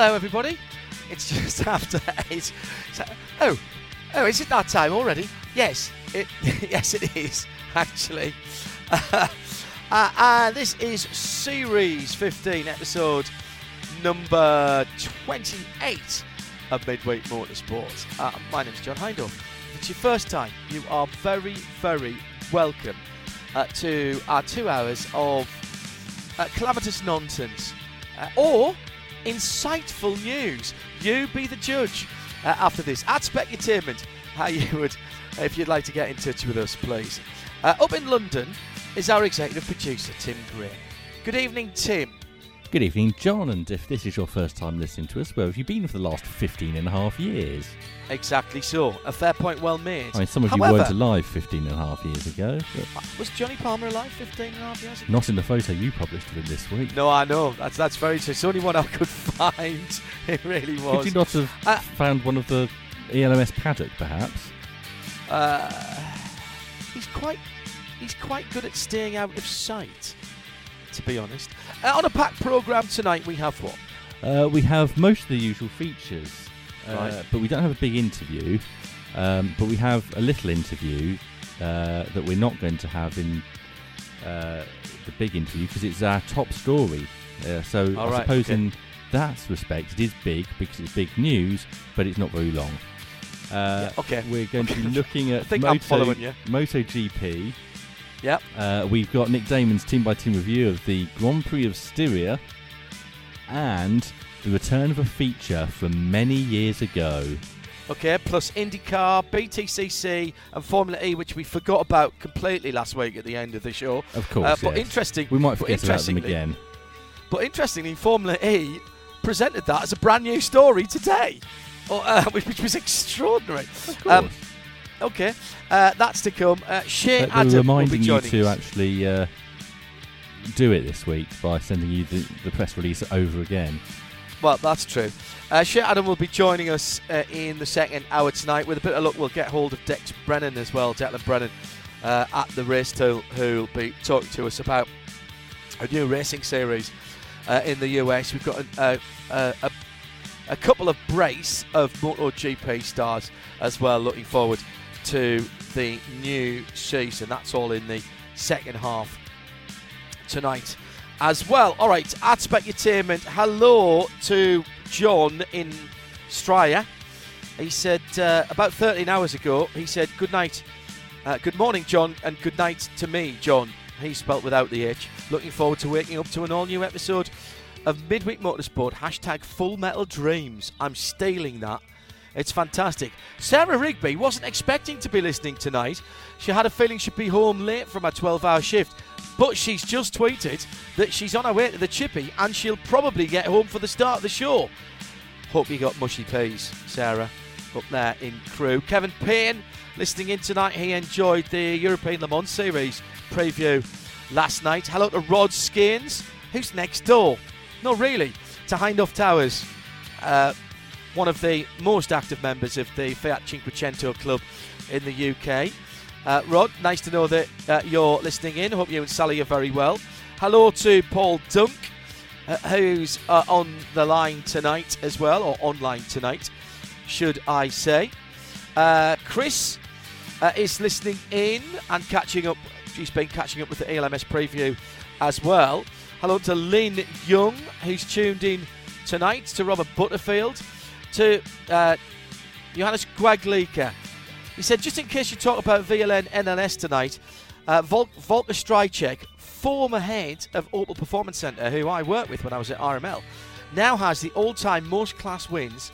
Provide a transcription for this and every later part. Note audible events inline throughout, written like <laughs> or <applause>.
Hello, everybody. It's <laughs> just after eight. Oh, oh, is it that time already? Yes, it. <laughs> yes, it is actually. <laughs> uh, uh, this is series 15, episode number 28 of Midweek Motorsport. Uh, my name is John Hindle. If it's your first time, you are very, very welcome uh, to our two hours of uh, calamitous nonsense. Uh, or insightful news. You be the judge uh, after this. At Specutainment, how you would, if you'd like to get in touch with us, please. Uh, up in London is our executive producer, Tim Gray. Good evening, Tim. Good evening, John. And if this is your first time listening to us, where have you been for the last 15 and a half years? Exactly so. A fair point well made. I mean, some of However, you weren't alive 15 and a half years ago. Was Johnny Palmer alive 15 and a half years ago? Not in the photo you published of him this week. No, I know. That's that's very true. It's the only one I could <laughs> find. It really was. Could you not have Uh, found one of the ELMS paddock, perhaps? Uh, he's quite he's quite good at staying out of sight, to be honest. Uh, on a packed program tonight, we have what? Uh, we have most of the usual features, uh, but we don't have a big interview. Um, but we have a little interview uh, that we're not going to have in uh, the big interview because it's our top story. Uh, so All I right, suppose okay. in that respect, it is big because it's big news, but it's not very long. Uh, Yeah, okay. We're going to be <laughs> looking at I think I'm Moto, following you. MotoGP. Yep. Uh, we've got Nick Daman's team by team review of the Grand Prix of Styria and the return of a feature from many years ago. Okay, plus IndyCar, BTCC, and Formula E, which we forgot about completely last week at the end of the show. Of course, Uh, but yes. interesting. We might forget about them interestingly- again. But interestingly, Formula E presented that as a brand new story today, or, uh, <laughs> which, which was extraordinary. Of Um, course. Okay, uh, that's to come. Uh, Shea But Adam we're will be reminding you to us. actually uh, do it this week by sending you the, the press release over again. Well, that's true. Uh, Adam will be joining us uh, in the second hour tonight. With a bit of luck, we'll get hold of Dex Brennan as well, Declan Brennan, uh, at the race tool, who'll be talking to us about a new racing series uh, in the US. We've got a, a, a, a couple of brace of MotoGP stars as well. Looking forward to the new season. That's all in the second half tonight as well. All right, at Specutainment, hello to John in Stryer. He said uh, about 13 hours ago, he said, Good night, uh, good morning, John, and good night to me, John. He spelt without the H. Looking forward to waking up to an all new episode of Midweek Motorsport. Hashtag Full Metal Dreams. I'm stealing that. It's fantastic. Sarah Rigby wasn't expecting to be listening tonight. She had a feeling she'd be home late from a 12 hour shift, but she's just tweeted that she's on her way to the chippy and she'll probably get home for the start of the show. Hope you got mushy peas, Sarah, up there in Crewe. Kevin Payne listening in tonight. He enjoyed the European Le Mans Series preview last night. Hello to Rod Skins, who's next door. No, really, to Hindhoff Towers. Uh, one of the most active members of the Fiat Cinquecento Club in the UK. Uh, Rod, nice to know that uh, you're listening in. Hope you and Sally are very well. Hello to Paul Dunk, uh, who's uh, on the line tonight as well, or online tonight, should I say. Uh, Chris uh, is listening in and catching up. She's been catching up with the ELMS preview as well. Hello to Lynn Young, who's tuned in tonight, to Robert Butterfield, to uh, Johannes Guaglica. He said, just in case you talk about VLN NLS tonight, uh, Vol- Volker Strycek, former head of Opel Performance Centre, who I worked with when I was at RML, now has the all-time most class wins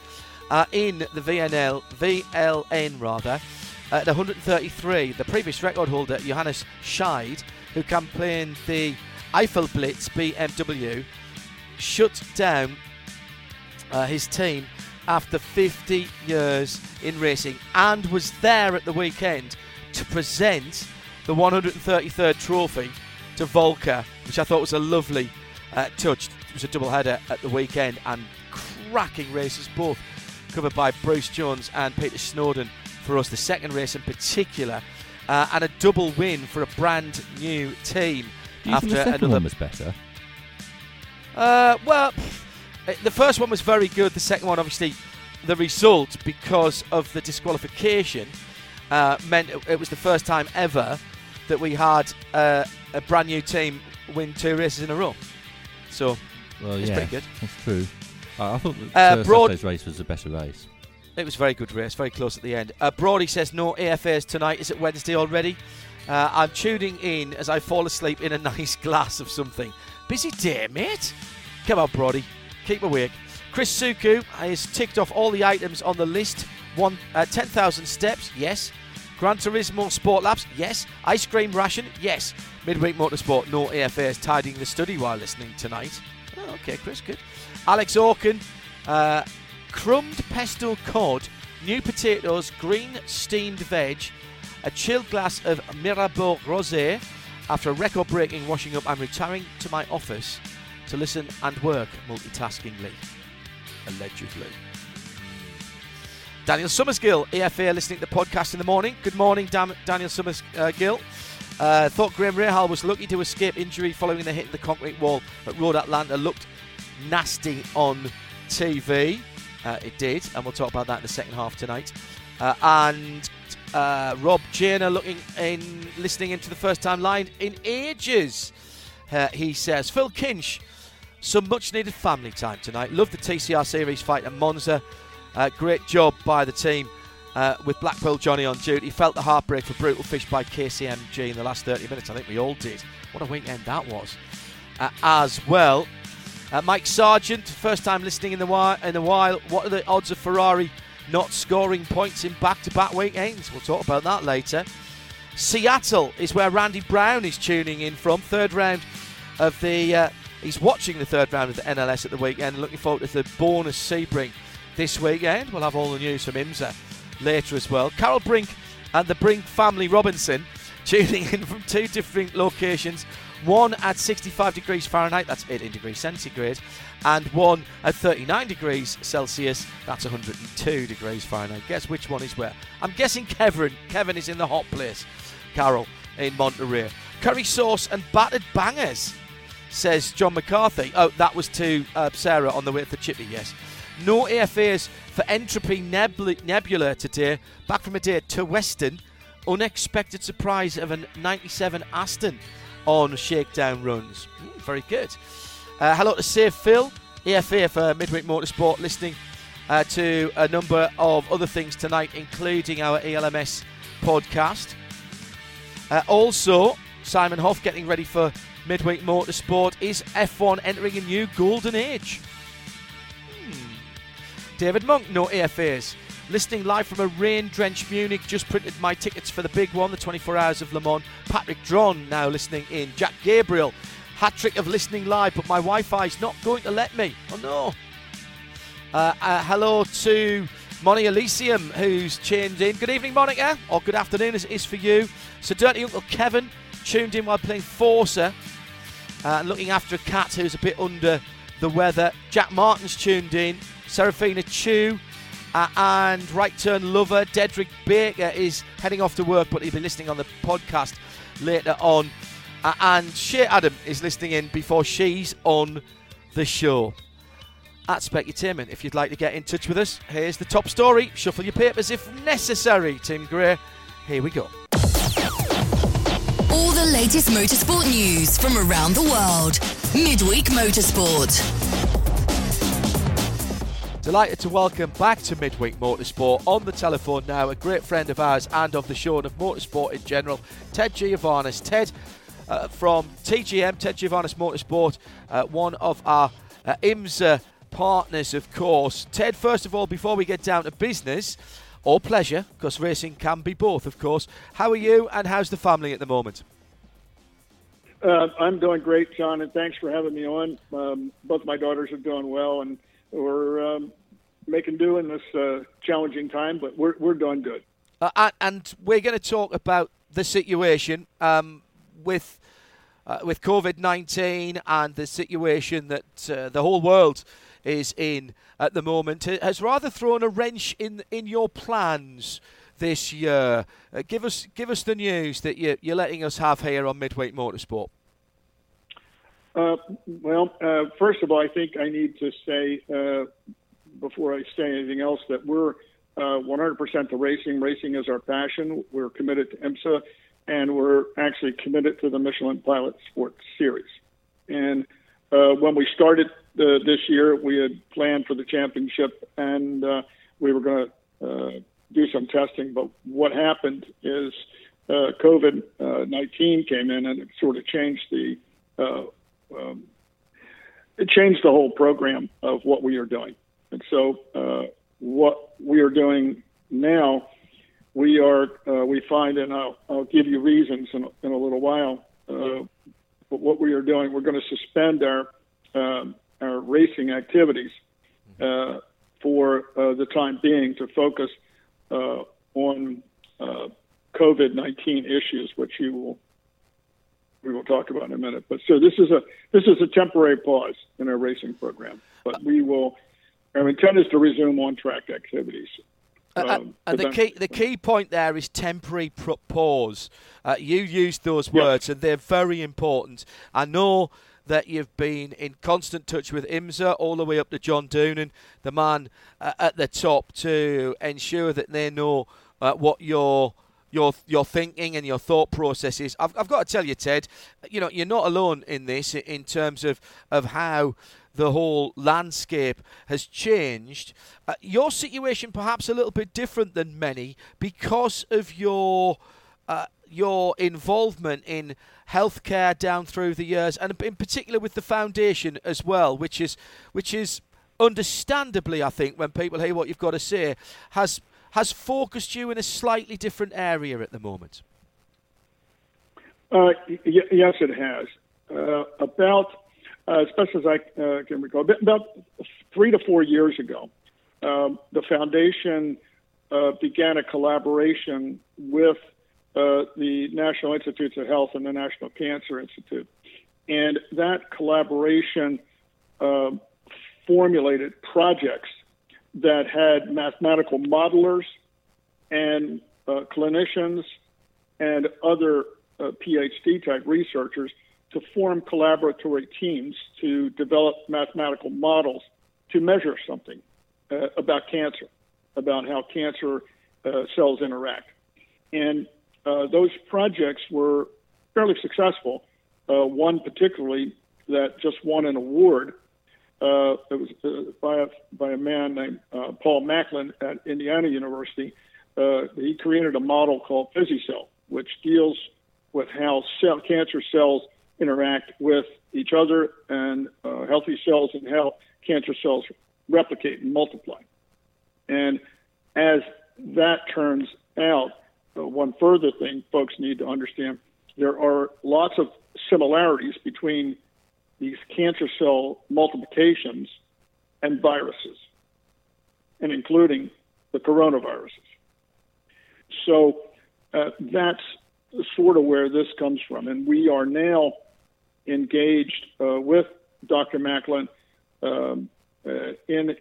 uh, in the VNL, VLN rather, at 133. The previous record holder, Johannes Scheid, who campaigned the Eifel Blitz BMW, shut down uh, his team after 50 years in racing and was there at the weekend to present the 133rd trophy to Volker, which I thought was a lovely uh, touch. It was a double header at the weekend and cracking races, both covered by Bruce Jones and Peter Snowden for us, the second race in particular, uh, and a double win for a brand new team. Do you after think the second another one was better? uh, well, the first one was very good. The second one, obviously, the result because of the disqualification uh, meant it, was the first time ever that we had uh, a brand new team win two races in a row. So Well, It's yeah, pretty good. That's true. I, I thought that Uh, uh, Broad- Saturday's race was a better race. it was a very good race, very close at the end. Uh, Brody says no AFAs tonight. Is it Wednesday already? Uh, I'm tuning in as I fall asleep in a <laughs> nice glass of something. Busy day, mate. Come on, Brody. Keep awake. Chris Suku has ticked off all the items on the list. One, uh, 10,000 steps, yes. Gran Turismo Sport Labs, yes. Ice cream ration, yes. Midweek Motorsport, no AFAs. Tidying the study while listening tonight. Oh, okay, Chris, good. Alex Orkin, uh, crumbed pesto cod, new potatoes, green steamed veg, a chilled glass of Mirabeau Rosé. After a record breaking washing up, I'm retiring to my office to listen and work multitaskingly. Allegedly. Daniel Summersgill, EFA, listening to the podcast in the morning. Good morning, Daniel Summersgill. Uh, thought Graham Rahal was lucky to escape injury following the hit in the concrete wall at Road Atlanta. Looked nasty on TV. Uh, it did, and we'll talk about that in the second half tonight. Uh, and uh, Rob Janer looking in, listening into the first time line in ages. Uh, he says, Phil Kinch, some much needed family time tonight. Love the TCR Series fight at Monza. Uh, great job by the team uh, with Blackpool Johnny on duty. Felt the heartbreak for Brutal Fish by KCMG in the last 30 minutes. I think we all did. What a weekend that was. Uh, as well, uh, Mike Sargent, first time listening in the while. In a while, what are the odds of Ferrari not scoring points in back-to-back weekends? We'll talk about that later. Seattle is where Randy Brown is tuning in from. Third round of the. Uh, he's watching the third round of the NLS at the weekend. Looking forward to the bonus Sebring this weekend. We'll have all the news from IMSA later as well. Carol Brink and the Brink family Robinson <laughs> tuning in from two different locations. One at 65 degrees Fahrenheit, that's 18 degrees centigrade, and one at 39 degrees Celsius, that's 102 degrees Fahrenheit. Guess which one is where? I'm guessing Kevin. Kevin is in the hot place. Carol in Monterey. Curry sauce and battered bangers, says John McCarthy. Oh, that was to uh, Sarah on the way to the chippy, yes. No AFAs for Entropy Nebula, Nebula today. Back from a day to Western. Unexpected surprise of a 97 Aston on shakedown runs. Mm, very good. Uh, hello to Save Phil, EFA for Midweek Motorsport, listening uh, to a number of other things tonight, including our ELMS podcast. Uh, also, Simon Hoff getting ready for Midweek Motorsport. Is F1 entering a new golden age? Hmm. David Monk, no AFAs. Listening live from a rain drenched Munich, just printed my tickets for the big one, the 24 Hours of Le Mans. Patrick Dron now listening in. Jack Gabriel, hat trick of listening live, but my Wi Fi's not going to let me. Oh no. Uh, uh, hello to Monica Elysium, who's tuned in. Good evening, Monica, or good afternoon as it is for you. So, Dirty Uncle Kevin tuned in while playing Forza, uh, looking after a cat who's a bit under the weather. Jack Martin's tuned in. Serafina Chu. Uh, and right turn lover Dedrick Baker is heading off to work, but he'll be listening on the podcast later on. Uh, and Shea Adam is listening in before she's on the show. At Specutainment, if you'd like to get in touch with us, here's the top story. Shuffle your papers if necessary. Tim Gray, here we go. All the latest motorsport news from around the world. Midweek Motorsport. Delighted to welcome back to Midweek Motorsport on the telephone now a great friend of ours and of the show and of motorsport in general, Ted Giovanis. Ted uh, from TGM, Ted Giovanis Motorsport, uh, one of our uh, IMSA partners, of course. Ted, first of all, before we get down to business or pleasure, because racing can be both, of course, how are you and how's the family at the moment? Uh, I'm doing great, John, and thanks for having me on. Um, both my daughters are doing well, and we're um, making do in this uh, challenging time, but we're, we're doing good. Uh, and we're going to talk about the situation um, with uh, with COVID nineteen and the situation that uh, the whole world is in at the moment. Has rather thrown a wrench in in your plans this year. Uh, give us give us the news that you, you're letting us have here on Midweek Motorsport. Uh, well, uh, first of all, I think I need to say uh, before I say anything else that we're 100% uh, to racing. Racing is our passion. We're committed to IMSA, and we're actually committed to the Michelin Pilot Sports Series. And uh, when we started this year, we had planned for the championship, and we were going to do some testing. But what happened is uh, COVID uh, 19 came in and it sort of changed the uh, um, it changed the whole program of what we are doing. And so, uh, what we are doing now, we are uh, we find, and I'll, I'll give you reasons in, in a little while. Uh, but what we are doing, we're going to suspend our um, our racing activities uh, for uh, the time being to focus uh, on COVID nineteen issues, which you will we will talk about in a minute. But so this is a this is a temporary pause in our racing program, but we will. Our intent is to resume on track activities. Uh, uh, um, and the key the key point there is temporary pause. Uh, you used those words, and they're very important. I know that you've been in constant touch with IMSA all the way up to John Doonan, the man uh, at the top, to ensure that they know uh, what your your your thinking and your thought processes. I've, I've got to tell you, Ted, you know you're not alone in this in terms of of how the whole landscape has changed. Uh, your situation perhaps a little bit different than many because of your uh, your involvement in healthcare down through the years, and in particular with the foundation as well, which is which is understandably, I think, when people hear what you've got to say, has has focused you in a slightly different area at the moment? Uh, y- yes, it has. Uh, about, uh, as best as I uh, can recall, about three to four years ago, um, the foundation uh, began a collaboration with uh, the National Institutes of Health and the National Cancer Institute. And that collaboration formulated projects that had mathematical modelers and uh, clinicians and other uh, PhD type researchers to form collaboratory teams to develop mathematical models to measure something uh, about cancer, about how cancer uh, cells interact. And uh, those projects were fairly successful. Uh, one particularly that just won an award uh, it was uh, by a by a man named Paul Macklin at Indiana University. He created a model called PhysiCell, which deals with how cell, cancer cells interact with each other and uh, healthy cells and how cancer cells replicate and multiply. And as that turns out, uh, one further thing folks need to understand there are lots of similarities between these cancer cell multiplications and viruses, and including the coronaviruses. So uh, that's sort of where this comes from. And we are now engaged uh, with Dr. Macklin um, uh, in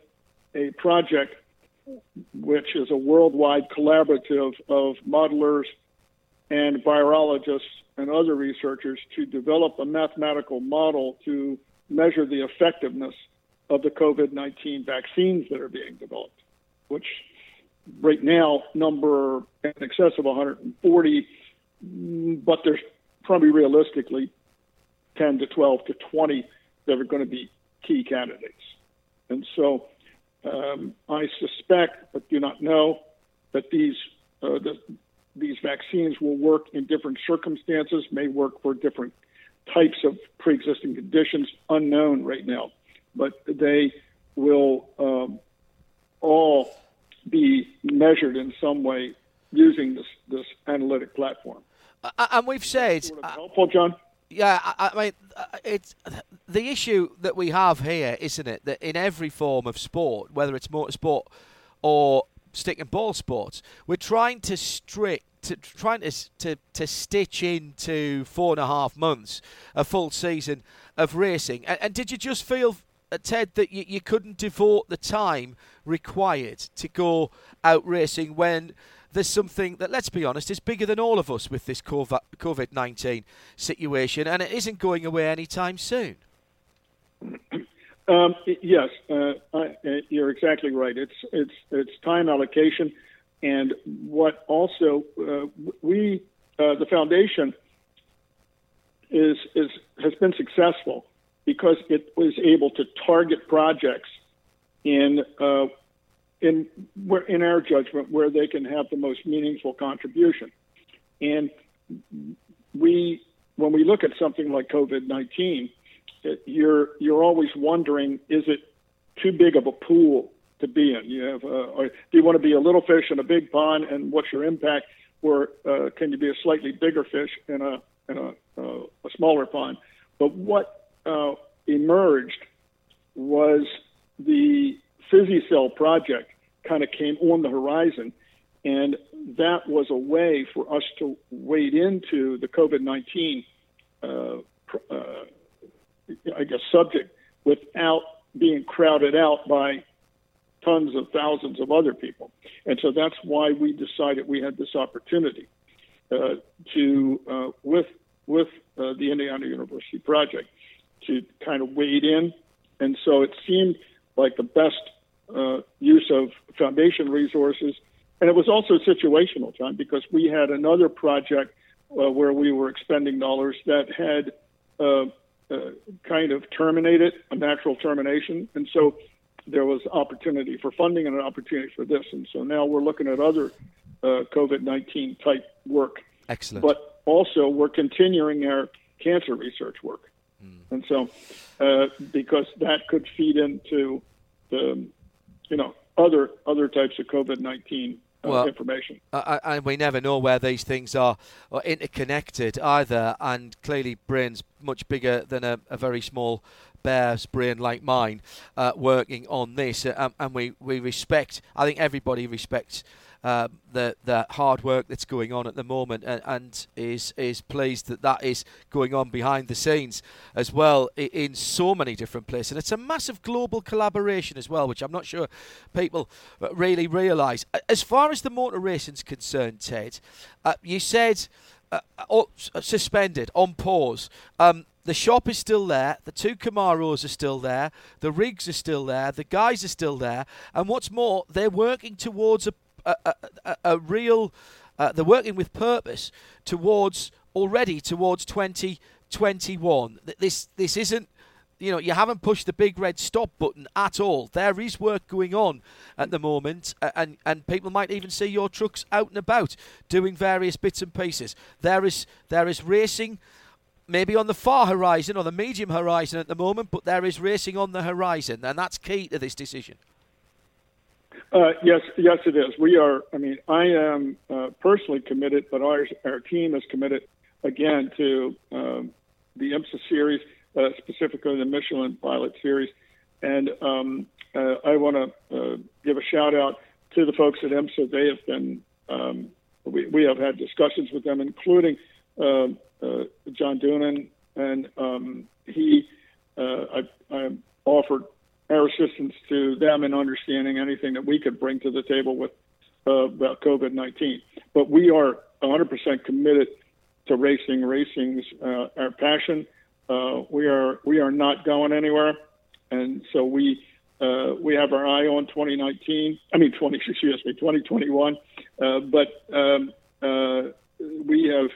a project which is a worldwide collaborative of modelers and virologists and other researchers to develop a mathematical model to measure the effectiveness of the COVID 19 vaccines that are being developed, which right now number in excess of 140, but there's probably realistically 10 to 12 to 20 that are going to be key candidates. And so Um, I suspect, but do not know, that these uh, the, these vaccines will work in different circumstances, may work for different types of pre-existing conditions, unknown right now, but they will um, all be measured in some way using this this analytic platform. Uh, and we've said sort of helpful, John. Yeah, I, I mean, uh, it's the issue that we have here, isn't it? That in every form of sport, whether it's motorsport or stick and ball sports, we're trying to strict to trying to, to to stitch into four and a half months a full season of racing. And, and did you just feel, uh, Ted, that you, you couldn't devote the time required to go out racing when there's something that, let's be honest, is bigger than all of us with this COVID 19 situation, and it isn't going away anytime soon. Um, yes, uh, I, uh, you're exactly right. It's it's it's time allocation, and what also uh, we uh, the foundation is is has been successful because it was able to target projects in uh, in in our judgment where they can have the most meaningful contribution. And we, when we look at something like COVID nineteen, you're you're always wondering, is it too big of a pool to be in? You have, uh, or do you want to be a little fish in a big pond, and what's your impact? Or uh, can you be a slightly bigger fish in a in a, uh, a smaller pond? But what uh, emerged was the PhysiCell project, kind of came on the horizon. And that was a way for us to wade into the COVID 19, uh, uh, I guess, subject without being crowded out by tons of thousands of other people. And so that's why we decided we had this opportunity uh, to, uh, with, with uh, the Indiana University project, to kind of wade in. And so it seemed like the best uh, use of foundation resources. And it was also situational, John, because we had another project uh, where we were expending dollars that had uh, uh, kind of terminated a natural termination. And so there was opportunity for funding and an opportunity for this. And so now we're looking at other uh, COVID 19 type work. Excellent. But also, we're continuing our cancer research work. Mm. And so, uh, because that could feed into the you know, other other types of COVID nineteen uh, well, information. and we never know where these things are, are interconnected either. And clearly, brain's much bigger than a, a very small bear's brain like mine uh, working on this. Uh, and we, we respect, I think everybody respects uh, the the hard work that's going on at the moment, and, and, is is pleased that that is going on behind the scenes as well in, so many different places. And it's a massive global collaboration as well, which I'm not sure people really realise. As far as the motor racing is concerned, Ted, uh, you said. Uh, uh suspended on pause. Um, the shop is still there. The two Camaros are still there. The rigs are still there. The guys are still there. And what's more, they're working towards a a, a, real, uh, they're working with purpose towards already towards 2021. This this isn't you know, you haven't pushed the big red stop button at all. There is work going on at the moment, and and people might even see your trucks out and about doing various bits and pieces. There is there is racing, maybe on the far horizon or the medium horizon at the moment, but there is racing on the horizon, and that's key to this decision. Uh, yes, yes, it is. We are. I mean, I am uh, personally committed, but our our team is committed again to um, the IMSA series, uh, specifically the Michelin Pilot Series, and um, uh, I want to uh, give a shout out to the folks at IMSA. They have been. Um, we, we have had discussions with them, including um, John Doonan, and um, he. I, I offered our assistance to them in understanding anything that we could bring to the table with uh, about COVID 19. But we are 100% committed to racing. Racing's uh, our passion. Uh, we are we are not going anywhere, and so we uh, we have our eye on 2019. I mean 20 excuse me 2021. Uh, but um, uh, we have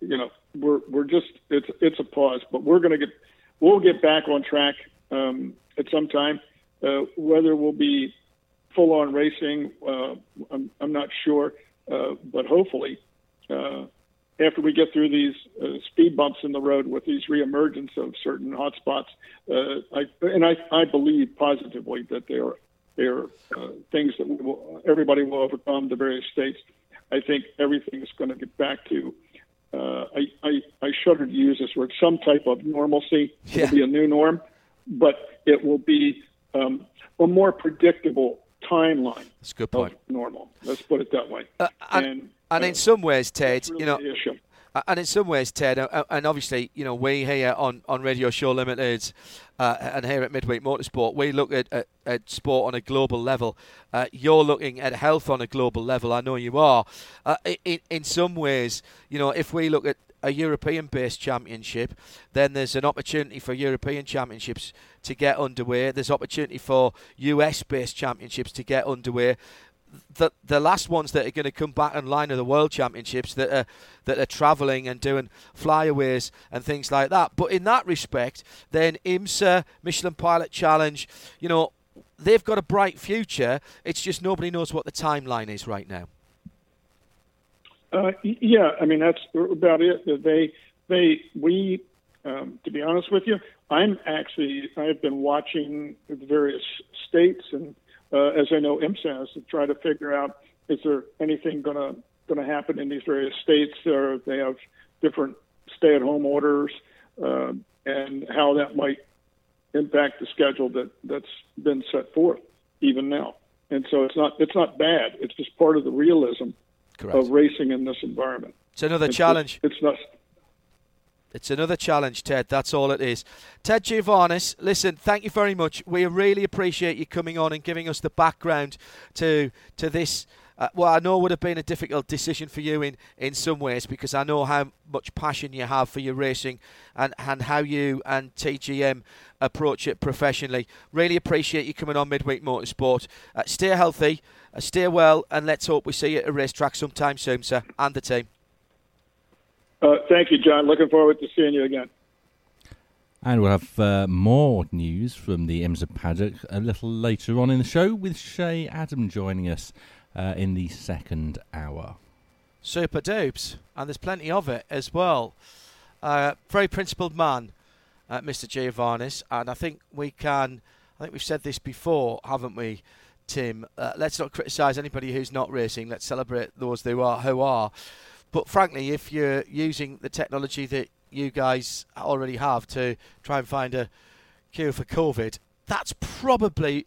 you know we're we're just it's it's a pause, but we're going to get we'll get back on track um, at some time. Uh, whether we'll be full on racing, uh, I'm, I'm not sure, uh, but hopefully, uh, after we get through these uh, speed bumps in the road with these reemergence of certain hotspots, uh, I, and I, I believe positively that they are they are uh, things that will, everybody will overcome. The various states, I think everything is going to get back to. Uh, I, I I shudder to use this word. Some type of normalcy Yeah. will be a new norm, but it will be um, a more predictable timeline That's a good point. normal. Let's put it that way. Uh, and, and and uh, in some ways, Ted, really you know, And in some ways, Ted, uh, uh, and obviously, you know, we here on, on Radio Show Limited uh, and here at Midweek Motorsport, we look at, at, at sport on a global level. Uh, you're looking at health on a global level. I know you are. Uh, in, in some ways, you know, if we look at a European based championship, then there's an opportunity for European championships to get underway. There's opportunity for US based championships to get underway the the last ones that are going to come back online are the World Championships that are that are travelling and doing flyaways and things like that. But in that respect, then IMSA, Michelin Pilot Challenge, you know, they've got a bright future. It's just nobody knows what the timeline is right now. Uh, yeah, I mean that's about it. They, they, we. Um, to be honest with you, I'm actually I've been watching the various states, and uh, as I know IMSA has to try to figure out is there anything going to going to happen in these various states, or they have different stay-at-home orders, uh, and how that might impact the schedule that that's been set forth even now. And so it's not it's not bad. It's just part of the realism Correct. of racing in this environment. It's another It's- challenge. It's not. It's another challenge, Ted. That's all it is. Ted Giovanis, listen, thank you very much. We really appreciate you coming on and giving us the background to to this. Uh, well, I know would have been a difficult decision for you in, in some ways because I know how much passion you have for your racing and, and how you and TGM approach it professionally. Really appreciate you coming on Midweek Motorsport. Uh, stay healthy, stay well, and let's hope we see you at a racetrack sometime soon, sir, and the team. Uh, thank you, John. Looking forward to seeing you again. And we'll have uh, more news from the IMSA paddock a little later on in the show with Shea Adam joining us uh, in the second hour. Super dupes, and there's plenty of it as well. Uh, very principled man, uh, Mr. Giovanis, and I think we can. I think we've said this before, haven't we, Tim? Uh, let's not criticise anybody who's not racing. Let's celebrate those who are. Who are. But frankly, if you're using the technology that you guys already have to try and find a cure for COVID, that's probably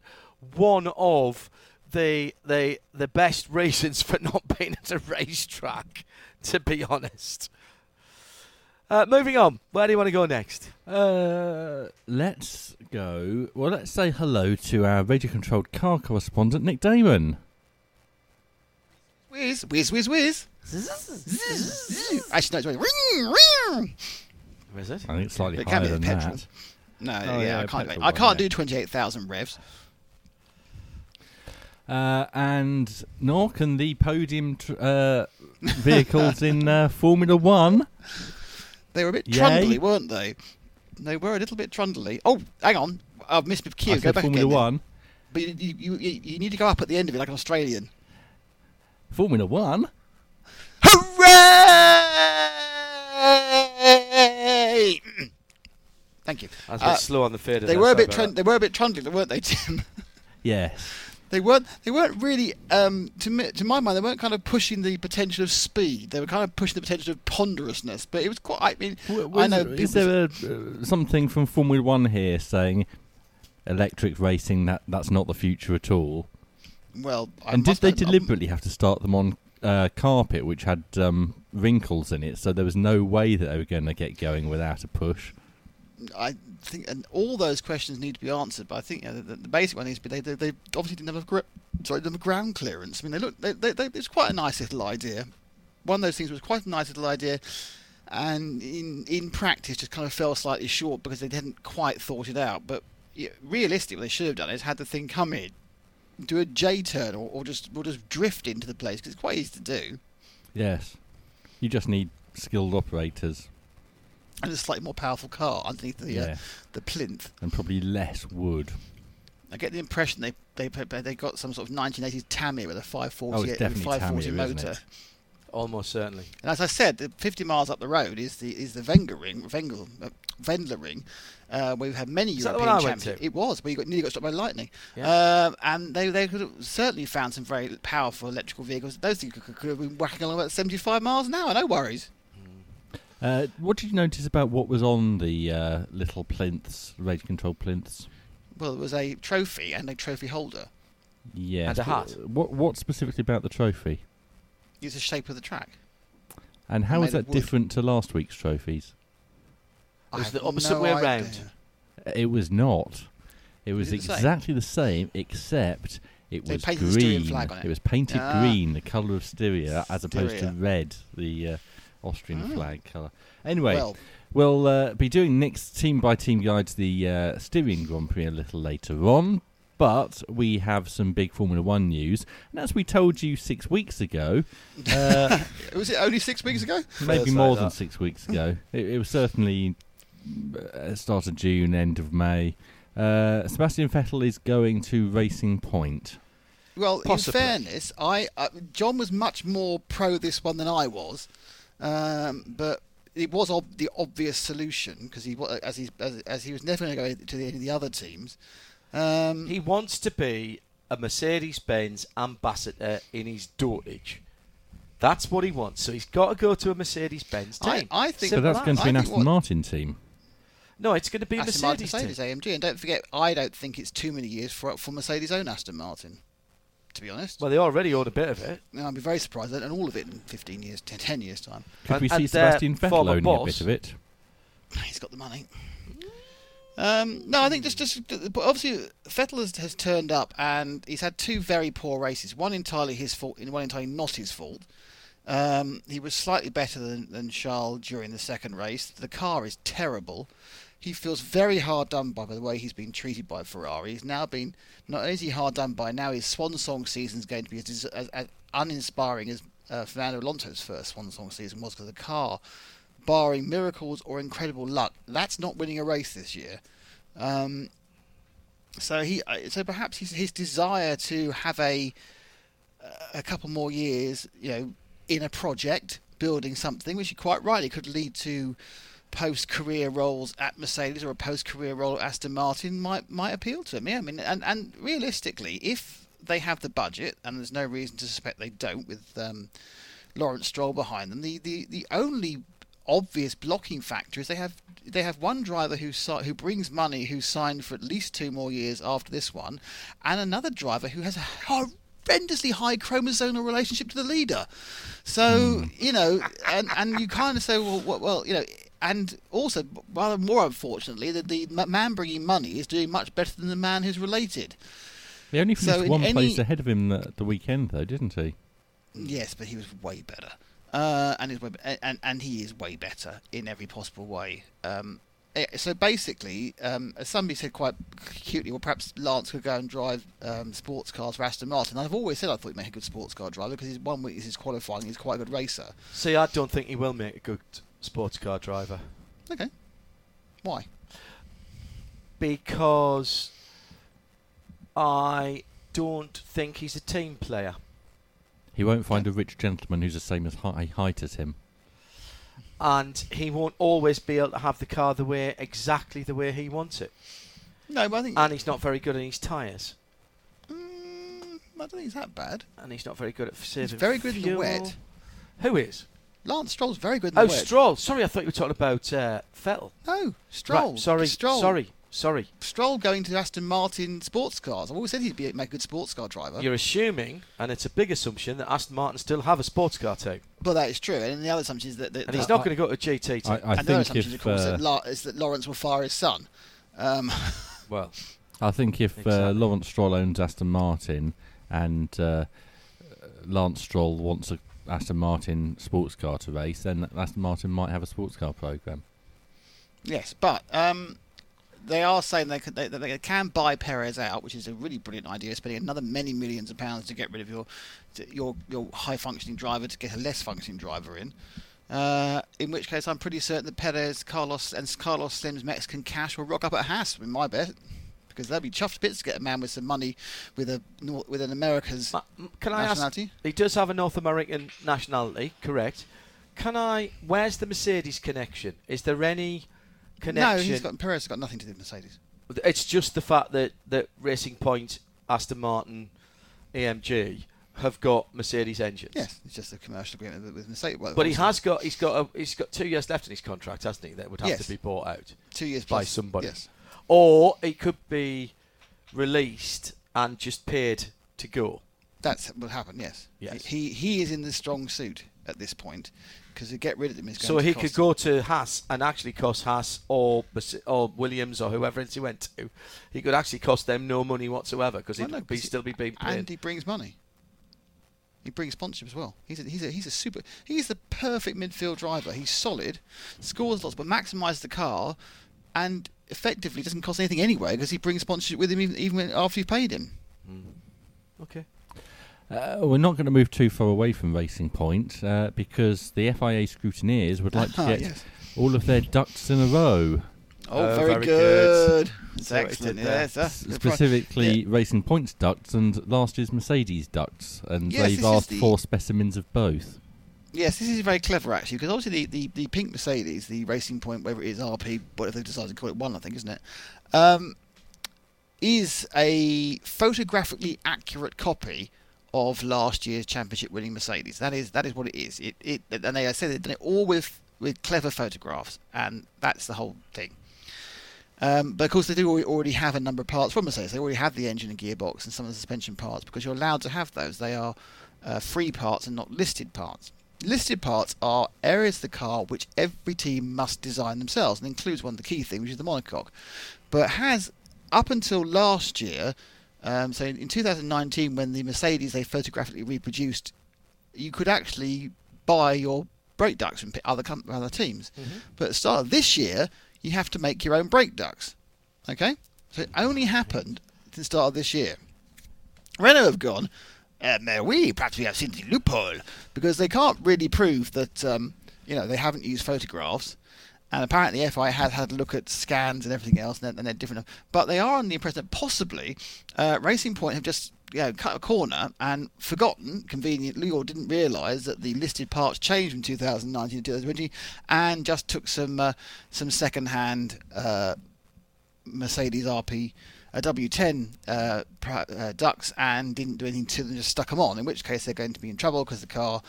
one of the the the best <laughs> reasons for not being at a racetrack, to be honest. Uh, moving on, where do you want to go next? Uh, let's go. Well, let's say hello to our radio controlled car correspondent, Nick Daman. Whiz, whiz, whiz, whiz. Actually, no, it's ring, ring. Where is it? I think it's slightly It higher than petrol. that. No, Oh, yeah, yeah, I can't. petrol I can't yeah. do twenty-eight thousand revs. Uh, and nor can the podium tr- uh, vehicles in uh, Formula One. <laughs> They were a bit Yay. trundly, weren't they? They were a little bit trundly. Oh, hang on, I've missed my cue. I Go back Formula again. then. One. But you, you, you, you need to go up at the end of it like an Australian. Formula One. Hooray! Thank you. I was a bit Uh, slow on the fader. They there, were a sorry bit about trund- they were a bit trundly, weren't they, Tim? <laughs> Yes. They weren't. They weren't really. Um, to me, to my mind, they weren't kind of pushing the potential of speed. They were kind of pushing the potential of ponderousness. But it was quite. I mean, W- I was- know. Is there a, uh, something from Formula One here saying electric racing that that's not the future at all? well, I and did they deliberately have to start them on uh, carpet which had um, wrinkles in it, so there was no way that they were going to get going without a push? I think, and all those questions need to be answered. But I think you know, the, the basic one is, but they, they, they obviously didn't have a sorry, didn't ground clearance. I mean, they look. They, they, they, it's quite a nice little idea. One of those things was quite a nice little idea, and in in practice, just kind of fell slightly short because they hadn't quite thought it out. But yeah, realistically, what they should have done is had the thing come in, do a J turn, or, or just or just drift into the place because it's quite easy to do, Yes. You just need skilled operators and a slightly more powerful car underneath the uh, Yeah. the plinth. and probably less wood. I get the impression they they they got some sort of 1980s Tamiya with a 540, Oh, it's definitely 540 Tamiya, isn't motor. it? Almost certainly. And as I said, the 50 miles up the road is the is the Wenger ring, Wenger, uh, Wendler ring, uh, where we've had many Is that the European one I went champions. to? It was, but you got nearly got struck by lightning. Yeah. Um, and they they could have certainly found some very powerful electrical vehicles. Those things could, could have been whacking along at 75 miles an hour, no worries. Uh, what did you notice about what was on the uh, little plinths, rage control plinths? Well, it was a trophy and a trophy holder. Yeah. And a but hat. What what specifically about the trophy? It's the shape of the track. And how Made is of that wood. different to last week's trophies? I was have the opposite no way idea. round. It was not. It was it the same? exactly the same, except it They was painted the Styrian green. flag on it. was painted Ah. green, the colour of Styria, as opposed to Styria. red, the uh, Austrian Ah. flag colour. Anyway, Well, we'll uh, be doing next team by team guides the uh, Styrian Grand Prix a little later on. But we have some big Formula One news, and as we told you six weeks ago, uh, <laughs> was it only six weeks ago? maybe more like than that. six weeks <laughs> ago. it, it was certainly uh, start of June, end of May. Uh, Sebastian Vettel is going to Racing Point. Well, Possibly. in fairness, I uh, John was much more pro this one than I was, um, but it was ob- the obvious solution because he as he as, as he was never going to go to the, any of the other teams. Um, He wants to be a Mercedes Benz ambassador in his dotage. That's what he wants. So he's got to go to a Mercedes Benz team. I think- So that's as. going to be an Aston Martin team. No, it's going to be a Aston Martin, Mercedes, Mercedes team. AMG, and don't forget, I don't think it's too many years for for Mercedes own Aston Martin. To be honest, Well, they already own a bit of it. No, I'd be very surprised and all of it in 15 years, 10, 10 years time. Could And- we see and their Sebastian Vettel former owning a bit of it? <laughs> He's got the money. Um, no, I think just just but obviously Vettel has, has turned up and he's had two very poor races. One entirely his fault, and one entirely not his fault. Um, he was slightly better than, than Charles during the second race. The car is terrible. He feels very hard done by, by the way he's been treated by Ferrari. He's now been not only is he hard done by now his swan song season is going to be as, as, as uninspiring as uh, Fernando Alonso's first swan song season was because the car barring miracles or incredible luck, that's not winning a race this year. Um, so he, uh, so perhaps his, his desire to have a a couple more years, you know, in a project, building something, which quite rightly could lead to post-career roles at Mercedes or a post-career role at Aston Martin, might might appeal to him. Yeah, I mean, and and realistically, if they have the budget, and there's no reason to suspect they don't, with um, Lawrence Stroll behind them. The, the, the only obvious blocking factor is they have they have one driver who who brings money who signed for at least two more years after this one, and another driver who has a horrendously high chromosomal relationship to the leader. So you know, and and you kind of say, well, well, well, you know. And also, rather more unfortunately, that the man bringing money is doing much better than the man who's related. He only So finished in one any- place ahead of him the, the weekend, though, didn't he? Yes, but he was way better, uh, and, is way, be- and and he is way better in every possible way. Um, eh, so basically, um, as somebody said quite cutely, well, perhaps Lance could go and drive um, sports cars for Aston Martin. I've always said I thought he'd make a good sports car driver because he's one week is his qualifying, he's quite a good racer. See, I don't think he will make a good sports car driver Okay, why? because I don't think he's a team player. He won't find a rich gentleman who's the same as high height as him. and he won't always be able to have the car the way exactly the way he wants it. No, but I think And he's not very good on his tyres, Mm, I don't think he's that bad. and he's not very good at saving. very good in the wet. Who is? Lance Stroll's very good in the Oh, wet. Stroll. Sorry, I thought you were talking about uh, Vettel. No, Stroll. Right, sorry, Stroll. sorry, sorry. Stroll going to Aston Martin sports cars. I've always said he'd be a make a good sports car driver. You're assuming, and it's a big assumption, that Aston Martin still have a sports car team, But that is true. And the other assumption is that, that, and he's that- not going to go to a GT team. I, I and the other think assumption, of if course, uh, that is that Lawrence will fire his son. Um, <laughs> well, I think if uh, Lawrence Stroll owns Aston Martin and uh, Lance Stroll wants a Aston Martin sports car to race, then Aston Martin might have a sports car program. yes, but um, they are saying they can, they, they can buy Perez out, which is a really brilliant idea, spending another many millions of pounds to get rid of your your your high functioning driver to get a less functioning driver in. Uh, in which case, I'm pretty certain that Perez, Carlos, and Carlos Slim's Mexican cash will rock up at Haas. In my bet. Because they'll be chuffed to bits to get a man with some money with a with an America's Ma- Can I ask? nationality. He does have a North American nationality, correct? Can I? Where's the Mercedes connection? Is there any connection? No, he's got Perez has got nothing to do with Mercedes. It's just the fact that that Racing Point, Aston Martin, AMG have got Mercedes engines. Yes, it's just a commercial agreement with, with Mercedes. Well, But he has got he's got a, he's got two years left in his contract, hasn't he? That would have Yes. to be bought out two years by plus. somebody, Yes. Or he could be released and just paid to go. That's what happened. Yes. Yes. He he is in the strong suit at this point because to get rid of him is going So he could him. go to Haas and actually cost Haas or or Williams or whoever else he went to. He could actually cost them no money whatsoever because he'd no, be still be being paid. and he brings money. He brings sponsorship as well. He's a, he's a he's a super. He's the perfect midfield driver. He's solid, scores lots, but maximises the car, and effectively doesn't cost anything anyway because he brings sponsorship with him even, even after you've paid him. okay. Uh, we're not going to move too far away from Racing Point uh, because the FIA scrutineers would like to Ah, get yes. all of their ducks in a row. Oh, Oh, very, very good. good. It's See what he excellent. did there. Yes, that's the pri- Specifically, Yeah. Racing Point's ducks and last year's Mercedes ducks, and Yes, they've asked the- for specimens of both. Yes, this is very clever actually, because obviously the, the, the pink Mercedes, the Racing Point, whatever it is, RP, whatever they've decided to call it, one I think, isn't it? Um, is a photographically accurate copy of last year's championship-winning Mercedes. That is that is what it is. It, it and they I said they've done it all with with clever photographs, and that's the whole thing. Um, but of course, they do already have a number of parts from Mercedes. They already have the engine and gearbox and some of the suspension parts because you're allowed to have those. They are uh, free parts and not listed parts. Listed parts are areas of the car which every team must design themselves, and includes one of the key things, which is the monocoque. But has up until last year, um, so in, in 2019, when the Mercedes they photographically reproduced, you could actually buy your brake ducts from other com- other teams. But at the start of this year, you have to make your own brake ducts. Okay, so it only happened at the start of this year. Renault have gone, perhaps we have seen the loophole because they can't really prove that um, you know they haven't used photographs. And apparently, FI has had a look at scans and everything else, and they're, and they're different. But they are on the impression that possibly uh, Racing Point have just you know, cut a corner and forgotten, conveniently, or didn't realise that the listed parts changed from 2019 to 2020, and just took some uh, some second-hand uh, Mercedes RP uh, W10 uh, uh, ducts and didn't do anything to them, just stuck them on. In which case, they're going to be in trouble because the car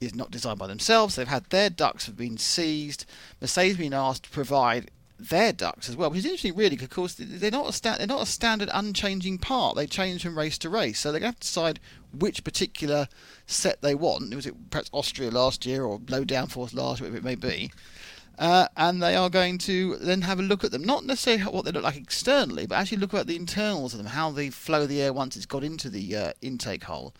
is not designed by themselves. They've had their ducts have been seized. Mercedes been asked to provide their ducts as well, which is interesting, really, because of course they're not a sta- they're not a standard unchanging part. They change from race to race, so they're going to have to decide which particular set they want. Was it perhaps Austria last year or low downforce last whatever it may be? Uh, and they are going to then have a look at them, not necessarily what they look like externally, but actually look at the internals of them, how they flow the air once it's got into the uh, intake hole.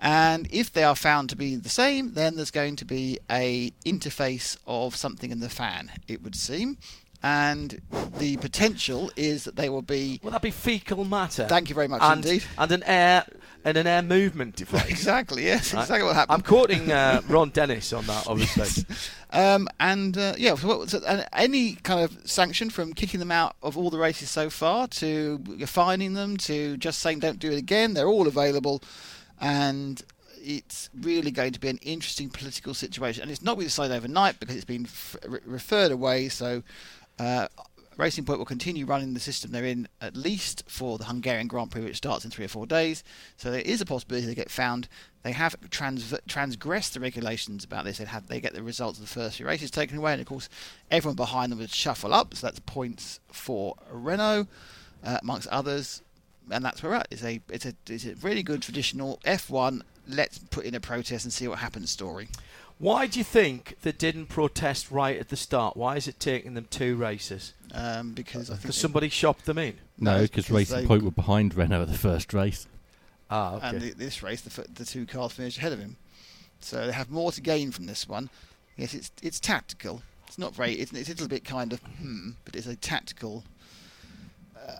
And if they are found to be the same, then there's going to be a interface of something in the fan, it would seem. And the potential is that they will be. Will that be fecal matter? Thank you very much and, indeed. And an air and an air movement device. <laughs> Exactly, yes, Right? exactly what happened. I'm quoting uh, Ron Dennis on that, obviously. <laughs> Um, and uh, yeah, so, what- so, uh, any kind of sanction from kicking them out of all the races so far to fining them to just saying don't do it again, they're all available. And it's really going to be an interesting political situation. And it's not going to decide overnight because it's been f- re- referred away. So uh, Racing Point will continue running the system they're in at least for the Hungarian Grand Prix, which starts in three or four days. So there is a possibility they get found. They have trans- transgressed the regulations about this. They have they get the results of the first few races taken away, and of course everyone behind them would shuffle up. So that's points for Renault, uh, amongst others, and that's where we're at. It's a it's a it's a really good traditional F1. Let's put in a protest and see what happens story. Why do you think they didn't protest right at the start? Why is it taking them two races? Um, because I think Because somebody shopped them in. No, No, because because Racing they- Point were behind Renault at the first race. Ah, okay. and the, this race, the, the two cars finished ahead of him. So they have more to gain from this one. Yes, it's it's tactical. It's not very. It's, it's a little bit kind of hmm, but it's a tactical.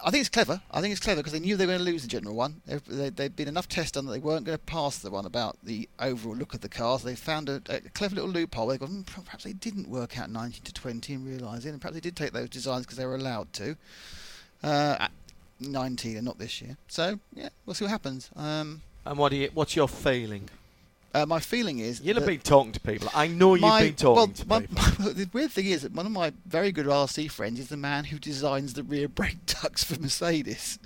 I think it's clever. I think it's clever because they knew they were going to lose the general one. They've, there'd been enough tests done that they weren't going to pass the one about the overall look of the cars. They found a, a clever little loophole. They go, hmm, perhaps they didn't work out 19 to 20 and realise it, and perhaps they did take those designs because they were allowed to. Uh, 19 and not this year. So yeah, we'll see what happens. Um, And what you? What's your feeling? Uh, my feeling is You'll have been talking to people. I know you've been talking well, to my- people. <laughs> the weird thing is that one of my very good RC friends is the man who designs the rear brake <laughs> ducts for Mercedes.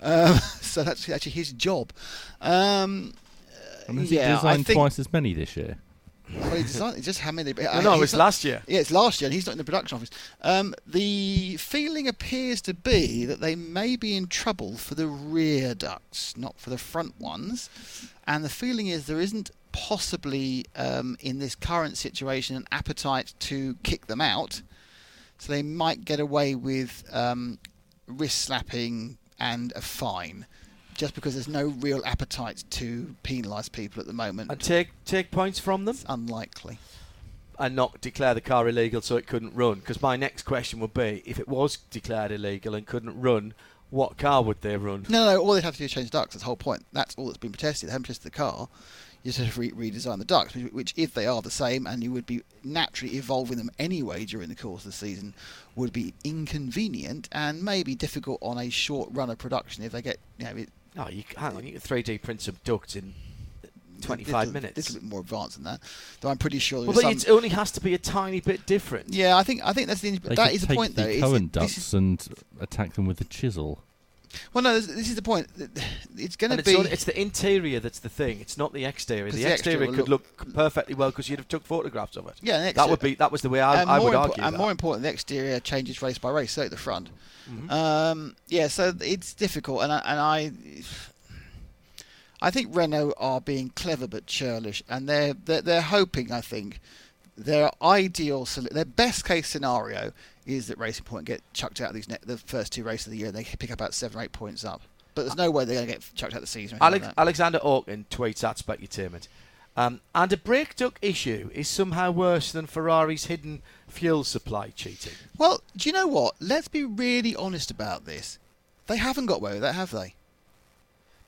Um, <laughs> so that's actually his job. Um, And has yeah, he designed think, twice as many this year? Well, he designed just how many? no, no, it was last year. Yeah, it's last year, and he's not in the production office. Um, the feeling appears to be that they may be in trouble for the rear ducts, not for the front ones. And the feeling is there isn't possibly, um, in this current situation, an appetite to kick them out. So they might get away with um, wrist slapping and a fine. Just because there's no real appetite to penalise people at the moment, And take take points from them it's unlikely. and not declare the car illegal so it couldn't run. Because my next question would be, if it was declared illegal and couldn't run, what car would they run? No, no, all they'd have to do is change the ducts. That's the whole point. That's all that's been protested. They haven't protested the car. You just have to re- redesign the ducks, which, which, if they are the same, and you would be naturally evolving them anyway during the course of the season, would be inconvenient and maybe difficult on a short run of production if they get, you know, it, Oh, you hang on. You can 3D print some ducts in a 25 little- minutes. Little bit more advanced than that, though. I'm pretty sure. well, but some, it only has to be a tiny bit different. yeah, I think I think that's the They that could is the take point the though. is current that this ducts is- and attack them with a chisel. Well, no, this, this is the point. <sighs> It's going to be. only- it's the interior that's the thing. It's not the exterior. The, the exterior exterior could look, perfectly well because you'd have took photographs of it. yeah, that would be that was the way I, I would impo- argue. and that. more important, the exterior changes race by race, so at the front. Mhm. Um, yeah, so it's difficult, and I, and I, <sighs> I think Renault are being clever but churlish, and they're they're, they're hoping. I think their ideal, their best case scenario is that Racing Point get chucked out of these ne- the first two races of the year, and they pick up about seven or eight points up. But there's no way they're going to get chucked out of the season. Alex, like. Alexander Orkin tweets at Specutainment. Um, and a brake duct issue is somehow worse than Ferrari's hidden fuel supply cheating. Well, do you know what? Let's be really honest about this. They haven't got away with that, have they?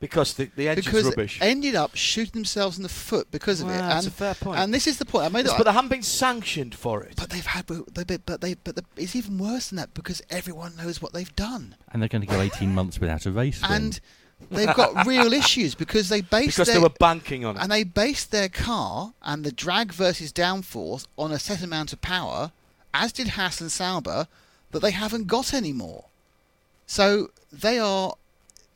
Because the, the engine's because rubbish. they ended up shooting themselves in the foot because of Well, it. that's and, a fair point. And this is the point. I made Yes, but they haven't been sanctioned for it. but they've had, but they, but they, but the, it's even worse than that because everyone knows what they've done, And they're going to go 18 <laughs> months without a race. win. and they've got real issues because they based because their, they were banking on it. and they based their car and the drag versus downforce on a set amount of power, as did Haas and Sauber, that they haven't got anymore. So they are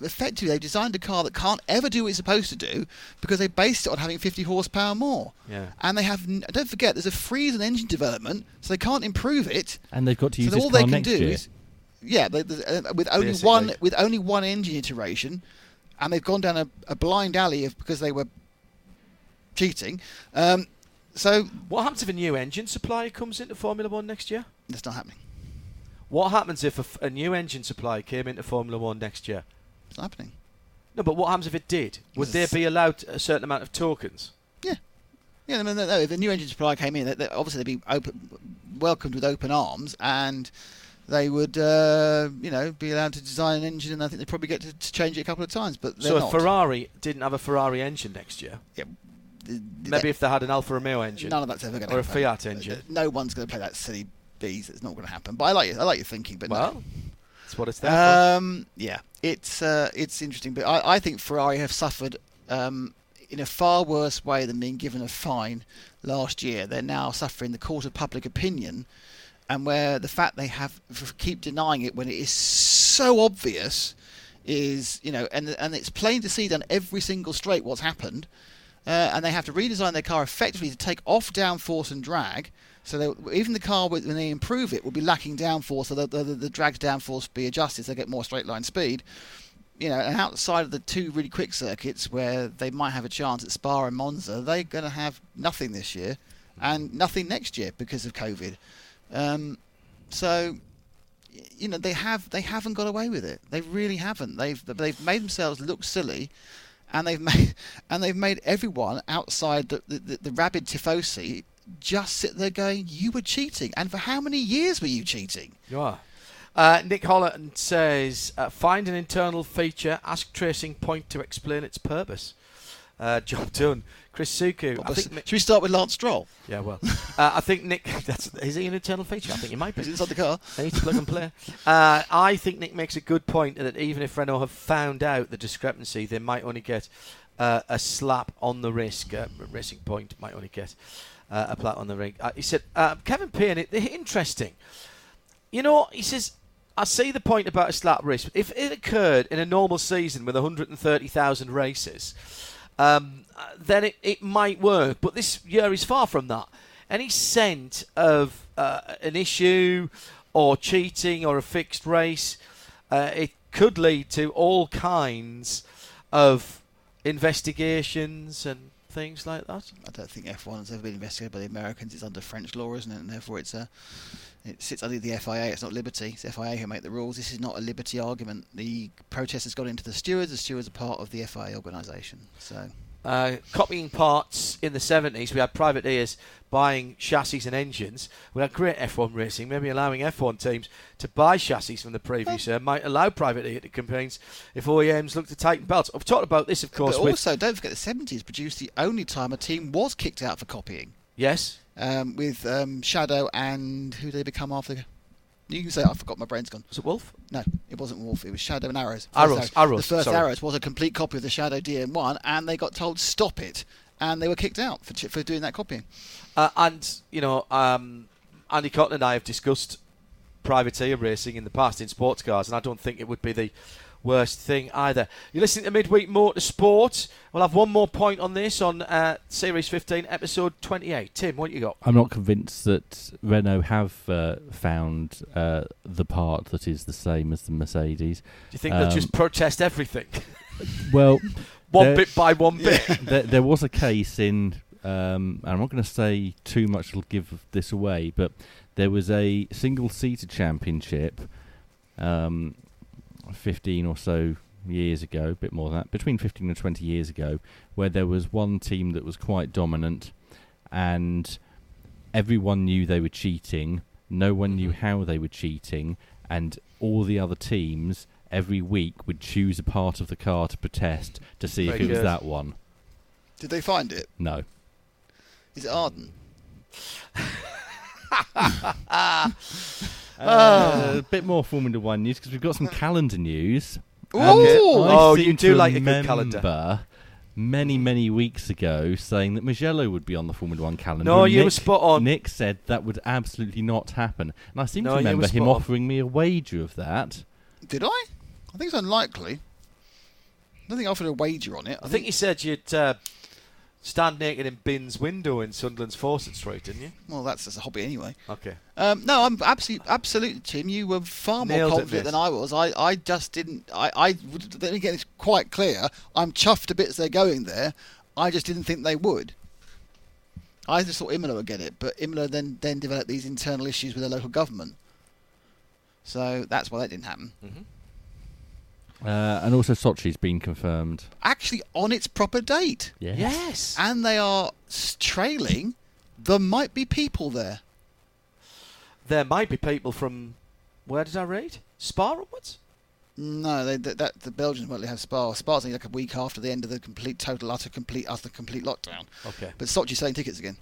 effectively they've designed a car that can't ever do what it's supposed to do because they based it on having 50 horsepower more. Yeah. And they have n- don't forget there's a freeze in engine development, so they can't improve it. And they've got to use so this all car they can next do year. is yeah, they, they, uh, with only Basically. one with only one engine iteration, and they've gone down a, a blind alley of because they were cheating. Um, so What happens if a new engine supplier comes into Formula One next year? that's not happening. What happens if a, f- a new engine supplier came into Formula One next year? It's not happening. No, but what happens if it did? Would they Yes. be allowed a certain amount of tokens? Yeah, no, no, no. If a new engine supplier came in, they, they, obviously they'd be open, welcomed with open arms, and they would, uh, you know, be allowed to design an engine, and I think they'd probably get to, to change it a couple of times. But they're so not. Ferrari didn't have a Ferrari engine next year, Yeah, th- maybe if they had an Alfa Romeo engine, none of that's ever going to or a. Fiat engine. No one's going to play that silly bees. It's not going to happen. But I like I like your thinking. But no. That's what it's there for. Um, yeah, it's uh, it's interesting, but I, I think Ferrari have suffered um, in a far worse way than being given a fine last year. They're now suffering the court of public opinion, and where the fact they have keep denying it when it is so obvious is you know, and and it's plain to see on every single straight what's happened. Uh, and they have to redesign their car effectively to take off downforce and drag. So they, even the car, when they improve it, will be lacking downforce, so the, the, the drag's downforce be adjusted so they get more straight line speed. You know, and outside of the two really quick circuits where they might have a chance at Spa and Monza, they're going to have nothing this year, and nothing next year because of COVID. Um, so, you know, they have they haven't got away with it. They really haven't. They've they've made themselves look silly and they've <laughs> made and they've made everyone outside the, the, the, the rabid tifosi just sit there going, "You were cheating," and for how many years were you cheating? You are. Uh, Nick Holland says, uh, find an internal feature, ask Racing Point to explain its purpose. Uh, <laughs> job done. Chris Suku. I think. Should we start with Lance Stroll? yeah, well, <laughs> uh, I think Nick. <laughs> That's is he an internal feature? I think he might be. He's inside the car. They need to plug and play. Uh, I think Nick makes a good point that even if Renault have found out the discrepancy, they might only get uh, a slap on the wrist. Uh, Racing Point might only get uh, a plat on the ring. Uh, he said, uh, Kevin Payne, it, interesting. You know, he says, I see the point about a slap wrist. If it occurred in a normal season with 130,000 races, um, uh, then it, it might work. But this year is far from that. Any scent of uh, an issue or cheating or a fixed race, uh, it could lead to all kinds of investigations and things like that. I don't think F1 has ever been investigated by the Americans. It's under French law, isn't it? And therefore, it's a it sits under the FIA. It's not Liberty. It's FIA who make the rules. This is not a Liberty argument. The protest has gone into the stewards. The stewards are part of the FIA organisation. So uh, copying parts in the 70s. We had privateers buying chassis and engines. We had great F1 racing. Maybe allowing F1 teams to buy chassis from the previous year might allow privateer campaigns if OEMs look to tighten belts. I've talked about this, of course. but also, don't forget the 70s produced the only time a team was kicked out for copying. yes, Um, with um, Shadow and who did they become after? You can say I forgot. My brain's gone. was it Wolf? No, it wasn't Wolf. It was Shadow and Arrows. Arrows, Arrows, The first sorry. Arrows was a complete copy of the Shadow DM1, and they got told stop it, and they were kicked out for for doing that copying. Uh, and you know, um, Andy Cotton and I have discussed privateer racing in the past in sports cars, and I don't think it would be the worst thing either. You're listening to Midweek Motorsport. We'll have one more point on this on uh, Series 15, Episode 28. Tim, what you got? I'm not convinced that Renault have uh, found uh, the part that is the same as the Mercedes. Do you think they'll Um, just protest everything, <laughs> Well, <laughs> one there- bit by one bit? <laughs> there, there was a case in, um, I'm not going to say too much to give this away, but there was a single-seater championship, um, 15 or so years ago, a bit more than that, between 15 and 20 years ago, where there was one team that was quite dominant, and everyone knew they were cheating. No one knew mm-hmm. how they were cheating, and all the other teams every week would choose a part of the car to protest to see if Very it was that one. Did they find it? No. Is it Arden? <laughs> <laughs> Uh, a bit more Formula One news because we've got some calendar news. Ooh! And Oh, you do like a good calendar. Many, many weeks ago, saying that Mugello would be on the Formula One calendar. No, and you were spot on. Nick said that would absolutely not happen, and I seem No, to you were remember him spot on. offering me a wager of that. Did I? I think it's unlikely. I don't think I offered a wager on it. I think you said you'd uh, stand naked in Binns window in Sunderland's Fawcett Street, didn't you? Well, that's just a hobby anyway. Okay. Um, no, I'm absolutely, absolutely, Tim. You were far more Nailed confident than I was. I, I just didn't. I, I me get this quite clear. I'm chuffed to bits they're going there. I just didn't think they would. I just thought Imola would get it, but Imola then then developed these internal issues with the local government. So that's why that didn't happen. Uh, and also Sochi's been confirmed. Actually, on its proper date, Yes. Yes. and they are trailing. There might be people there. There might be people from. Where did I read? Spa upwards? No, they, that, that the Belgians won't have Spa. Spa's only like a week after the end of the complete, total, utter, complete, utter, complete lockdown. Okay. But Sochi's selling tickets again.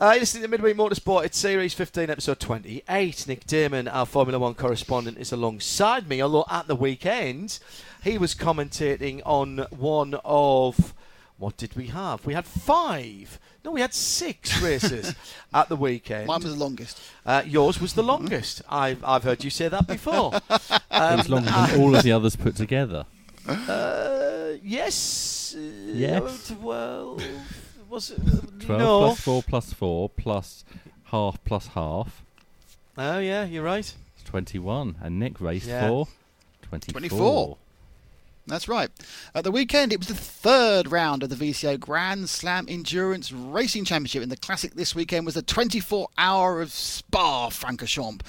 Uh, you're listening to Midweek Motorsport. It's Series 15, Episode 28. Nick Daman, our Formula One correspondent, is alongside me. Although at the weekend, he was commentating on one of. What did we have? We had five. No, we had six <laughs> races at the weekend. Mine was the longest. Uh, yours was the longest. I've, I've heard you say that before. <laughs> It Um, was longer than all of the others put together. Uh, yes. Uh, Yes. Well, was it? 12 no. plus 4 plus 4 plus half plus half Oh yeah, you're right. is 21. And Nick raced Yeah. for 24. 24. That's right. At the weekend, it was the third round of the VCO Grand Slam Endurance Racing Championship, and the classic this weekend was the 24 hour of Spa Francorchamps.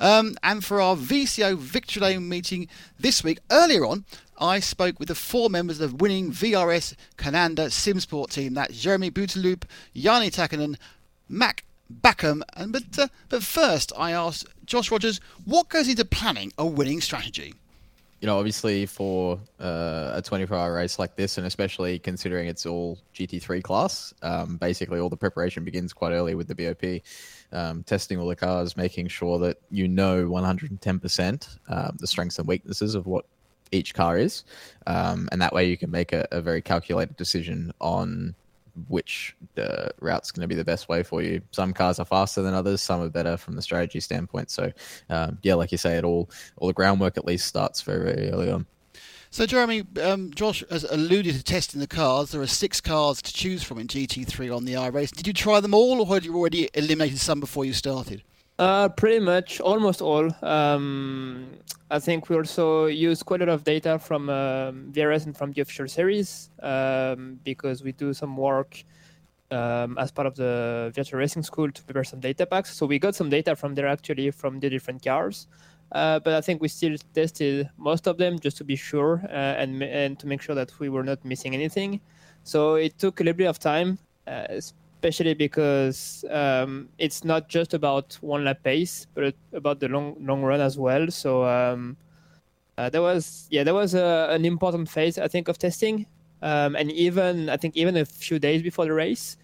Um, and for our VCO Victory Lane meeting this week, earlier on, I spoke with the four members of the winning VRS Coanda Simsport team. That's Jeremy Bouteloup, Yanni Takanen, Mack Bakkum, and but uh, but first I asked Josh Rogers what goes into planning a winning strategy. you know, obviously for uh, a 24-hour race like this, and especially considering it's all GT3 class, um, basically all the preparation begins quite early with the BOP, um, testing all the cars, making sure that you know 110% um, the strengths and weaknesses of what each car is, um, and that way you can make a, a very calculated decision on which uh, route's going to be the best way for you. Some cars are faster than others, some are better from the strategy standpoint. So, um, yeah, like you say, it all all the groundwork at least starts very very early on. So, Jeremy, um, Josh has alluded to testing the cars. There are six cars to choose from in GT3 on the iRace. Did you try them all, or had you already eliminated some before you started? Uh, pretty much, almost all. Um, I think we also use quite a lot of data from um, VRS and from the official series um, because we do some work um, as part of the virtual racing school to prepare some data packs. So we got some data from there actually from the different cars. Uh, but I think we still tested most of them just to be sure uh, and and to make sure that we were not missing anything. So it took a little bit of time, uh, especially because um, it's not just about one lap pace, but about the long long run as well. So um, uh, there was yeah there was a, an important phase I think of testing, um, and even I think even a few days before the race,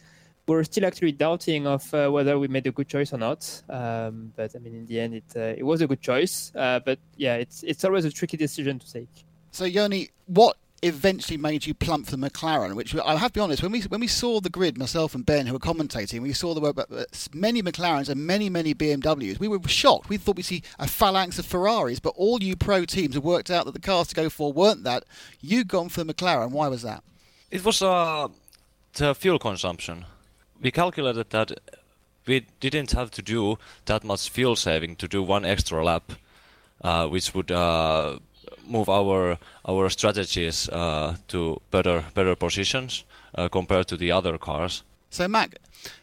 we were still actually doubting of uh, whether we made a good choice or not. Um, but I mean, in the end, it uh, it was a good choice. Uh, but yeah, it's it's always a tricky decision to take. So Yoni, what eventually made you plump for the McLaren, which I have to be honest, when we when we saw the grid, myself and Ben, who were commentating, we saw there were many McLarens and many many BMWs. We were shocked. We thought we'd see a phalanx of Ferraris, but all you pro teams have worked out that the cars to go for weren't that. You gone for the McLaren. Why was that? It was uh, the fuel consumption. We calculated that we didn't have to do that much fuel saving to do one extra lap, uh, which would uh, move our our strategies uh, to better better positions uh, compared to the other cars. So, Mac,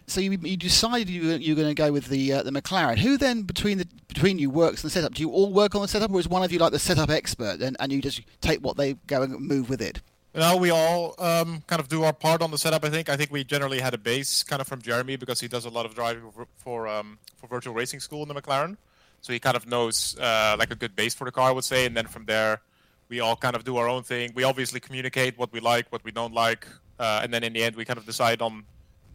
so you, you decided you, you were going to go with the uh, the McLaren. Who then between the between you works on the setup? Do you all work on the setup, or is one of you like the setup expert and, and you just take what they go and move with it? No, we all um, kind of do our part on the setup. I think. I think we generally had a base kind of from Jeremy because he does a lot of driving for for, um, for virtual racing school in the McLaren. So he kind of knows uh, like a good base for the car, I would say, and then from there, we all kind of do our own thing. We obviously communicate what we like, what we don't like, uh, and then in the end, we kind of decide on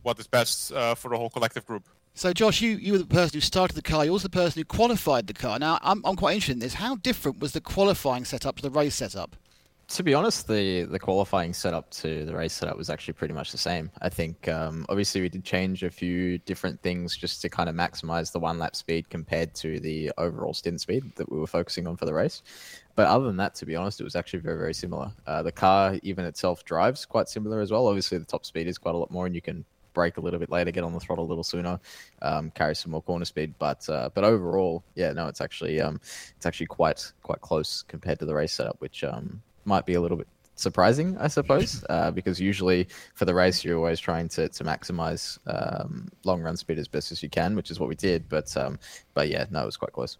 what is best uh, for the whole collective group. So, Josh, you, you were the person who started the car. You're also the person who qualified the car. Now, I'm, I'm quite interested in this. How different was the qualifying setup to the race setup? To be honest, the the qualifying setup to the race setup was actually pretty much the same. I think um, obviously we did change a few different things just to kind of maximize the one lap speed compared to the overall stint speed that we were focusing on for the race. But other than that, to be honest, it was actually very very similar. Uh, the car even itself drives quite similar as well. Obviously, the top speed is quite a lot more, and you can brake a little bit later, get on the throttle a little sooner, um, carry some more corner speed. But uh, but overall, yeah, no, it's actually um, it's actually quite quite close compared to the race setup, which um, might be a little bit surprising, I suppose, <laughs> uh, because usually for the race you're always trying to to maximize um, long run speed as best as you can, which is what we did. But um, but yeah, no, it was quite close.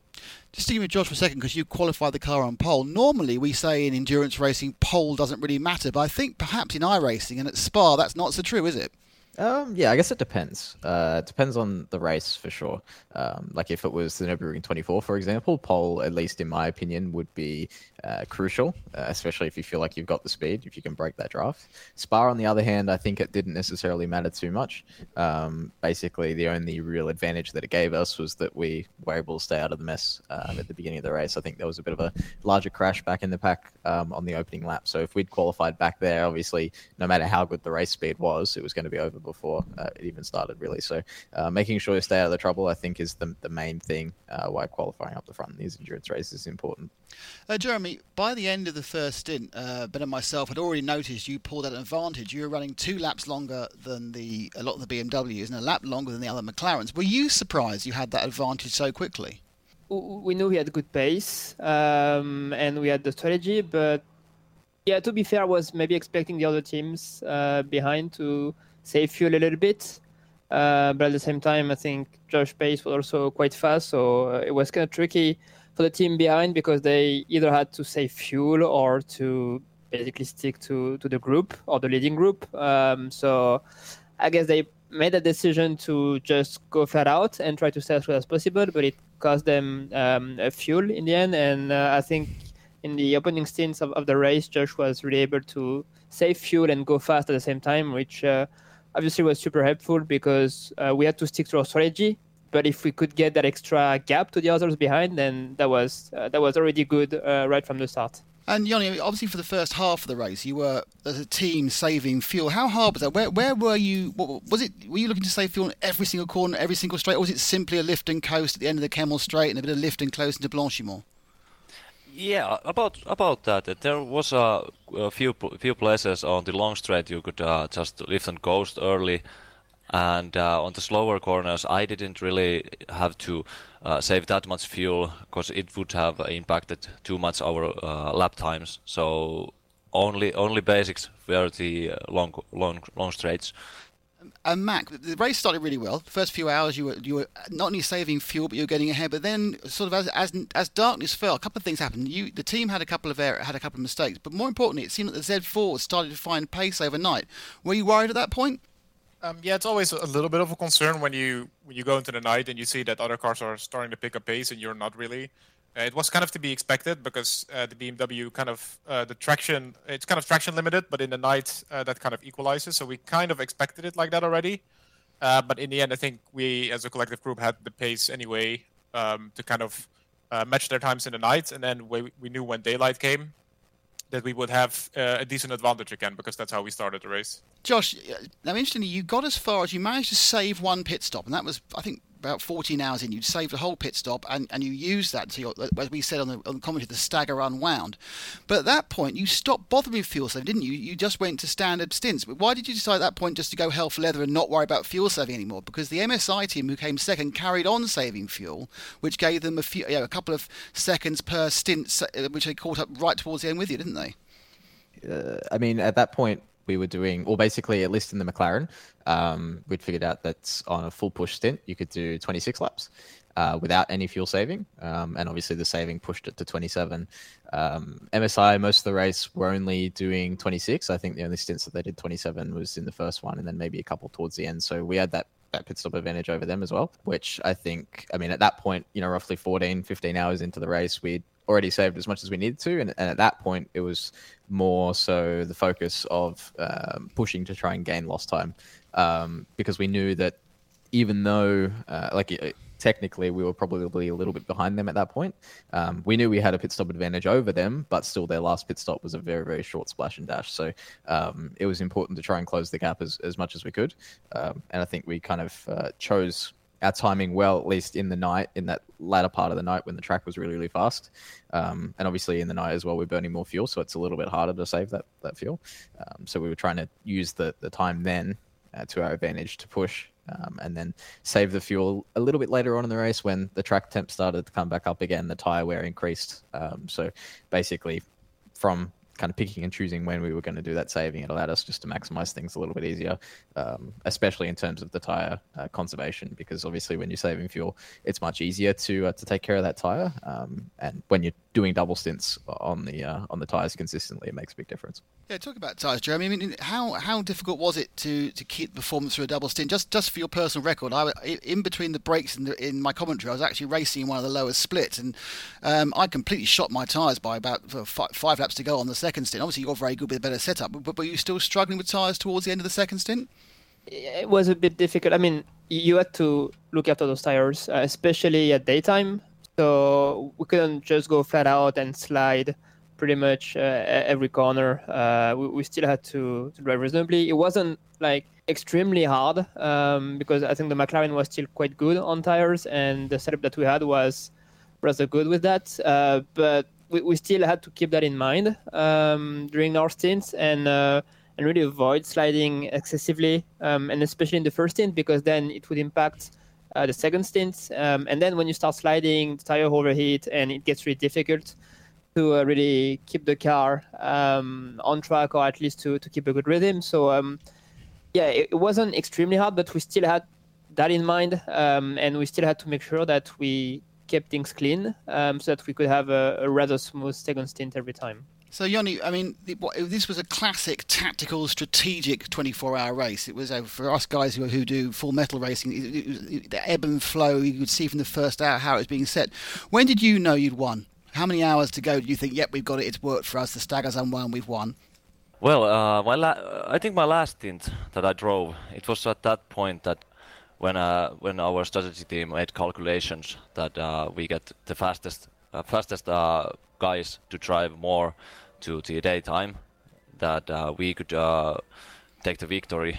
Just to give me Josh for a second, because you qualified the car on pole. Normally we say in endurance racing pole doesn't really matter, but I think perhaps in iRacing and at Spa that's not so true, is it? Um, yeah, I guess it depends. Uh, it depends on the race for sure. Um, like if it was the Nürburgring 24, for example, pole, at least in my opinion, would be uh, crucial, uh, especially if you feel like you've got the speed, if you can break that draft. Spa, on the other hand, I think it didn't necessarily matter too much. Um, basically, the only real advantage that it gave us was that we were able to stay out of the mess um, at the beginning of the race. I think there was a bit of a larger crash back in the pack um, on the opening lap. So if we'd qualified back there, obviously, no matter how good the race speed was, it was going to be over before uh, it even started, really. So uh, making sure you stay out of the trouble, I think, is the, the main thing uh, why qualifying up the front in these endurance races is important. Uh, Jeremy, by the end of the first stint, uh, Ben and myself had already noticed you pulled an advantage. You were running two laps longer than the a lot of the BMWs and a lap longer than the other McLarens. Were you surprised you had that advantage so quickly? We knew we had good pace um, and we had the strategy, but yeah, to be fair, I was maybe expecting the other teams uh, behind to save fuel a little bit. Uh, but at the same time, I think Josh pace was also quite fast, so uh, it was kind of tricky for the team behind because they either had to save fuel or to basically stick to, to the group or the leading group. Um, so I guess they made a decision to just go flat out and try to stay as fast as possible, but it cost them um, fuel in the end. And uh, I think in the opening stints of, of the race, Josh was really able to save fuel and go fast at the same time, which uh, obviously was super helpful because uh, we had to stick to our strategy. But if we could get that extra gap to the others behind, then that was uh, that was already good uh, right from the start. And Yoni, obviously for the first half of the race, you were as a team saving fuel. How hard was that? Where where were you? What, was it? Were you looking to save fuel in every single corner, every single straight, or was it simply a lift and coast at the end of the Kemmel Straight and a bit of lift and close into Blanchimont? Yeah, about about that. There was a, a few few places on the long straight you could uh, just lift and coast early, and uh, on the slower corners I didn't really have to uh, save that much fuel because it would have impacted too much our uh, lap times. So only only basics were the uh, long long long straights. And Mac, the race started really well. The first few hours, you were you were not only saving fuel, but you were getting ahead. But then, sort of as as, as darkness fell, a couple of things happened. You the team had a couple of error, had a couple of mistakes, but more importantly, it seemed that the Z4 started to find pace overnight. Were you worried at that point? Um, yeah, it's always a little bit of a concern when you when you go into the night and you see that other cars are starting to pick up pace and you're not really. Uh, it was kind of to be expected because uh, the BMW kind of uh, the traction it's kind of traction limited, but in the night uh, that kind of equalizes. So we kind of expected it like that already. Uh, but in the end, I think we as a collective group had the pace anyway um, to kind of uh, match their times in the night, and then we, we knew when daylight came that we would have a decent advantage again because that's how we started the race. Josh, now interestingly, you got as far as you managed to save one pit stop, and that was I think about 14 hours in, you'd saved a whole pit stop and, and you used that to your, as we said on the, on the commentary, the stagger unwound. But at that point, you stopped bothering with fuel saving, didn't you? You just went to standard stints. But why did you decide at that point just to go hell for leather and not worry about fuel saving anymore? Because the MSI team who came second carried on saving fuel, which gave them a few, you know, a couple of seconds per stint, uh, which they caught up right towards the end with you, didn't they? Uh, I mean, at that point, we were doing, or basically, at least in the McLaren, um, we'd figured out that on a full push stint, you could do 26 laps uh, without any fuel saving. Um, and obviously, the saving pushed it to 27. Um, MSI, most of the race were only doing 26. I think the only stints that they did 27 was in the first one, and then maybe a couple towards the end. So we had that that pit stop advantage over them as well, which I think, I mean, at that point, you know, roughly 14, 15 hours into the race, we'd already saved as much as we needed to, and, and at that point, it was more so the focus of um, pushing to try and gain lost time, um, because we knew that even though, uh, like, technically we were probably a little bit behind them at that point. Um, we knew we had a pit stop advantage over them, but still their last pit stop was a very, very short splash and dash. So um, it was important to try and close the gap as, as much as we could. Um, and I think we kind of uh, chose our timing well, at least in the night, in that latter part of the night when the track was really, really fast. Um, and obviously in the night as well, we're burning more fuel, so it's a little bit harder to save that, that fuel. Um, so we were trying to use the, the time then uh, to our advantage to push um, and then save the fuel a little bit later on in the race when the track temp started to come back up again, the tire wear increased. Um, so basically, from kind of picking and choosing when we were going to do that saving. It allowed us just to maximize things a little bit easier, um, especially in terms of the tire uh, conservation, because obviously when you're saving fuel, it's much easier to uh, to take care of that tire. Um, and when you're doing double stints on the uh, on the tires consistently, it makes a big difference. Yeah, talk about tires, Jeremy. I mean, how how difficult was it to, to keep performance through a double stint? Just just for your personal record, I in between the breaks in, the, in my commentary, I was actually racing in one of the lowest splits, and um, I completely shot my tires by about five, five laps to go on the second stint. Obviously, you got very good with a better setup, but, were you still struggling with tires towards the end of the second stint? It was a bit difficult. I mean, you had to look after those tires, uh, especially at daytime. So we couldn't just go flat out and slide pretty much uh, every corner. Uh, we, we, still had to, to, drive reasonably. It wasn't like extremely hard um, because I think the McLaren was still quite good on tires, and the setup that we had was rather good with that. Uh, but we, we, still had to keep that in mind um, during our stints and uh, and really avoid sliding excessively, um, and especially in the first stint because then it would impact. Uh, the second stint, um, and then when you start sliding, the tire overheat, and it gets really difficult to uh, really keep the car um, on track or at least to, to keep a good rhythm. So um, yeah, it, it, wasn't extremely hard, but we still had that in mind, um, and we still had to make sure that we kept things clean um, so that we could have a, a, rather smooth second stint every time. So Yoni, I mean, this was a classic tactical, strategic 24-hour race. It was uh, for us guys who, who do full metal racing. It, it, it, the ebb and flow you could see from the first hour how it was being set. When did you know you'd won? How many hours to go do you think? Yep, we've got it. It's worked for us. The stagger's unwound. We've won. Well, uh, my la- I think my last stint that I drove, it was at that point that when uh, when our strategy team made calculations that uh, we get the fastest uh, fastest guys to drive more to the daytime, that we could take the victory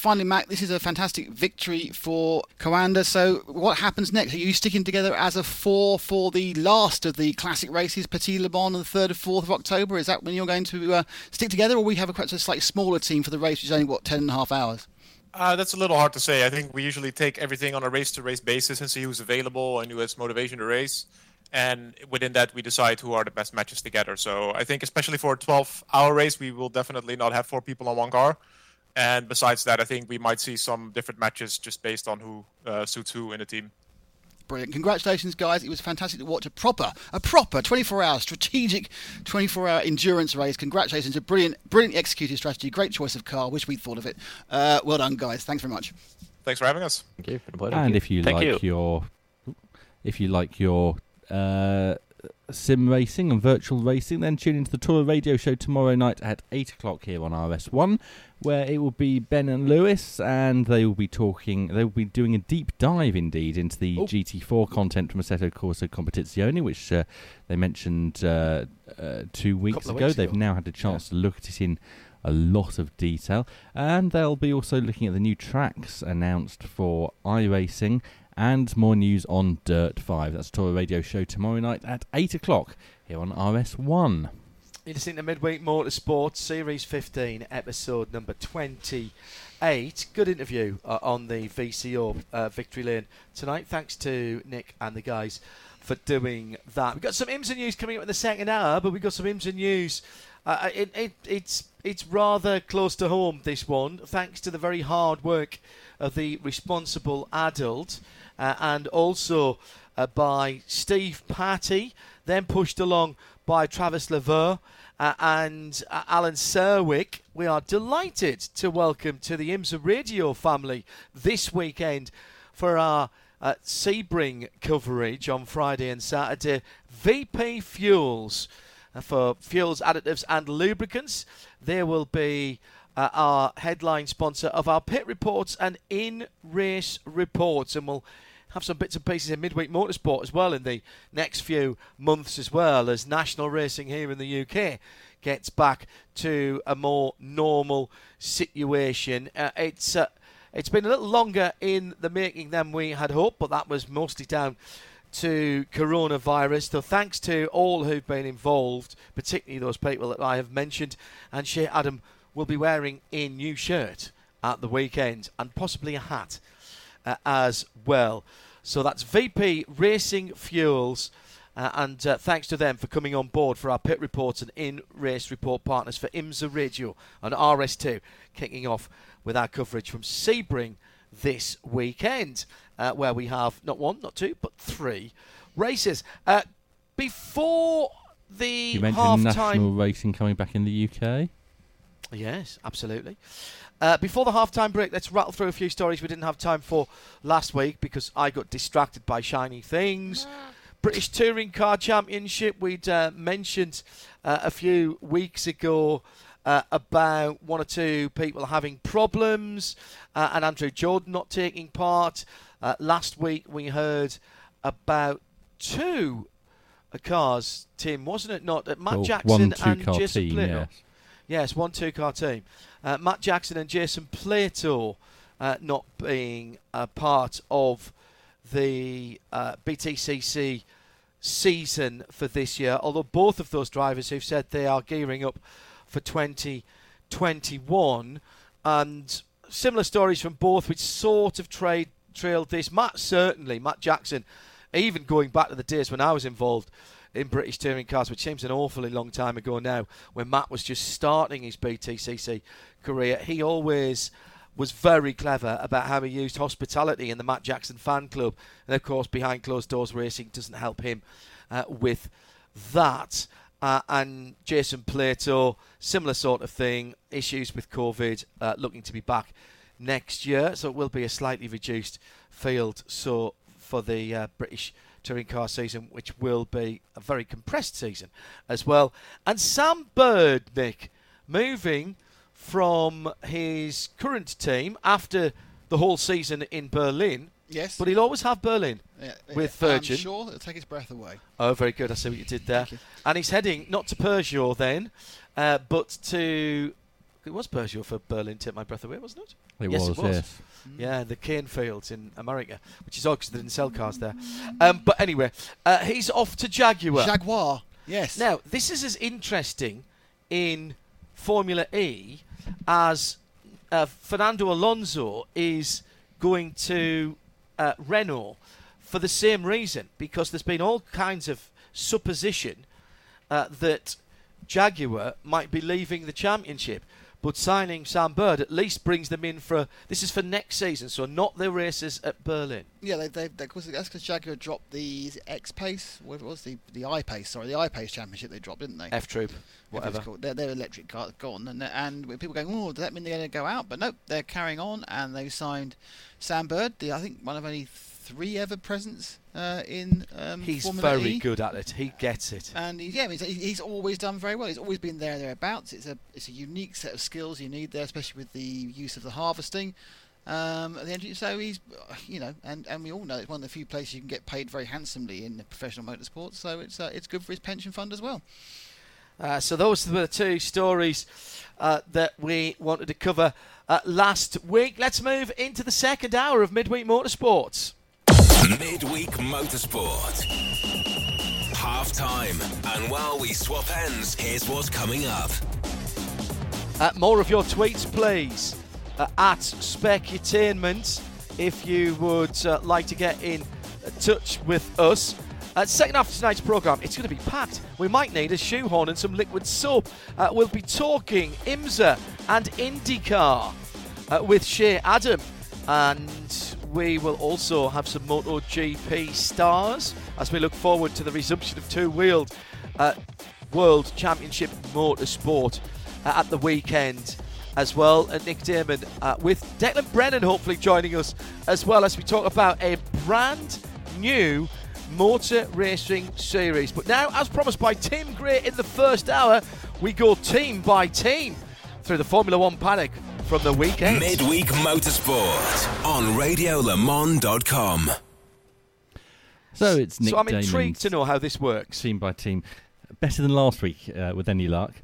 finally, Mac, this is a fantastic victory for Coanda. So, what happens next? Are you sticking together as a four for the last of the classic races, Petit Le Mans, on the 3rd or 4th of October? Is that when you're going to uh, stick together, or we have a quite a slightly smaller team for the race, which is only, what, 10 and a half hours? Uh, that's a little hard to say. I think we usually take everything on a race to race basis and see who's available and who has motivation to race. And within that, we decide who are the best matches together. So I think, especially for a 12 hour race, we will definitely not have four people on one car. And besides that, I think we might see some different matches just based on who uh, suits who in the team. Brilliant. Congratulations, guys. It was fantastic to watch a proper, a proper 24 hour strategic 24 hour endurance race. Congratulations. A brilliant, brilliant executed strategy. Great choice of car. Wish we'd thought of it. Uh, well done, guys. Thanks very much. Thanks for having us. Thank you. And if you Thank like you. your, if you like your uh, sim racing and virtual racing, then tune into the Tour Radio Show tomorrow night at 8 o'clock here on RS1, where it will be Ben and Lewis, and they will be talking, they will be doing a deep dive indeed into the Oh. GT4 content from Assetto Corsa Competizione, which uh, they mentioned uh, uh, two weeks Couple of ago. They've now had a chance to look at it in a lot of detail, and they'll be also looking at the new tracks announced for iRacing and more news on Dirt 5. That's a Tour Radio Show tomorrow night at 8 o'clock here on RS1. You're listening to Midweek Motorsport, Series 15, episode number 28. Good interview uh, on the VCO uh, Victory Lane tonight. Thanks to Nick and the guys for doing that. We've got some IMSA news coming up in the second hour, but we've got some IMSA news. Uh, it, it, it's, it's rather close to home, this one, thanks to the very hard work of the responsible adult uh, and also uh, by Steve Patty, then pushed along by Travis Lever uh, and uh, Alan Serwick. We are delighted to welcome to the IMSA Radio family this weekend for our uh, Sebring coverage on Friday and Saturday. VP Fuels uh, for fuels, additives, and lubricants. There will be uh, our headline sponsor of our pit reports and in race reports, and we'll have some bits and pieces in midweek motorsport as well in the next few months as well as national racing here in the UK gets back to a more normal situation. Uh, it's uh, it's been a little longer in the making than we had hoped, but that was mostly down to coronavirus. So thanks to all who've been involved, particularly those people that I have mentioned, and Shea Adam will be wearing a new shirt at the weekend and possibly a hat uh, as well. So that's VP Racing Fuels. Uh, and uh, thanks to them for coming on board for our pit reports and in race report partners for IMSA Radio and RS2, kicking off with our coverage from Sebring this weekend, uh, where we have not one, not two, but three races. Uh, before the You mentioned half national time. racing coming back in the UK. Yes, absolutely. Uh, before the half-time break, let's rattle through a few stories we didn't have time for last week because I got distracted by shiny things. British Touring Car Championship, we'd uh, mentioned uh, a few weeks ago uh, about one or two people having problems uh, and Andrew Jordan not taking part. Uh, last week we heard about two uh, cars, Tim, wasn't it? Not uh, Matt Well, Jackson one and two-car Jason team, Plato. yes. Yes, one two car team. Uh, Matt Jackson and Jason Plato uh, not being a part of the uh, BTCC season for this year, although both of those drivers who've said they are gearing up for 2021. And similar stories from both, which sort of trade trailed this. Matt certainly, Matt Jackson, even going back to the days when I was involved in British touring cars, which seems an awfully long time ago now, when Matt was just starting his BTCC career, he always was very clever about how he used hospitality in the Matt Jackson fan club. And of course, behind closed doors racing doesn't help him uh, with that. Uh, and Jason Plato, similar sort of thing, issues with COVID, uh, looking to be back next year. So it will be a slightly reduced field. So for the uh, British touring car season, which will be a very compressed season as well. And Sam Bird, Nick, moving from his current team after the whole season in Berlin. Yes. But he'll always have Berlin Yeah, with yeah, Virgin. I'm sure it'll take his breath away. Oh, very good. I see what you did there. You. And he's heading not to Peugeot then, uh, but to. It was Peugeot for Berlin, take my breath away, wasn't it? It yes, was, it was. yes. Yeah, the cane fields in America, which is odd because they didn't sell cars there. Um, but anyway, uh, he's off to Jaguar. Jaguar. Yes. Now, this is as interesting in Formula E as uh, Fernando Alonso is going to uh, Renault for the same reason, because there's been all kinds of supposition uh, that Jaguar might be leaving the championship. But signing Sam Bird at least brings them in for this is for next season, so not the races at Berlin. Yeah, they, they, they, of course, that's because Jaguar dropped the X Pace, what was the the I Pace? Sorry, the I Pace Championship they dropped, didn't they? F Troop, Whatever whatever. Their, their electric car gone, and and with people going, oh, does that mean they're going to go out? But nope, they're carrying on, and they signed Sam Bird, the I think one of only three ever presents uh, in um, He's Formula very E. good at it. He gets it. And he, yeah, he's, he's always done very well. He's always been there thereabouts. It's a it's a unique set of skills you need there, especially with the use of the harvesting. Um, at the engine. So he's, you know, and, and we all know it's one of the few places you can get paid very handsomely in professional motorsports. So it's uh, it's good for his pension fund as well. Uh, so those were the two stories uh, that we wanted to cover uh, last week. Let's move into the second hour of Midweek Motorsports. Midweek Motorsport. Half time. And while we swap ends, here's what's coming up. Uh, more of your tweets, please, uh, at Specutainment, if you would uh, like to get in touch with us. Uh, second half of tonight's programme, it's going to be packed. We might need a shoehorn and some liquid soap. Uh, we'll be talking IMSA and IndyCar uh, with Shea Adam. And we will also have some MotoGP stars as we look forward to the resumption of two-wheeled uh, World Championship Motorsport uh, at the weekend as well. And Nick Daman uh, with Declan Brennan hopefully joining us as well as we talk about a brand new motor racing series. But now, as promised by Tim Gray in the first hour, we go team by team through the Formula One paddock from the weekend. Midweek Motorsport on RadioLeMans.com. So it's Nick so I'm Daman's intrigued to know how this works. team by team. Better than last week, uh, with any luck.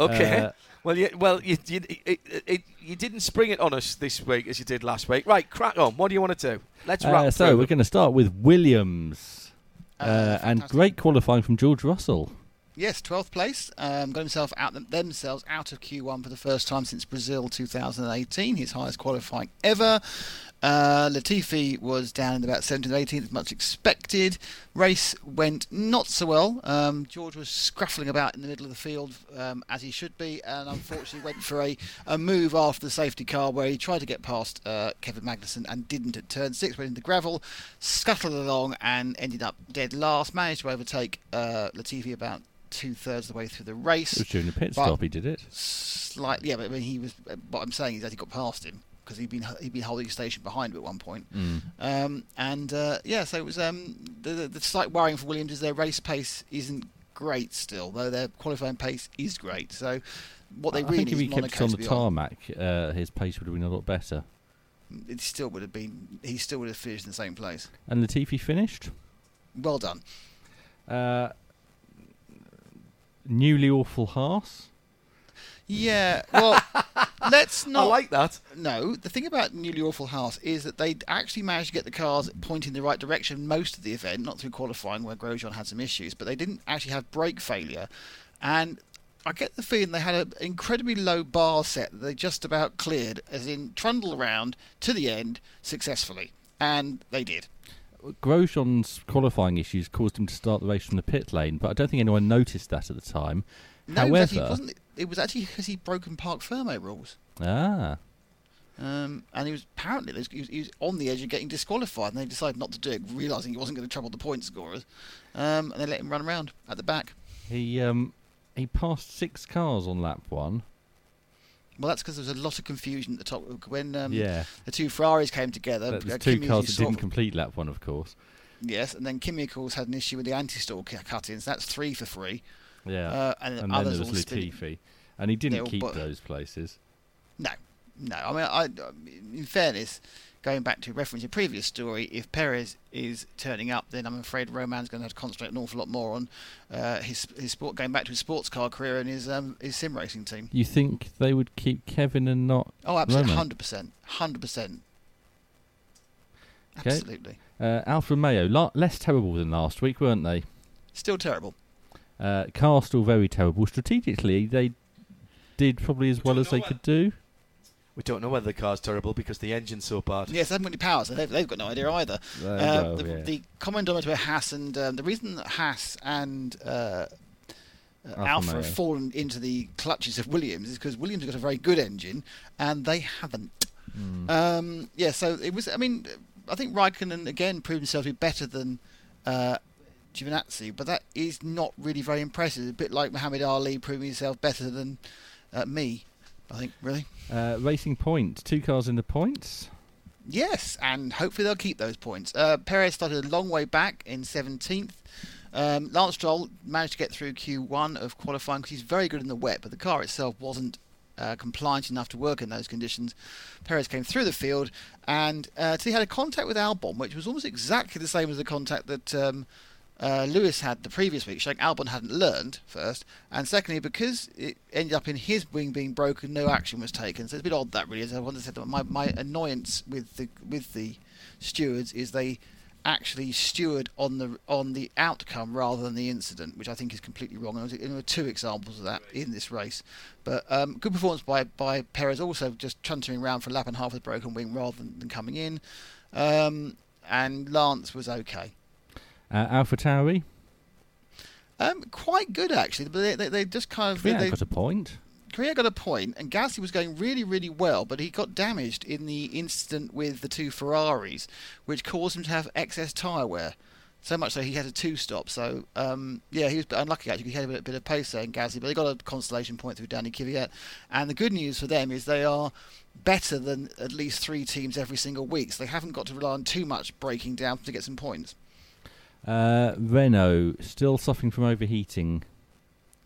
Okay. Uh, well, you, well, you, you, it, it, you didn't spring it on us this week as you did last week. Right, crack on. What do you want to do? Let's wrap Uh, so through we're going to start with Williams, uh, and great qualifying from George Russell. Yes, 12th place. Um, got himself out themselves out of Q1 for the first time since Brazil 2018, his highest qualifying ever. Uh, Latifi was down in about 17th, 18th, as much expected. Race went not so well. Um, George was scruffling about in the middle of the field um, as he should be, and unfortunately went for a, a move after the safety car where he tried to get past uh, Kevin Magnussen and didn't at turn six. Went into gravel, scuttled along, and ended up dead last. Managed to overtake uh, Latifi about two thirds of the way through the race. It was during the pit stop he did it. Slightly, yeah, but I mean, he was. What I'm saying is that he got past him because he'd been he'd been holding station behind him at one point. Um, and uh, yeah, so it was um, the, the the slight worrying for Williams is their race pace isn't great still, though their qualifying pace is great. So what they I really think if he is kept on the tarmac, uh, his pace would have been a lot better. It still would have been. He still would have finished in the same place. And the Latifi finished. Well done. Uh, newly awful Haas. Yeah. Well, <laughs> let's not. I not. like that. No, the thing about Newly Awful Haas is that they actually managed to get the cars pointing in the right direction most of the event, not through qualifying where Grosjean had some issues, but they didn't actually have brake failure. And I get the feeling they had an incredibly low bar set that they just about cleared, as in trundle around to the end successfully. And they did. Grosjean's qualifying issues caused him to start the race from the pit lane, but I don't think anyone noticed that at the time. No, it was actually, However, wasn't it, it was actually because he'd broken Parc Fermé rules. ah, Um, and he was apparently he was, he was on the edge of getting disqualified, and they decided not to do it, realizing he wasn't going to trouble the point scorers. Um, and they let him run around at the back. he um, he passed six cars on lap one. Well, that's because there was a lot of confusion at the top when um, yeah, the two Ferraris came together. But uh, two Kimi, cars that didn't complete lap one, of course. Yes, and then Chemicals had an issue with the anti-stall cu- cut-ins. That's three for free. Yeah. Uh, and then and then there was Latifi, and he didn't keep bu- those places. No, no. I mean, I, in fairness, going back to reference your previous story, if Perez is turning up, then I'm afraid Romain's going to have to concentrate an awful lot more on uh, his his sport, going back to his sports car career and his um, his sim racing team. You think they would keep Kevin and not? Oh, absolutely, hundred percent, hundred percent. Okay. Absolutely, Uh, Alfa Romeo, la- less terrible than last week, weren't they? still terrible. Uh, car still very terrible. Strategically, they did probably as well as they could do. We don't know whether the car's terrible because the engine's so bad. Yes, they haven't got any power, so they've, they've got no idea either. Uh, go, the, yeah. the common denominator Haas and um, the reason that Haas and uh, uh, Alfa Alpha have fallen into the clutches of Williams is because Williams have got a very good engine and they haven't. Hmm. Um, yeah, so it was. I mean, I think Raikkonen again proved himself to be better than uh, Giovinazzi, but that is not really very impressive. A bit like Muhammad Ali proving himself better than uh, me. I think really. Uh, Racing Point, two cars in the points. Yes, and hopefully they'll keep those points. Uh, Perez started a long way back in 17th. Um, Lance Stroll managed to get through Q1 of qualifying because he's very good in the wet, but the car itself wasn't uh, compliant enough to work in those conditions. Perez came through the field and uh, he had a contact with Albon, which was almost exactly the same as the contact that um, uh, Lewis had the previous week, showing Albon hadn't learned first, and secondly because it ended up in his wing being broken, no action was taken. So it's a bit odd that really. As I say, that my my annoyance with the with the stewards is they actually steward on the on the outcome rather than the incident, which I think is completely wrong. And there were two examples of that in this race. But um, good performance by by Perez, also just chuntering around for a lap and a half with a broken wing rather than, than coming in. Um, and Lance was okay. Uh, Alpha Tauri, Um, quite good actually, but they, they, they just kind of yeah, they, got a point. Korea got a point, and Gasly was going really, really well, but he got damaged in the incident with the two Ferraris, which caused him to have excess tyre wear. So much so he had a two stop. So um, yeah, he was unlucky actually. He had a bit, bit of pace there in Gasly, but they got a consolation point through Danny Kvyat. And the good news for them is they are better than at least three teams every single week. So they haven't got to rely on too much breaking down to get some points. Uh, Renault still suffering from overheating.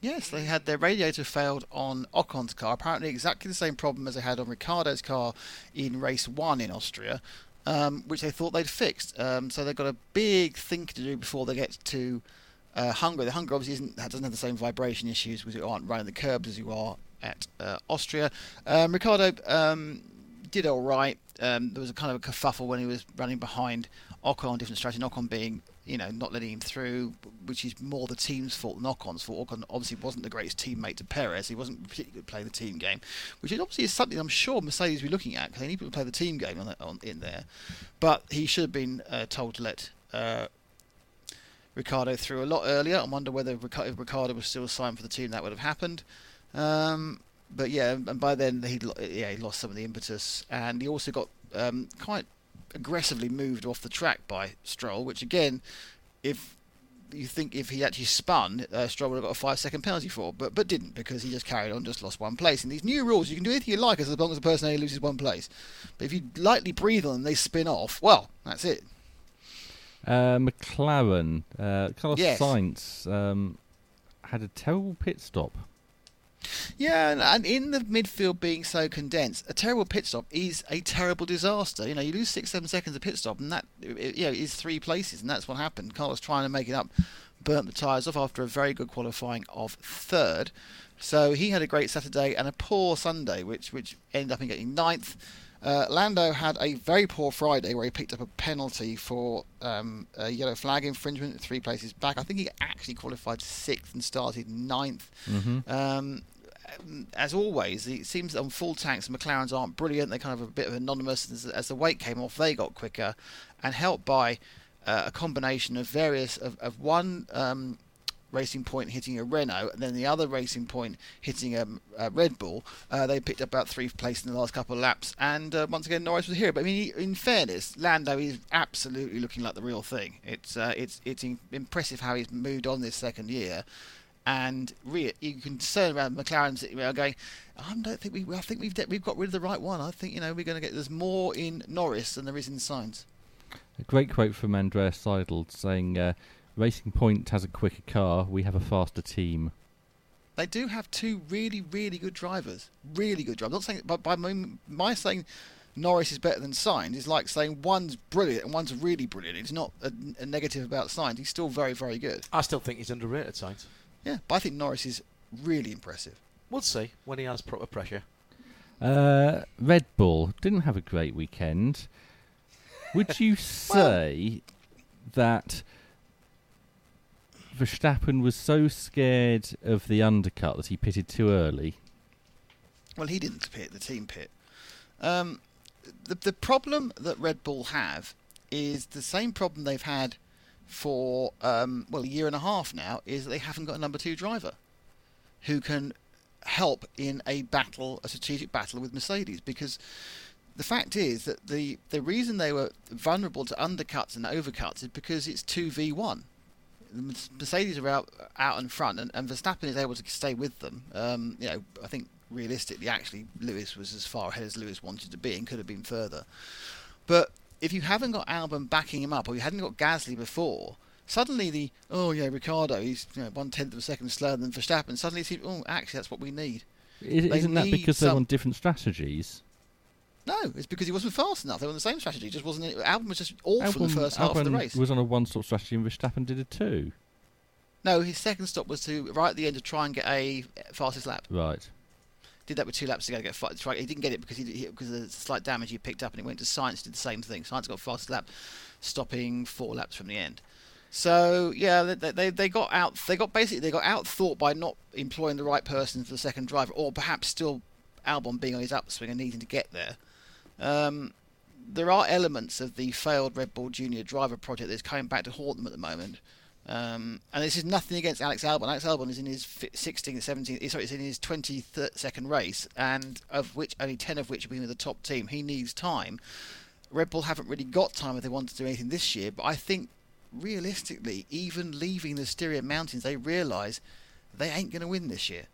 Yes, they had their radiator failed on Ocon's car. Apparently, exactly the same problem as they had on Ricciardo's car in race one in Austria, um, which they thought they'd fixed. Um, so they've got a big thing to do before they get to uh, Hungary. The Hungary obviously doesn't have the same vibration issues because you aren't running the curbs as you are at uh, Austria. Um, Ricciardo um, did all right. Um, there was a kind of a kerfuffle when he was running behind Ocon, on different strategy. Ocon being, you know, not letting him through, which is more the team's fault than Ocon's fault. Ocon obviously wasn't the greatest teammate to Perez. He wasn't particularly good playing the team game, which is obviously something I'm sure Mercedes will be looking at because they need people to play the team game on, on in there. But he should have been uh, told to let. Uh, Ricciardo through a lot earlier. I wonder whether Ric- if Ricciardo was still signed for the team, that would have happened. Um, but yeah, and by then he yeah he lost some of the impetus, and he also got um, quite aggressively moved off the track by Stroll, which again, if you think if he actually spun, uh, Stroll would have got a five second penalty for, but but didn't because he just carried on, just lost one place. And these new rules, you can do anything you like as long as the person only loses one place. But if you lightly breathe on them, they spin off. Well, that's it. Uh, McLaren, uh, Carlos Yes. Sainz um, had a terrible pit stop. Yeah, and, and in the midfield being so condensed, a terrible pit stop is a terrible disaster. You know, you lose six, seven seconds of pit stop, and that you know is three places, and that's what happened. Carlos trying to make it up, burnt the tyres off after a very good qualifying of third. So he had a great Saturday and a poor Sunday, which which ended up in getting ninth. Uh, Lando had a very poor Friday where he picked up a penalty for um, a yellow flag infringement, three places back. I think he actually qualified sixth and started ninth. Mhm. Um, as always, it seems on full tanks, McLarens aren't brilliant. They're kind of a bit of anonymous. As, as the weight came off, they got quicker, and helped by uh, a combination of various of, of one um, racing point hitting a Renault, and then the other racing point hitting a, a Red Bull. Uh, they picked up about three places in the last couple of laps, and uh, once again Norris was here. But I mean, in fairness, Lando is absolutely looking like the real thing. It's uh, it's it's in- impressive how he's moved on this second year. And re- you can turn around McLaren sitting around going, I don't think we. I think we've de- we've got rid of the right one. I think you know we're going to get. There's more in Norris than there is in Sainz. A great quote from Andreas Seidl saying, uh, "Racing Point has a quicker car. We have a faster team." They do have two really, really good drivers. Really good drivers. I'm not saying, but by my, my saying Norris is better than Sainz is like saying one's brilliant and one's really brilliant. It's not a, a negative about Sainz. He's still very, very good. I still think he's underrated, Sainz. Yeah, but I think Norris is really impressive. We'll see when he has proper pressure. Uh, Red Bull didn't have a great weekend. Would you <laughs> say that Verstappen was so scared of the undercut that he pitted too early? Well, he didn't pit. The team pit. Um, the the problem that Red Bull have is the same problem they've had for um, well a year and a half now. Is that they haven't got a number two driver who can help in a battle, a strategic battle with Mercedes. Because the fact is that the the reason they were vulnerable to undercuts and overcuts is because it's two v one. Mercedes are out out in front, and, and Verstappen is able to stay with them. Um, you know, I think realistically, actually, Lewis was as far ahead as Lewis wanted to be and could have been further. But if you haven't got Albon backing him up, or you hadn't got Gasly before, suddenly the oh yeah, Ricciardo he's you know, one tenth of a second slower than Verstappen. Suddenly, it seems, oh, actually, that's what we need. Isn't that because they're on different strategies? No, it's because he wasn't fast enough. They were on the same strategy. Just wasn't. Albon was just awful Albon- the first half of the Albon race. was on a one-stop strategy, and Verstappen did a two. No, his second stop was to right at the end to try and get a fastest lap. Right. Did that with two laps to go to get fi- try. He didn't get it because he, he because of the slight damage he picked up, and it went to Sainz. Did the same thing. Sainz got fastest lap, stopping four laps from the end. So yeah, they, they they got out. They got basically they got out thought by not employing the right person for the second driver, or perhaps still Albon being on his upswing and needing to get there. Um, there are elements of the failed Red Bull Junior driver project that's coming back to haunt them at the moment. Um, and this is nothing against Alex Albon. Alex Albon is in his fi- 16th, 17th, sorry, it's in his 22nd race, and of which only 10 of which have been with the top team. He needs time. Red Bull haven't really got time if they want to do anything this year, but I think realistically, even leaving the Styrian Mountains, they realise they ain't going to win this year.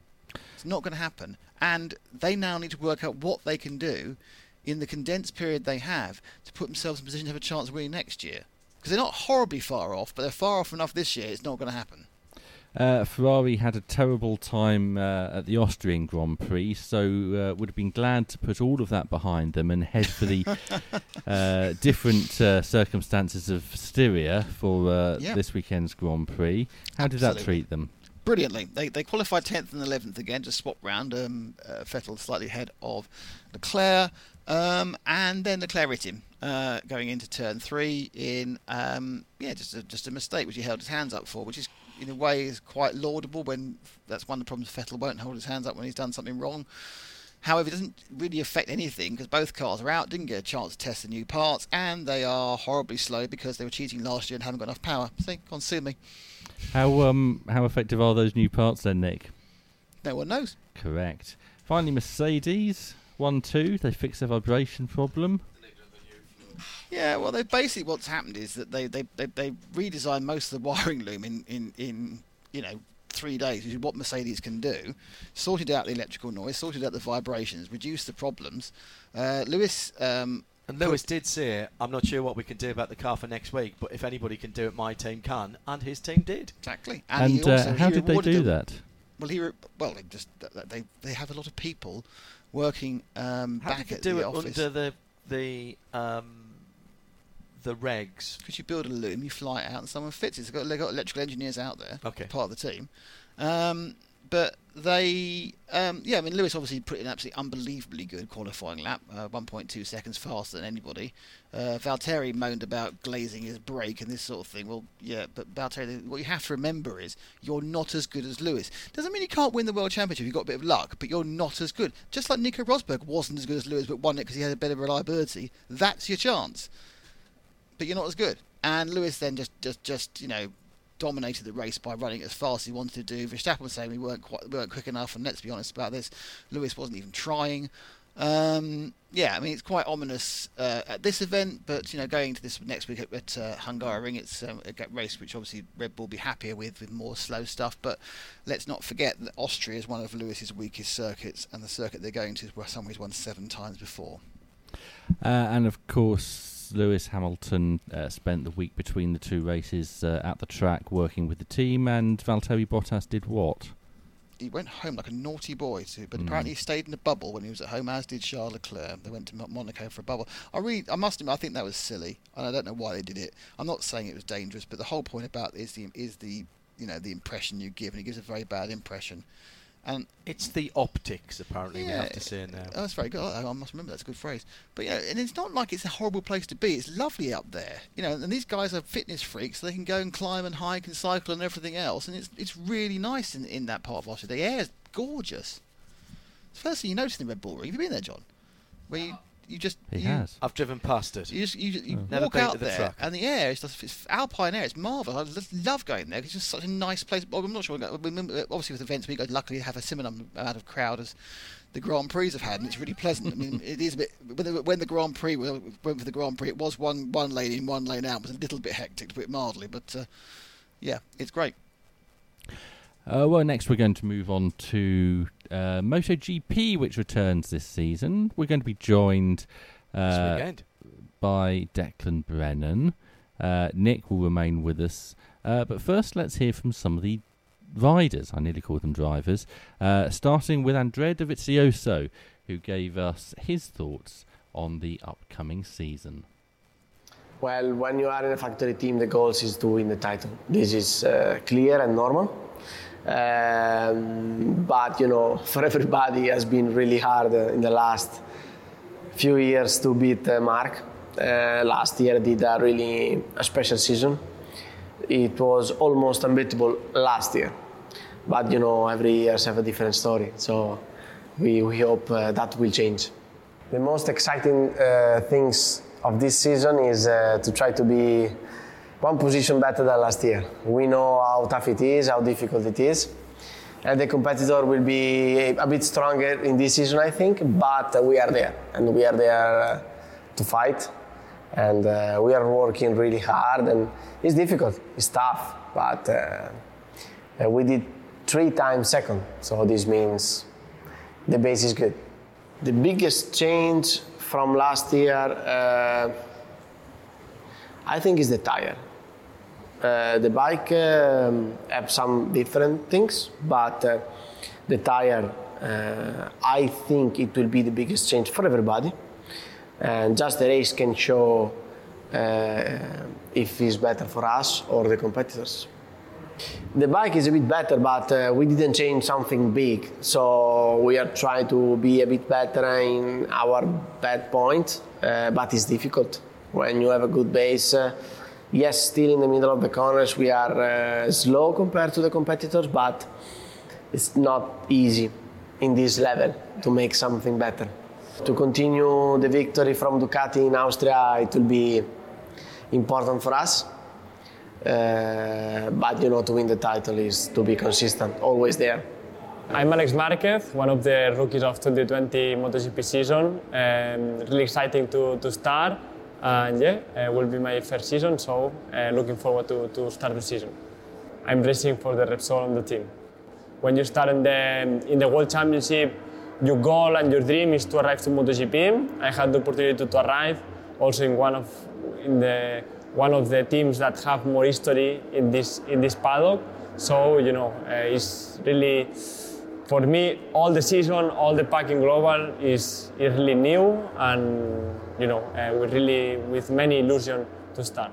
It's not going to happen. And they now need to work out what they can do in the condensed period they have to put themselves in position to have a chance of winning next year. Because they're not horribly far off, but they're far off enough this year, it's not going to happen. Uh, Ferrari had a terrible time uh, at the Austrian Grand Prix, so uh, would have been glad to put all of that behind them and head for the <laughs> uh, different uh, circumstances of Styria for uh, Yeah. this weekend's Grand Prix. How did that treat them? Brilliantly. They, they qualified 10th and 11th again, just swap round. Um, uh, Vettel slightly ahead of Leclerc. Um, and then Leclerc hit him uh, going into turn three in, um, yeah, just a, just a mistake, which he held his hands up for, which is, in a way, is quite laudable when that's one of the problems Vettel won't hold his hands up when he's done something wrong. However, it doesn't really affect anything because both cars are out, didn't get a chance to test the new parts, and they are horribly slow because they were cheating last year and haven't got enough power. See, go on, sue me. How um how effective are those new parts then, Nick? No one knows. Correct. Finally, Mercedes one two. They fixed their vibration problem. Yeah, well, they basically what's happened is that they they, they, they redesigned most of the wiring loom in, in, in you know three days, which is what Mercedes can do. Sorted out the electrical noise, sorted out the vibrations, reduced the problems. Uh, Lewis, um, And Lewis did say, I'm not sure what we can do about the car for next week, but if anybody can do it, my team can. And his team did. exactly, And, he uh, how he did they do them- that? Well, he re- well they just they they have a lot of people working um, How back did at do the it office. under the the um, the regs? Because you build a loom, you fly it out, and someone fits it. They've got, they've got electrical engineers out there, Okay. part of the team. Um, but they, um, yeah, I mean, Lewis obviously put in an absolutely unbelievably good qualifying lap, uh, 1.2 seconds faster than anybody. Uh, Valtteri moaned about glazing his brake and this sort of thing. Well, yeah, but Valtteri, what you have to remember is you're not as good as Lewis. Doesn't mean you can't win the world championship. You've got a bit of luck, but you're not as good. Just like Nico Rosberg wasn't as good as Lewis, but won it because he had a better reliability. That's your chance but you're not as good. And Lewis then just, just, just you know, dominated the race by running as fast as he wanted to do. Verstappen was saying we weren't quite, we weren't quick enough, and let's be honest about this, Lewis wasn't even trying. Um, yeah, I mean it's quite ominous uh, at this event, but you know, going to this next week at, at uh, Hungaroring, it's um, a race which obviously Red Bull will be happier with, with more slow stuff. But let's not forget that Austria is one of Lewis's weakest circuits, and the circuit they're going to is where somebody's won seven times before. Uh, and of course, Lewis Hamilton uh, spent the week between the two races uh, at the track working with the team, and Valtteri Bottas did what? He went home like a naughty boy, too, but Mm. apparently he stayed in a bubble when he was at home, as did Charles Leclerc. They went to Monaco for a bubble. I really, I must admit, I think that was silly, and I don't know why they did it. I'm not saying it was dangerous, but the whole point about is the is the you know the impression you give, and it gives a very bad impression. And It's the optics, apparently, we have to say now. Oh, that's very good. I, I must remember that's a good phrase. But yeah, and it's not like it's a horrible place to be. It's lovely up there, you know. And these guys are fitness freaks, so they can go and climb and hike and cycle and everything else. And it's it's really nice in, in that part of Austria. The air is gorgeous. It's the first thing you notice in the Red Bull Ring. Have you been there, John? Where you you just He you, has. I've driven past it. you just you, just- you Oh. Never walk been out the there, track. and the air is just it's alpine air. It's marvelous. I love going there. 'cause It's just such a nice place. Well, I'm not sure. Obviously, with events, we go luckily have a similar amount of crowd as the Grand Prix have had, and it's really pleasant. I mean, it is a bit when the, when the Grand Prix we went for the Grand Prix. It was one one lane in, one lane out. It was a little bit hectic, a bit mildly, but uh, yeah, it's great. Uh, well, next we're going to move on to uh, MotoGP, which returns this season. We're going to be joined uh, by Declan Brennan. Uh, Nick will remain with us. Uh, but first, let's hear from some of the riders. I nearly called them drivers. Uh, starting with Andrea Dovizioso, who gave us his thoughts on the upcoming season. Well, when you are in a factory team, the goal is to win the title. This is uh, clear and normal. Um, but you know, <laughs> for everybody, has been really hard uh, in the last few years to beat uh, Marc. Uh, last year did a really a special season. It was almost unbeatable last year, but you know, every year have a different story. So we, we hope uh, that will change. The most exciting uh, things of this season is uh, to try to be one position better than last year. We know how tough it is, how difficult it is. And the competitor will be a bit stronger in this season, I think, but we are there and we are there uh, to fight. And uh, we are working really hard, and it's difficult, it's tough, but uh, uh, we did three times second, so this means the base is good. The biggest change from last year, uh, I think, is the tire. Uh, the bike um, have some different things, but uh, the tire, uh, I think it will be the biggest change for everybody. And just the race can show uh, if it's better for us or the competitors. The bike is a bit better, but uh, we didn't change something big. So we are trying to be a bit better in our bad point, uh, but it's difficult when you have a good base. Yes, still in the middle of the corners, we are uh, slow compared to the competitors, but it's not easy in this level to make something better. To continue the victory from Ducati in Austria, it will be important for us. Uh, but you know, to win the title is to be consistent, always there. I'm Alex Marquez, one of the rookies of 2020 MotoGP season. Um, really exciting to, to start, and yeah, it will be my first season, so uh, looking forward to, to start the season. I'm racing for the Repsol on the team. When you start in the, in the World Championship, your goal and your dream is to arrive to MotoGP. I had the opportunity to, to arrive also in one of in the one of the teams that have more history in this in this paddock. So you know, uh, it's really for me all the season, all the packing global is, is really new, and you know, uh, we're really with many illusion to start.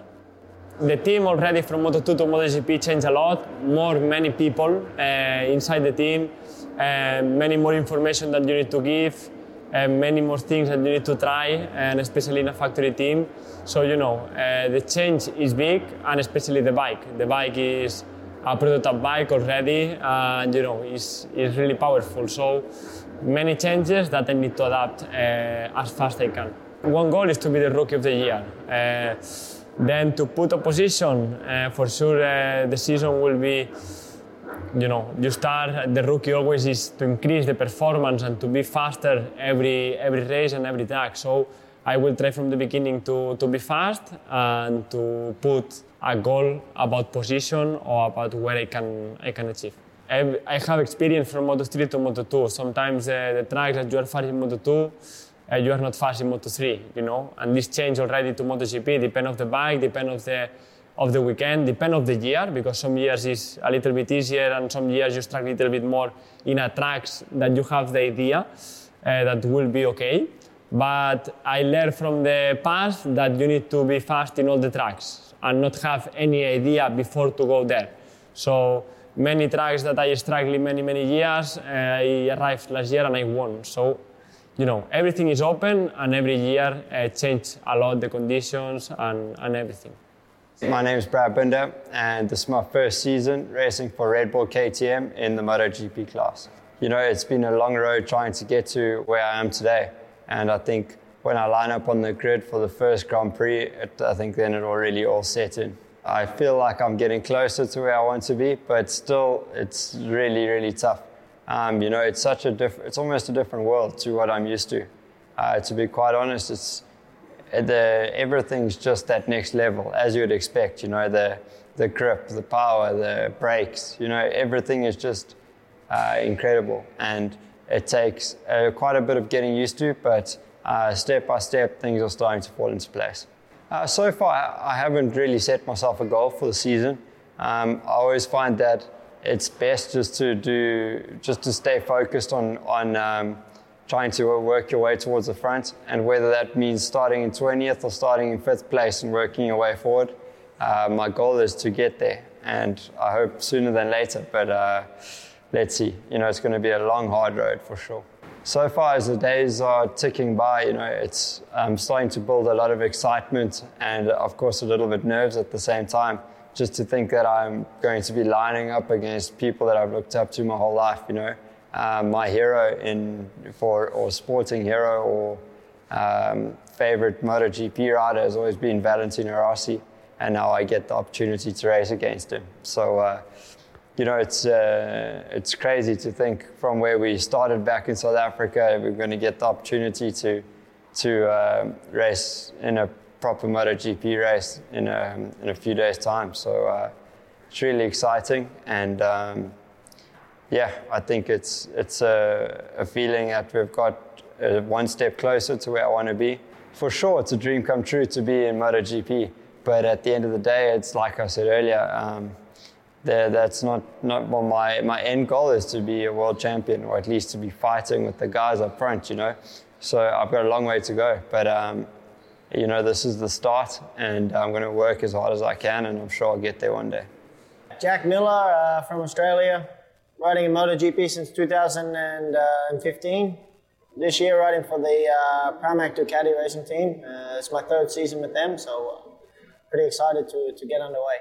The team already from Moto2 to MotoGP changed a lot. More, many people uh, inside the team, uh, many more information that you need to give, uh, many more things that you need to try, and especially in a factory team. So you know, uh, the change is big, and especially the bike. The bike is a prototype bike already, and you know, is is really powerful. So many changes that I need to adapt uh, as fast as I can. One goal is to be the rookie of the year. Uh, then to put a position, uh, for sure uh, the season will be, you know, you start, the rookie always is to increase the performance and to be faster every, every race and every track. So I will try from the beginning to, to be fast and to put a goal about position or about where I can, I can achieve. I have experience from Moto3 to Moto2. Sometimes uh, the tracks that you are fast in Moto2, uh, you are not fast in Moto3, you know. And this change already to Moto GP depend of the bike, depend of the of the weekend, depend of the year, because some years is a little bit easier and some years you struggle a little bit more in a tracks that you have the idea uh, that will be okay. But I learned from the past that you need to be fast in all the tracks and not have any idea before to go there. So many tracks that I struggled many, many years, uh, I arrived last year and I won. So, you know, everything is open and every year uh, change a lot the conditions and, and everything. My name is Brad Binder, and this is my first season racing for Red Bull KTM in the MotoGP class. You know, it's been a long road trying to get to where I am today, and I think when I line up on the grid for the first Grand Prix, it, I think then it will really all set in. I feel like I'm getting closer to where I want to be, but still, it's really, really tough. Um, you know, it's such a diff- it's almost a different world to what I'm used to. Uh, to be quite honest, it's the everything's just that next level, as you would expect. You know, the the grip, the power, the brakes. You know, everything is just uh, incredible, and it takes uh, quite a bit of getting used to. But uh, step by step, things are starting to fall into place. Uh, so far, I haven't really set myself a goal for the season. Um, I always find that it's best just to do, just to stay focused on on um, trying to work your way towards the front, and whether that means starting in 20th or starting in fifth place and working your way forward. Uh, my goal is to get there, and I hope sooner than later. But uh, let's see. You know, it's going to be a long, hard road for sure. So far as the days are ticking by, you know, it's um, starting to build a lot of excitement and, of course, a little bit nerves at the same time. Just to think that I'm going to be lining up against people that I've looked up to my whole life, you know um, my hero in for or sporting hero or um, favorite MotoGP rider has always been Valentino Rossi, and now I get the opportunity to race against him. So. Uh, you know, it's uh, it's crazy to think from where we started back in South Africa, we're going to get the opportunity to to uh, race in a proper MotoGP race in a in a few days' time. So uh, it's really exciting, and um, yeah, I think it's it's a, a feeling that we've got uh, one step closer to where I want to be. For sure, it's a dream come true to be in MotoGP, but at the end of the day, it's like I said earlier. Um, that's not not well, my my end goal is to be a world champion, or at least to be fighting with the guys up front. You know, so I've got a long way to go, but. Um, you know, this is the start, and I'm going to work as hard as I can, and I'm sure I'll get there one day. Jack Miller uh, from Australia, riding in MotoGP since 2015. This year, riding for the uh, Pramac Ducati racing team. Uh, it's my third season with them, so uh, pretty excited to, to get underway.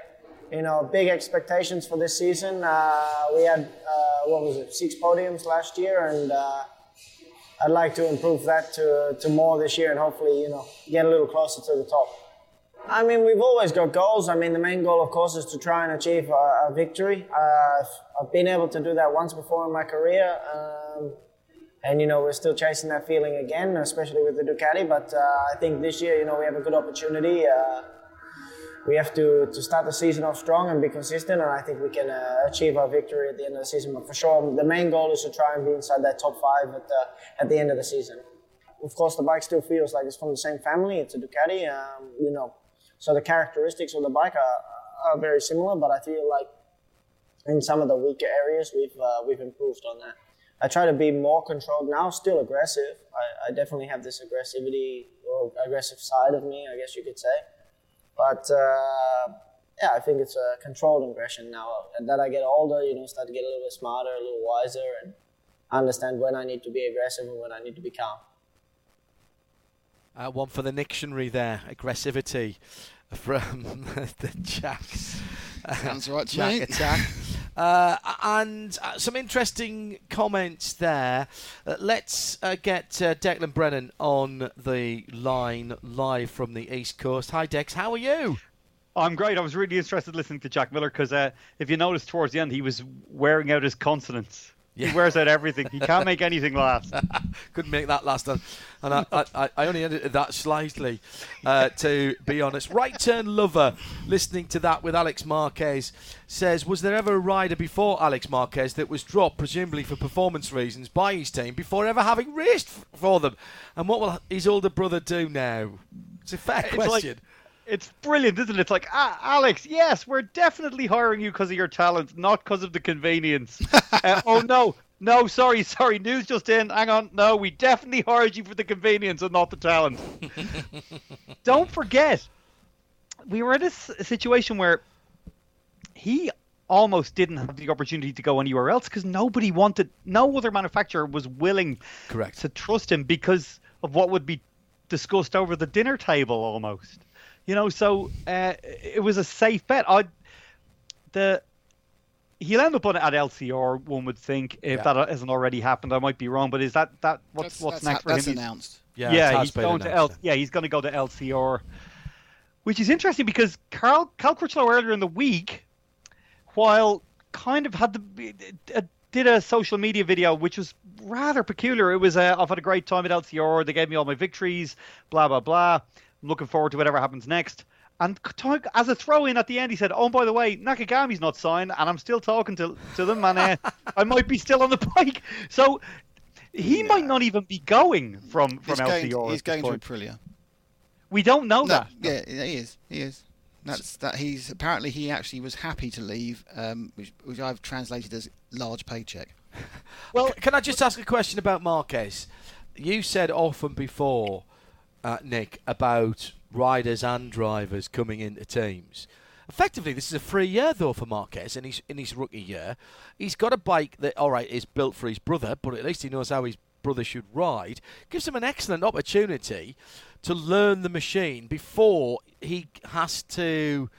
You know, big expectations for this season. Uh, we had, uh, what was it, six podiums last year, and uh, I'd like to improve that to, to more this year and hopefully, you know, get a little closer to the top. I mean, we've always got goals. I mean, the main goal, of course, is to try and achieve a, a victory. Uh, I've been able to do that once before in my career. Um, and, you know, we're still chasing that feeling again, especially with the Ducati. But uh, I think this year, you know, we have a good opportunity. We have to, to start the season off strong and be consistent. And I think we can uh, achieve our victory at the end of the season. But for sure, the main goal is to try and be inside that top five at the, at the end of the season. Of course, the bike still feels like it's from the same family. It's a Ducati. Um, you know, so the characteristics of the bike are, are very similar, but I feel like in some of the weaker areas we've uh, we've improved on that. I try to be more controlled now, still aggressive. I, I, definitely have this aggressivity or aggressive side of me, I guess you could say. But uh, yeah, I think it's a controlled aggression now. And that I get older, you know, start to get a little bit smarter, a little wiser, and understand when I need to be aggressive and when I need to be calm. Uh, one for the dictionary there, aggressivity from <laughs> the <laughs> Jack. Sounds right Jack mate. attack. <laughs> Uh, and uh, some interesting comments there. Uh, let's uh, get uh, Declan Brennan on the line live from the East Coast. Hi, Dex. How are you? I'm great. I was really interested listening to Jack Miller because uh, if you noticed towards the end, he was wearing out his consonants. He wears out everything. He can't make anything last. <laughs> Couldn't make that last time. And I, I, I only edited that slightly, uh, to be honest. Right turn lover, listening to that with Alex Marquez, says, Was there ever a rider before Alex Marquez that was dropped, presumably for performance reasons, by his team before ever having raced for them? And what will his older brother do now? It's a fair It's like- question. It's brilliant, isn't it? It's like, ah, Alex, yes, we're definitely hiring you because of your talent, not because of the convenience. <laughs> uh, oh, no. No, sorry, <laughs> sorry. News just in. Hang on. No, we definitely hired you for the convenience and not the talent. <laughs> Don't forget, we were in a situation where he almost didn't have the opportunity to go anywhere else because nobody wanted, no other manufacturer was willing Correct. to trust him because of what would be discussed over the dinner table almost. You know, so uh, it was a safe bet. I the he'll end up on at LCR. One would think if Yeah. that hasn't already happened, I might be wrong. But is that that what's That's- what's that's next ha- for that's him? He's- announced. Yeah, yeah, he's he's going to L. Yeah, he's going to go to LCR, which is interesting because Carl Cal Crutchlow earlier in the week, while kind of had the uh, did a social media video which was rather peculiar. It was uh, I've had a great time at LCR. They gave me all my victories. Blah blah blah. I'm looking forward to whatever happens next. And as a throw in at the end, he said, "Oh, by the way, Nakagami's not signed, and I'm still talking to to them, and uh, <laughs> I might be still on the bike." So he might not even be going from from He's going, LCR. he's at this going to point. Aprilia. We don't know No, that. yeah, he is. He is. That's that. He's apparently he actually was happy to leave, um, which, which I've translated as large paycheck. <laughs> Well, can I just ask a question about Marquez? You said often before, uh, Nick, about riders and drivers coming into teams. Effectively, this is a free year though for Marquez in his in his rookie year. He's got a bike that, all right, is built for his brother, but at least he knows how his brother should ride. Gives him an excellent opportunity to learn the machine before he has to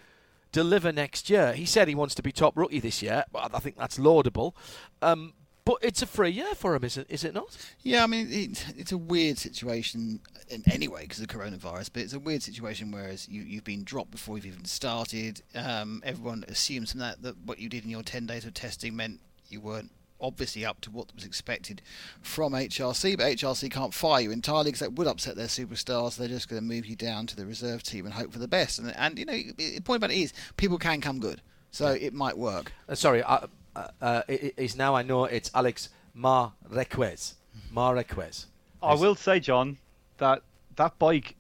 deliver next year. He said he wants to be top rookie this year. I think that's laudable. Um, but it's a free year for him, is it? Is it not? Yeah, I mean it, it's a weird situation in any way because of coronavirus, but it's a weird situation whereas you you've been dropped before you've even started. Um, everyone assumes from that that what you did in your ten days of testing meant you weren't obviously up to what was expected from HRC, but HRC can't fire you entirely because that would upset their superstars. They're just going to move you down to the reserve team and hope for the best. And and you know the point about it is people can come good, so it might work. Uh, sorry, uh, uh, uh, is now I know it's Alex Marquez. Marquez. I will say, John, that that bike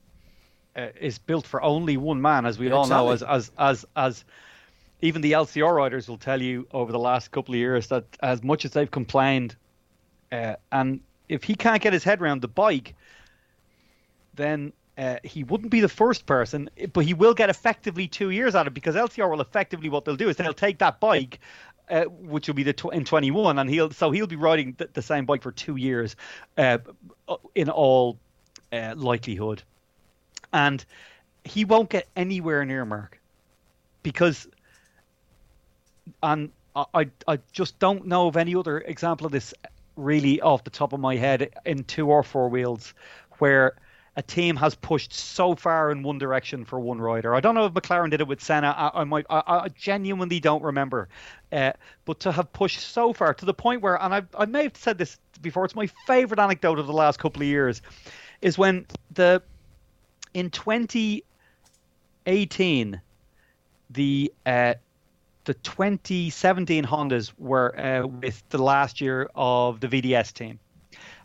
uh, is built for only one man, as we Yeah, all know. As as as as even the LCR riders will tell you over the last couple of years that as much as they've complained, uh, and if he can't get his head around the bike, then uh, he wouldn't be the first person, but he will get effectively two years out of it because LCR will effectively what they'll do is they'll take that bike, uh, which will be the tw- in 21, and he'll so he'll be riding the, the same bike for two years, uh, in all uh, likelihood, and he won't get anywhere near Marc because, and I I- I just don't know of any other example of this really off the top of my head in two or four wheels where a team has pushed so far in one direction for one rider. I don't know if McLaren did it with Senna. I, I might, I, I genuinely don't remember. Uh, but to have pushed so far to the point where, and I, I may have said this before, it's my favorite anecdote of the last couple of years, is when the in 2018 the uh, the 2017 Hondas were uh, with the last year of the VDS team,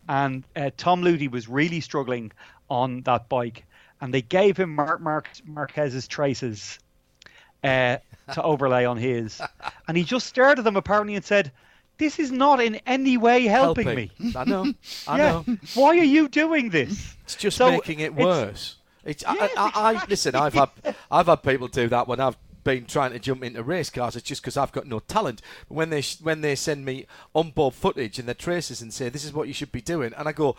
and uh, Tom Lüthi was really struggling on that bike, and they gave him Marc, Marc Marquez's traces uh, to overlay on his, <laughs> and he just stared at them apparently and said. This is not in any way helping, Helping. me. I know. <laughs> I Yeah. know. Why are you doing this? It's just So making it it's- worse. It's, I, I, I, I, listen, I've had I've had people do that when I've been trying to jump into race cars. It's just because I've got no talent. But when they when they send me onboard footage and their traces and say this is what you should be doing, and I go,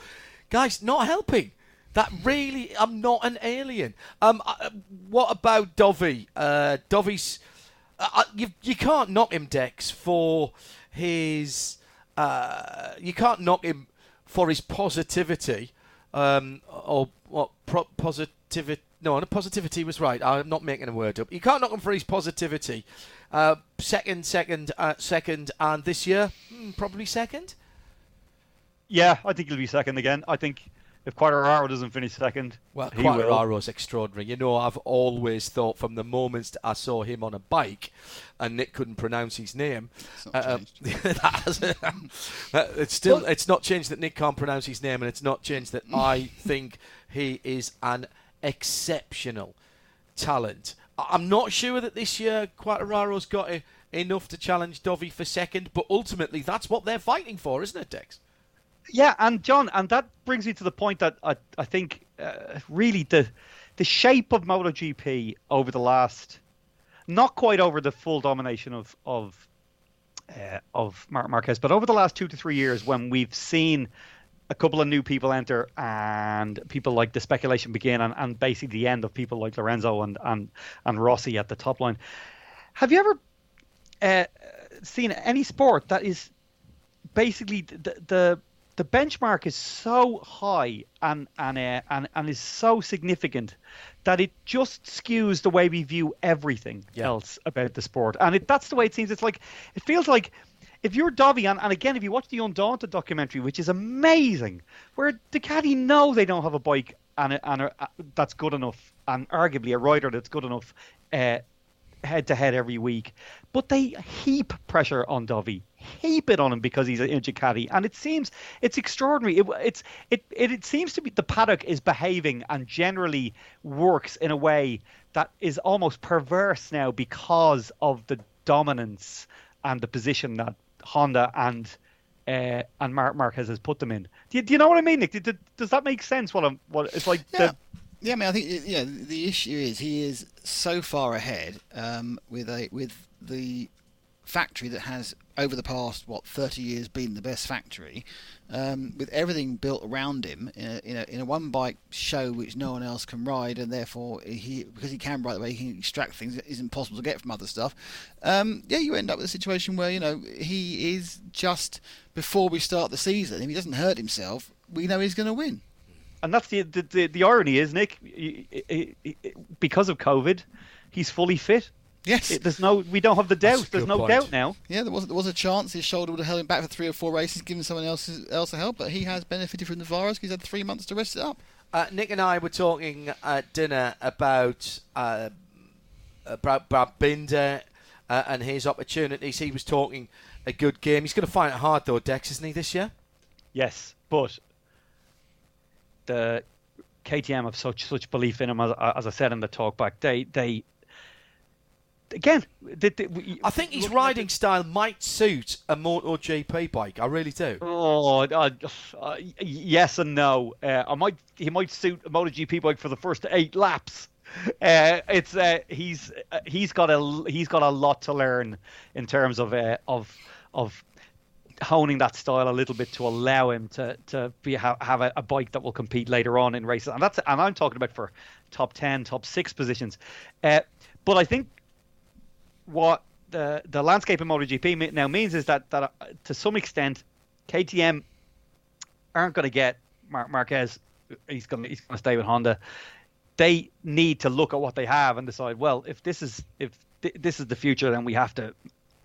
guys, not helping. That really, I'm not an alien. Um, uh, what about Dovey? Uh, Dovey's, uh, you you can't knock him, Dex, for his. Uh, you can't knock him for his positivity, um, or what pro- positivity No, the positivity was right. I'm not making a word up. You can't knock him for his positivity. Uh, second, second, uh, second, and this year hmm, probably second. Yeah, I think he'll be second again. I think if Quartararo doesn't finish second, Well, he will. Extraordinary. You know, I've always thought from the moments I saw him on a bike, and Nick couldn't pronounce his name. uh, <laughs> that hasn't- <laughs> uh, it's still it's not changed that Nick can't pronounce his name, and it's not changed that I <laughs> think he is an exceptional talent. I- I'm not sure that this year Quartararo's got e- enough to challenge Dovey for second, but ultimately that's what they're fighting for, isn't it, Dex? Yeah, and John, and that brings me to the point that I, I think uh, really the the shape of MotoGP over the last, not quite over the full domination of of uh, of Marquez, but over the last two to three years when we've seen a couple of new people enter and people like the speculation begin and, and basically the end of people like Lorenzo and, and, and Rossi at the top line. Have you ever uh, seen any sport that is basically the, the the benchmark is so high and and uh, and and is so significant that it just skews the way we view everything else about the sport, and it, that's the way it seems. It's like it feels like if you're Dovi, and, and again, if you watch the Undaunted documentary, which is amazing, where Ducati know they don't have a bike and a, and a, that's good enough, and arguably a rider that's good enough. Uh, head to head every week, but they heap pressure on Dovi, heap it on him because he's a Ducati, and it seems it's extraordinary. It, it's it, it it seems to be the paddock is behaving and generally works in a way that is almost perverse now because of the dominance and the position that Honda and uh, and Marc Marquez has put them in. Do you, do you know what I mean, Nick? Does, does that make sense? What I'm what it's like Yeah. the Yeah, I mean, I think yeah. The issue is he is so far ahead um, with a with the factory that has over the past what 30 years been the best factory, um, with everything built around him in a, in a in a one bike show which no one else can ride, and therefore he because he can ride the way he can extract things that isn't possible to get from other stuff. Um, yeah, you end up with a situation where you know he is just before we start the season. If he doesn't hurt himself, we know he's going to win. And that's the the, the, the irony is Nick, because of COVID, he's fully fit. Yes, there's no we don't have the doubt. There's no point. doubt now. Yeah, there was there was a chance his shoulder would have held him back for three or four races, given someone else else a help, but he has benefited from the virus. 'cause He's had three months to rest it up. Uh, Nick and I were talking at dinner about uh, about Brad Binder uh, and his opportunities. He was talking a good game. He's going to find it hard though, Dex, isn't he, this year? Yes, but the KTM have such such belief in him as, as I said in the talk back. They they again. They, they, we, I think his riding style might suit a MotoGP bike. I really do. Oh, uh, uh, yes and no. Uh, I might he might suit a MotoGP bike for the first eight laps. Uh, it's uh, he's uh, he's got a he's got a lot to learn in terms of uh, of of honing that style a little bit to allow him to to be ha- have a, a bike that will compete later on in races, and that's and I'm talking about for top ten, top six positions. Uh, but I think what the the landscape in MotoGP now means is that that uh, to some extent KTM aren't going to get Mar- Marquez. He's going he's going to stay with Honda. They need to look at what they have and decide. Well, if this is if th- this is the future, then we have to,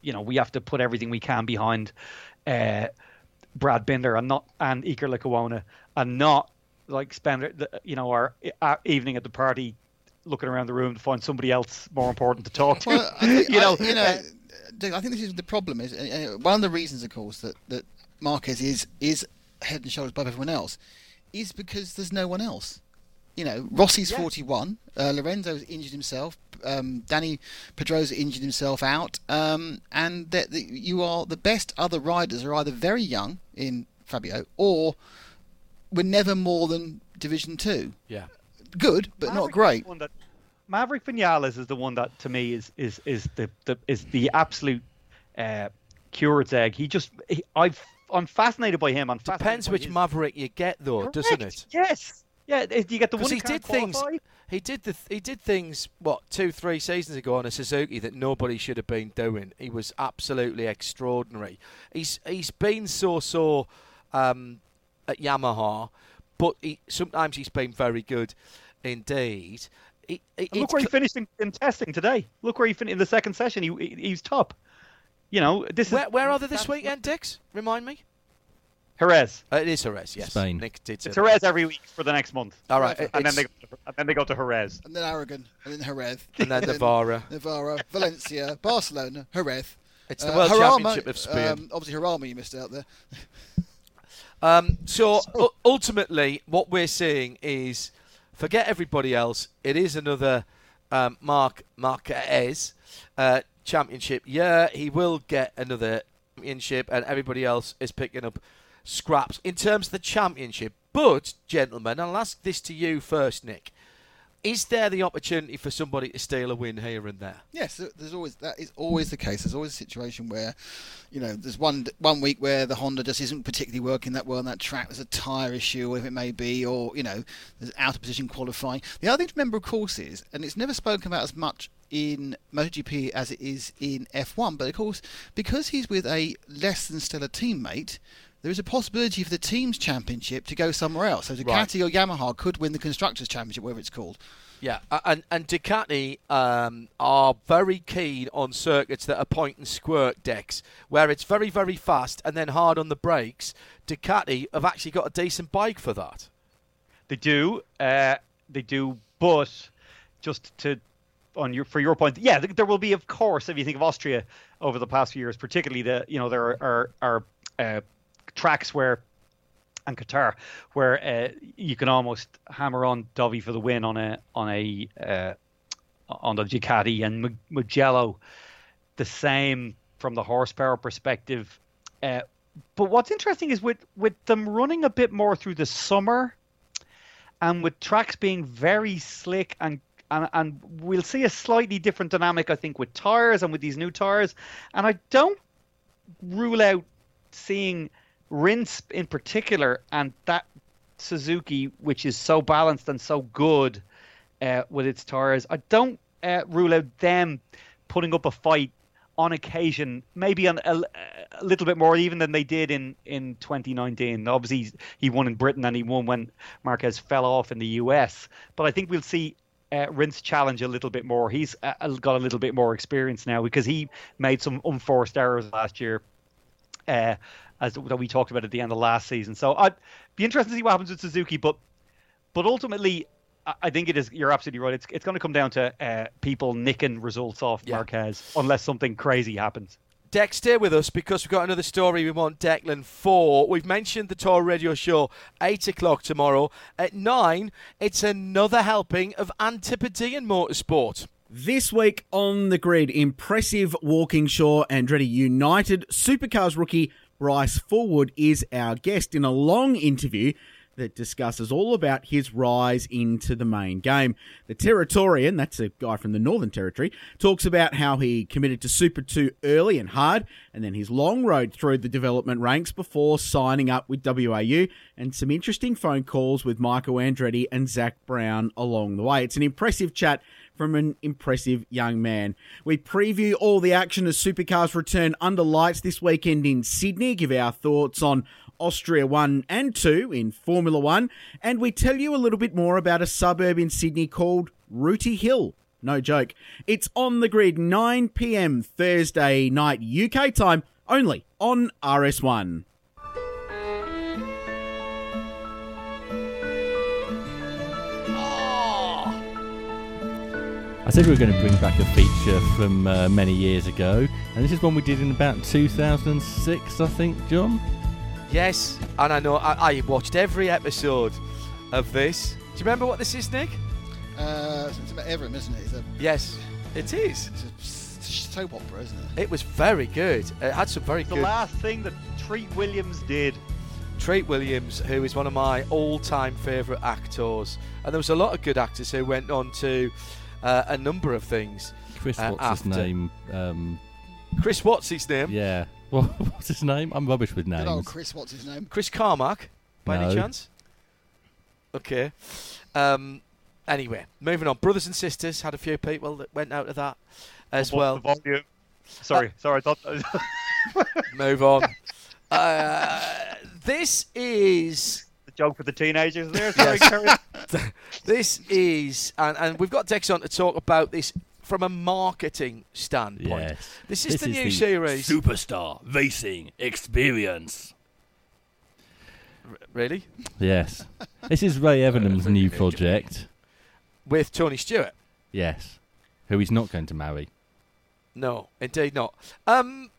you know, we have to put everything we can behind uh, Brad Binder and not and Iker Lecuona and not like spend the, you know our uh, evening at the party looking around the room to find somebody else more important to talk to. Well, think, <laughs> you know, I, you know, uh, I think this is the problem. Is uh, uh, one of the reasons, of course, that that Marquez is is head and shoulders above everyone else, is because there's no one else. You know, Rossi's 41. Uh, Lorenzo's injured himself. Um, Dani Pedrosa injured himself out. Um, and that that you are the best other riders are either very young in Fabio or were never more than Division Two. Yeah. Good, but not great. is the one that- Maverick Vinales is the one that to me is is is the, the is the absolute uh, curate's egg. He just he, I've I'm fascinated by him. I'm fascinated Depends by which his- Maverick you get, though, doesn't it? Yes. Yeah, you get the one he did things. He did the he did things what two three seasons ago on a Suzuki that nobody should have been doing. He was absolutely extraordinary. He's he's been so so um, at Yamaha, but he, sometimes he's been very good indeed. It, And look where he finished in, in testing today. Look where he finished in the second session. He, he he's top. You know this where, is where are they this weekend, Dix? Remind me. Jerez. Uh, it is Jerez, yes. Spain. Nick did It's. Jerez every week for the next month. All right, and then they go to, and then they go to Jerez. And then Aragon, and then Jerez. And then Navarra. Navarra, Valencia, <laughs> Barcelona, Jerez. It's the World Championship of Spain. Um, obviously, Jarama you missed out there. <laughs> Um, so u- ultimately, what we're seeing is forget everybody else. It is another um, Marc Marquez uh, championship. Yeah, he will get another championship, and everybody else is picking up scraps in terms of the championship. But, gentlemen, I'll ask this to you first, Nick. Is there the opportunity for somebody to steal a win here and there? Yes, there's always that is always the case. There's always a situation where, you know, there's one one week where the Honda just isn't particularly working that well on that track. There's a tyre issue, or whatever it may be, or you know, there's out of position qualifying. The other thing to remember, of course, is, and it's never spoken about as much in MotoGP as it is in F1, but of course, because he's with a less than stellar teammate. There is a possibility for the team's championship to go somewhere else. So Ducati or Yamaha could win the constructors' championship, whatever it's called. Yeah, and and Ducati um, are very keen on circuits that are point and squirt Dex, where it's very very fast and then hard on the brakes. Ducati have actually got a decent bike for that. They do, uh, they do, but just to on your for your point, yeah, there will be, of course, if you think of Austria over the past few years, particularly the you know there are are, are uh, tracks where and Qatar where uh, you can almost hammer on Dovi for the win on a on a uh, on the Ducati and Mu- Mugello, the same from the horsepower perspective. Uh, but what's interesting is with with them running a bit more through the summer and with tracks being very slick and and, and we'll see a slightly different dynamic, I think, with tires and with these new tires. And I don't rule out seeing Rins in particular and that Suzuki, which is so balanced and so good uh, with its tires. I don't uh, rule out them putting up a fight on occasion, maybe on a, a little bit more even than they did in, in 2019. Obviously, he won in Britain and he won when Marquez fell off in the US. But I think we'll see uh, Rins challenge a little bit more. He's uh, got a little bit more experience now because he made some unforced errors last year. Uh, as that we talked about at the end of last season, so I'd be interested to see what happens with Suzuki. But but ultimately, I- I think it is. You're absolutely right. It's it's going to come down to uh, people nicking results off Marquez unless something crazy happens. Deck, stay with us because we've got another story we want Declan for. We've mentioned the Tour Radio Show, 8 o'clock tomorrow. At 9, it's another helping of Antipodean Motorsport. This week on the grid, impressive Walkinshaw Andretti United Supercars rookie Bryce Fullwood is our guest in a long interview that discusses all about his rise into the main game. The Territorian, that's a guy from the Northern Territory, talks about how he committed to Super 2 early and hard, and then his long road through the development ranks before signing up with WAU, and some interesting phone calls with Michael Andretti and Zak Brown along the way. It's an impressive chat from an impressive young man. We preview all the action as supercars return under lights this weekend in Sydney, give our thoughts on Austria 1 and 2 in Formula 1, and we tell you a little bit more about a suburb in Sydney called Rooty Hill. No joke. It's on the grid 9 pm Thursday night UK time only on RS1. I said we were going to bring back a feature from uh, many years ago, and this is one we did in about 2006, I think, John. Yes, and I know I, I watched every episode of this. Do you remember what this is, Nick? Uh, it's about Everwood, isn't it? It's a, Yes, it is. it's a soap opera, isn't it? It was very good. It had some very The good. The last thing that Treat Williams did. Treat Williams, who is one of my all-time favourite actors, and there was a lot of good actors who went on to uh, a number of things. Chris, uh, what's after. his name? Um, Chris, what's his name? yeah. <laughs> What, what's his name? I'm rubbish with names. Good old Chris, what's his name? Chris Carmack, by any chance? Okay. Um, anyway, moving on. Brothers and sisters had a few people that went out of that as Above well. the volume. Sorry, sorry. I thought. <laughs> <laughs> Move on. Uh, this is the joke for the teenagers there. <laughs> Sorry, carry <laughs> this is, and, and we've got Dex on to talk about this from a marketing standpoint. Yes. This is This the is new the series. Superstar Racing Experience. Really? Yes. this is Ray Evernham's new project. With Tony Stewart? Yes. Who he's not going to marry. No, indeed not. Um,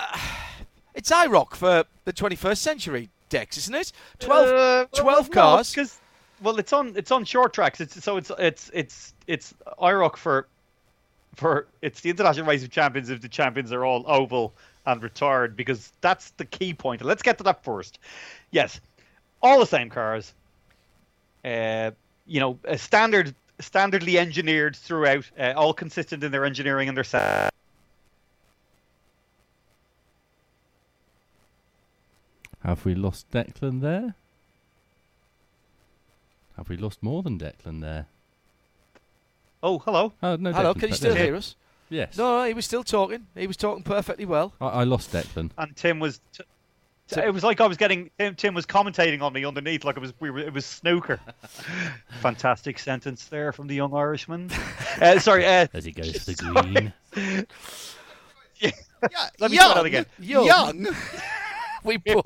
<sighs> it's IROC for the 21st century, Dex, isn't it? 12, Uh, 12 well, cars. No, well, it's on it's on short tracks. It's so it's it's it's it's IROC for for it's the International Racing Champions if the champions are all oval and retired because that's the key point. Let's get to that first. Yes, all the same cars. Uh, you know, a standard standardly engineered throughout, uh, all consistent in their engineering and their set. Have we lost Declan there? Have we lost more than Declan there? Oh, hello. Oh no. Hello, Declan's can you still there. hear us? Yes. No, no, he was still talking. He was talking perfectly well. I, I lost Declan. and Tim was. T- t- it was like I was getting Tim. Tim was commentating on me underneath, like it was we were, it was snooker. <laughs> Fantastic sentence there from the young Irishman. <laughs> Uh, sorry, uh, As he goes to the <laughs> green. Yeah. Let me young, try that again. young. We both.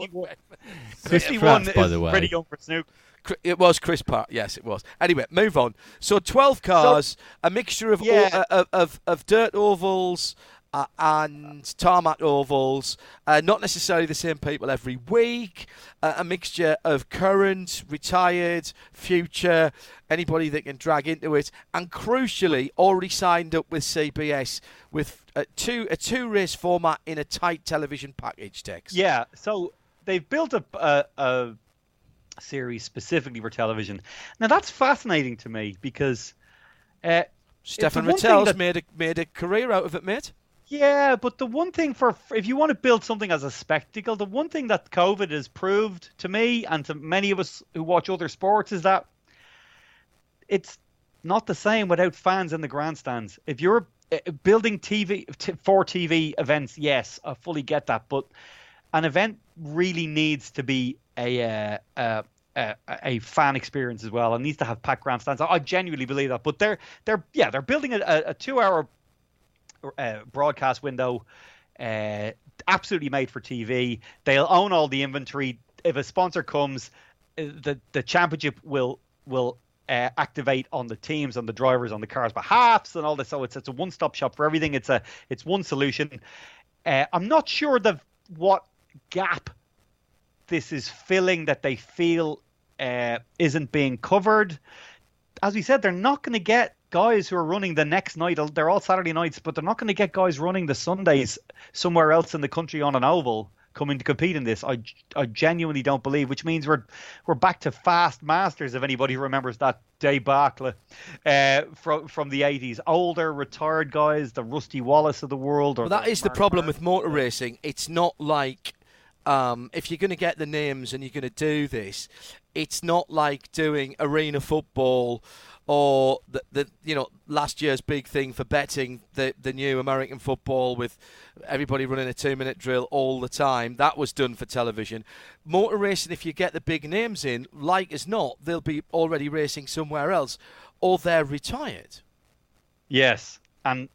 Chris 51 Pratt, by the way. pretty young for snooker. Cri- It was Chris Pratt, yes, it was. Anyway, move on. So twelve cars, a mixture of all- Yeah. uh, of, of of dirt ovals uh, and tarmac ovals. Uh, not necessarily the same people every week. Uh, a mixture of current, retired, future, anybody that can drag into it, and crucially, already signed up with CBS with a two a two race format in a tight television package. Dex. Yeah, so they've built a, a, a series specifically for television. Now that's fascinating to me because uh, Stéphane Ratel's that- made a made a career out of it, mate. Yeah, but the one thing for if you want to build something as a spectacle, the one thing that COVID has proved to me and to many of us who watch other sports is that it's not the same without fans in the grandstands. If you're uh, building TV for TV events, yes, I fully get that, but an event really needs to be a uh, uh, a, a fan experience as well. It needs to have packed grandstands. I genuinely believe that. But they're they're yeah they're building a, a, a two hour uh, broadcast window, uh, absolutely made for TV. They'll own all the inventory. If a sponsor comes, uh, the the championship will will uh, activate on the teams, on the drivers, on the cars' behalfs, and all this. So it's it's a one stop shop for everything. It's a it's one solution. Uh, I'm not sure the what gap this is filling that they feel uh, isn't being covered. As we said, they're not going to get guys who are running the next night. They're all Saturday nights, but they're not going to get guys running the Sundays somewhere else in the country on an oval coming to compete in this. I, I genuinely don't believe, which means we're we're back to fast masters. If anybody remembers that debacle uh, from from the eighties, older retired guys, the Rusty Wallace of the world. Or Well, that the is the Mark problem with motor racing. It's not like um, if you're going to get the names and you're going to do this, it's not like doing arena football or the, the you know last year's big thing for betting the the new American football with everybody running a two minute drill all the time. That was done for television. Motor racing, if you get the big names in, like as not, they'll be already racing somewhere else, or they're retired. Yes, and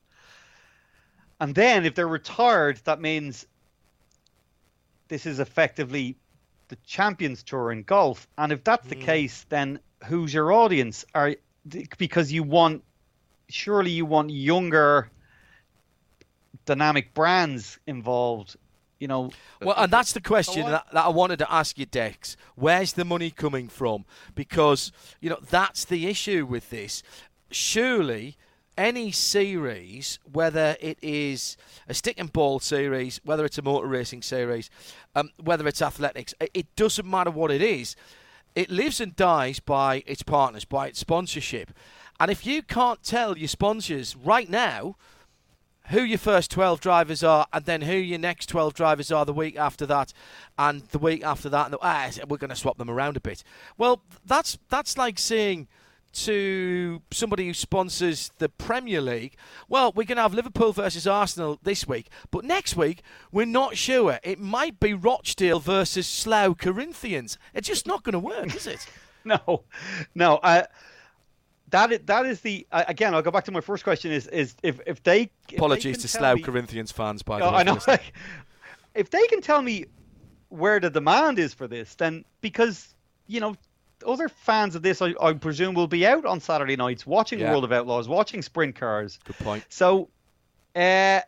and then if they're retired, that means this is effectively the Champions Tour in golf. And if that's the mm. case, then who's your audience? Are because you want surely you want younger, dynamic brands involved. You know, Well, and that's the question that, that I wanted to ask you, Dex. Where's the money coming from? Because, you know, that's the issue with this. Surely, any series, whether it is a stick and ball series, whether it's a motor racing series, um, whether it's athletics, it, it doesn't matter what it is. It lives and dies by its partners, by its sponsorship. And if you can't tell your sponsors right now who your first 12 drivers are and then who your next 12 drivers are the week after that and the week after that and the, ah, we're going to swap them around a bit well that's that's like saying to somebody who sponsors the Premier League, well, we're going to have Liverpool versus Arsenal this week, but next week we're not sure. It might be Rochdale versus Slough Corinthians. It's just not going to work, is it? <laughs> no, no. Uh, that is, that is the again. I'll go back to my first question. Is is if if they if Apologies they to Slough me- Corinthians fans, by the Oh, way. I know. <laughs> if they can tell me where the demand is for this, then because you know other fans of this, I, I presume, will be out on Saturday nights watching Yeah. World of Outlaws, watching sprint cars. Good point. So, uh,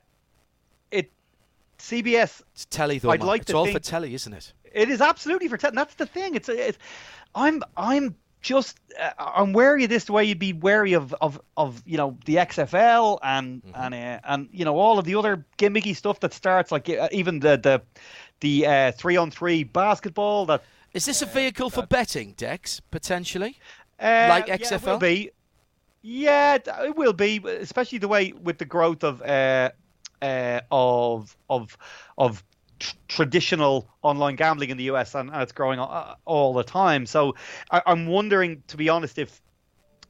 it CBS. It's telly, though. I'd man. like it's to all think for telly, isn't it? it is absolutely for ten. That's the thing. It's, it's I'm I'm just uh, I'm wary of this the way you'd be wary of of, of you know the XFL and Mm-hmm. and uh, and you know all of the other gimmicky stuff that starts like uh, even the the the uh, three on three basketball that Is this a vehicle for betting, Dex, potentially? uh, like yeah, it XFL? will be. Yeah, it- will be, especially the way with the growth of uh, uh, of of of tr- traditional online gambling in the US, and, and it's growing all, all the time. So I, I'm wondering, to be honest, if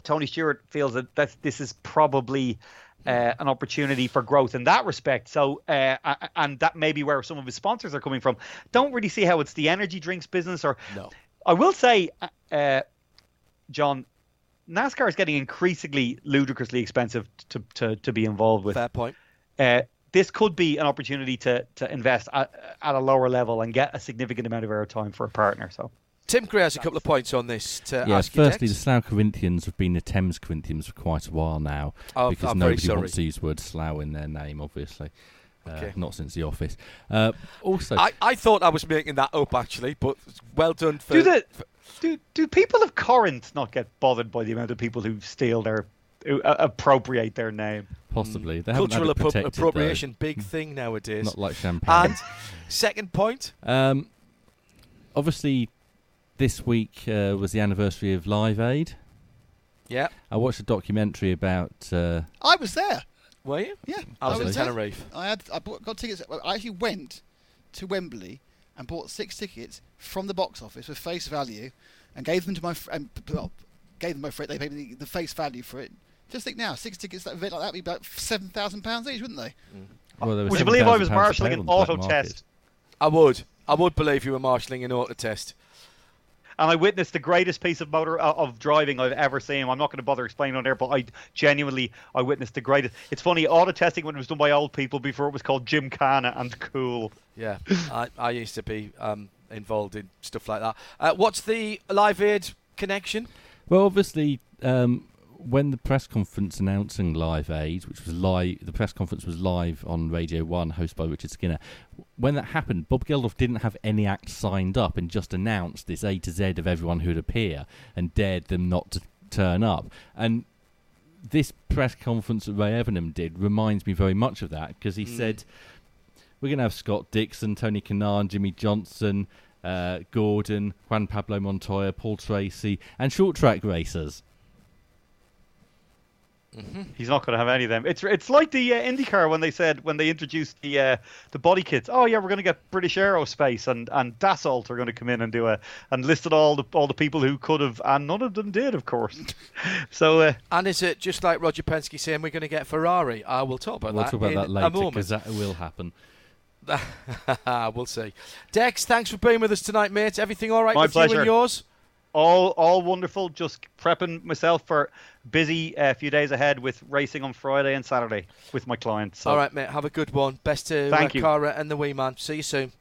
Tony Stewart feels that that this is probably. Uh, an opportunity for growth in that respect. So, uh, and that may be where some of his sponsors are coming from. Don't really see how it's the energy drinks business, or no. I will say, uh, John, NASCAR is getting increasingly ludicrously expensive to, to, to be involved with. Fair point. Uh, this could be an opportunity to, to invest at, at a lower level and get a significant amount of airtime for a partner. So, Tim Gray has a couple of points on this to yeah, ask you, firstly, the Dex. Slough Corinthians have been the Thames Corinthians for quite a while now Oh, because I'm nobody wants to use the word Slough in their name, obviously. Uh, Okay. Not since The Office. Uh, also, I, I thought I was making that up, actually, but well done for... do the do, do people of Corinth not get bothered by the amount of people who steal their who, uh, appropriate their name? possibly. They Cultural appro- protected, though. appropriation, big thing nowadays. Not like champagne. And second point, Um, obviously, this week uh, was the anniversary of Live Aid. Yeah. I watched a documentary about. Uh, I was there. were you? Yeah, I was in there. Tenerife. I had I bought, got tickets. well, I actually went to Wembley and bought six tickets from the box office with face value, and gave them to my fr- and well, gave them my friend. They paid me the, the face value for it. Just think now, six tickets at an event like that would be about seven thousand pounds each, wouldn't they? well, there was Would you believe I was marshalling an on the black auto test? I would. I would believe you were marshalling an auto test. And I witnessed the greatest piece of motor uh, of driving I've ever seen. I'm not going to bother explaining on there, but I genuinely I witnessed the greatest. It's funny auto testing when it was done by old people before it was called Jim Gymkhana and cool. Yeah, I, I used to be um, involved in stuff like that. Uh, what's the Live Aid connection? Well, obviously, um, when the press conference announcing Live Aid, which was live, the press conference was live on Radio One, hosted by Richard Skinner. When that happened, Bob Geldof didn't have any acts signed up and just announced this A to Z of everyone who'd appear and dared them not to turn up. And this press conference that Ray Evernham did reminds me very much of that because he Mm. said we're going to have Scott Dixon, Tony Kanaan, Jimmie Johnson, uh, Gordon, Juan Pablo Montoya, Paul Tracy, and short track racers. He's not going to have any of them. It's it's like the uh, IndyCar when they said when they introduced the uh, the body kits. Oh yeah, we're going to get British Aerospace and and Dassault are going to come in and do a and listed all the all the people who could have and none of them did, of course. <laughs> so uh, And is it just like Roger Penske saying we're going to get Ferrari? I will talk about we'll that talk about that later because that will happen. <laughs> we'll see. Dex, thanks for being with us tonight, mate. Everything all right My with you pleasure. and yours? All all wonderful. Just prepping myself for busy uh, few days ahead with racing on Friday and Saturday with my clients. So. All right, mate. Have a good one. Best to Thank uh, you. Cara and the wee man. See you soon.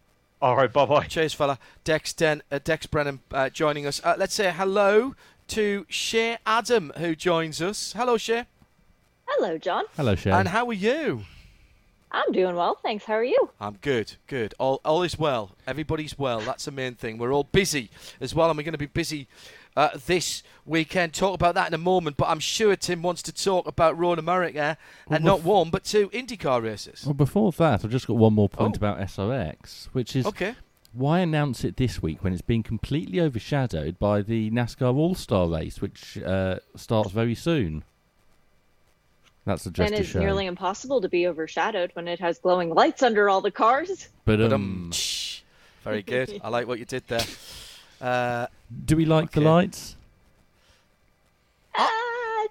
All right, bye bye. Cheers, fella. Dex Den, uh, Dex Brennan uh, joining us. Uh, let's say hello to Shea Adam, who joins us. Hello, Shea. Hello, John. Hello, Shea. And how are you? I'm doing well, thanks. How are you? I'm good, good. All, all is well. Everybody's well. That's the main thing. We're all busy as well, and we're going to be busy uh, this weekend. Talk about that in a moment, but I'm sure Tim wants to talk about Road America, and Well, not one, but two IndyCar races. Well, before that, I've just got one more point Oh. about SRX, which is Okay. why announce it this week when it's been completely overshadowed by the NASCAR All Star race, which uh, starts very soon. That's the just and to it's nearly impossible to be overshadowed when it has glowing lights under all the cars. but But, um, um, very good. I like what you did there. Uh, do we like the lights? I,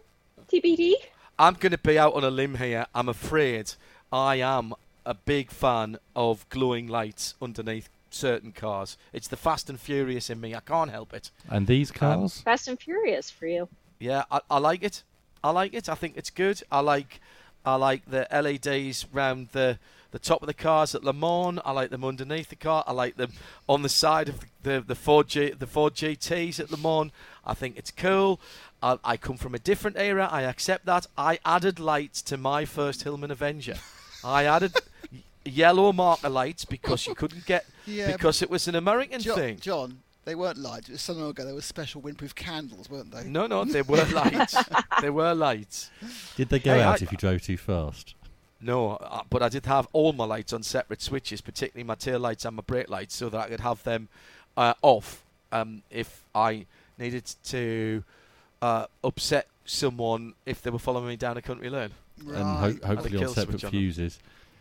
TBD. I'm going to be out on a limb here. I'm afraid I am a big fan of glowing lights underneath certain cars. It's the Fast and Furious in me. I can't help it. And these cars? Fast and Furious for you. Yeah, I, I like it. I like it. I think it's good. I like I like the LEDs round the the top of the cars at Le Mans. I like them underneath the car. I like them on the side of the the Ford G, the Ford GTS at Le Mans. I think it's cool. I, I come from a different era. I accept that. I added lights to my first Hillman Avenger. I added <laughs> yellow marker lights because you couldn't get Yeah, because it was an American John, thing. John, they weren't lights. It was so long ago. They were special windproof candles, weren't they? No, no, they were lights. <laughs> they were lights. Did they go Hey, out I- if you drove too fast? No, uh, but I did have all my lights on separate switches, particularly my tail lights and my brake lights, so that I could have them uh, off um, if I needed to uh, upset someone if they were following me down a country lane. And ho- Had a hopefully on separate switch on them.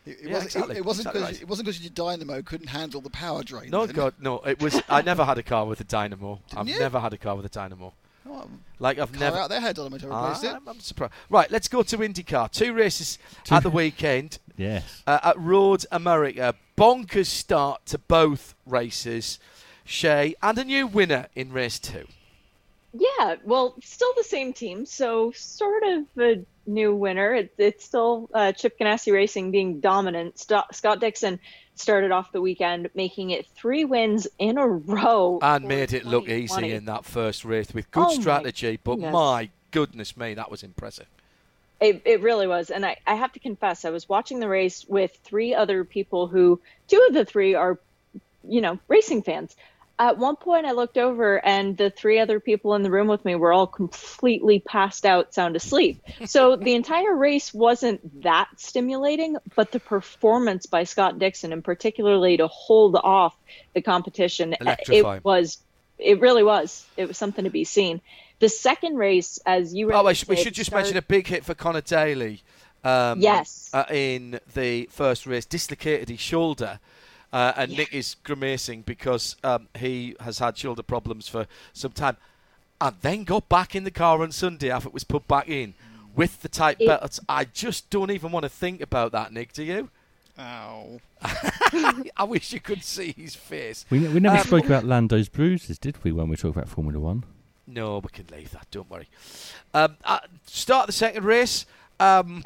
Fuses. It, it Yeah, wasn't. exactly, It, it wasn't exactly because right. it wasn't because your dynamo couldn't handle the power drain. No, then. God, no. It was. I never had a car with a dynamo. <laughs> I've you? never had a car with a dynamo. Oh, Like I've car never. out there had dynamo to replace it. I'm, I'm surprised. Right, let's go to IndyCar. Two races at the weekend. <laughs> Yes. Uh, at Road America, bonkers start to both races. Shea and a new winner in race two. Yeah, well, still the same team, so sort of a new winner. It, it's still uh, Chip Ganassi Racing being dominant. St- Scott Dixon started off the weekend making it three wins in a row. And made it look easy in that first race with good Oh my strategy. But goodness. my goodness me, that was impressive. It, it really was. And I, I have to confess, I was watching the race with three other people who, two of the three are, you know, racing fans. At one point, I looked over and the three other people in the room with me were all completely passed out, sound asleep. So <laughs> the entire race wasn't that stimulating, but the performance by Scott Dixon, and particularly to hold off the competition, Electrifying. it was, it really was. It was something to be seen. The second race, as you Oh, we should, we should just started- mention a big hit for Connor Daly. Um, Yes. Uh, in the first race, dislocated his shoulder. Uh, and Nick is grimacing because um, he has had shoulder problems for some time. And then got back in the car on Sunday after it was put back in with the tight It- belts. I just don't even want to think about that, Nick. Do you? Ow. <laughs> I wish you could see his face. We, we never Um, spoke about Lando's bruises, did we, when we talked about Formula One? No, we can leave that. Don't worry. Um, uh, start the second race. Um,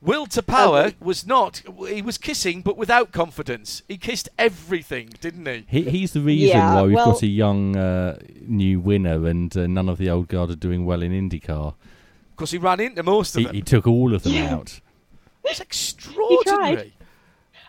Will to power was not. He was kissing, but without confidence. He kissed everything, didn't he? He, he's the reason Yeah, why we've well- got a young uh, new winner and uh, none of the old guard are doing well in IndyCar. Because he ran into most of He, them. he took all of them Yeah. out. It's extraordinary.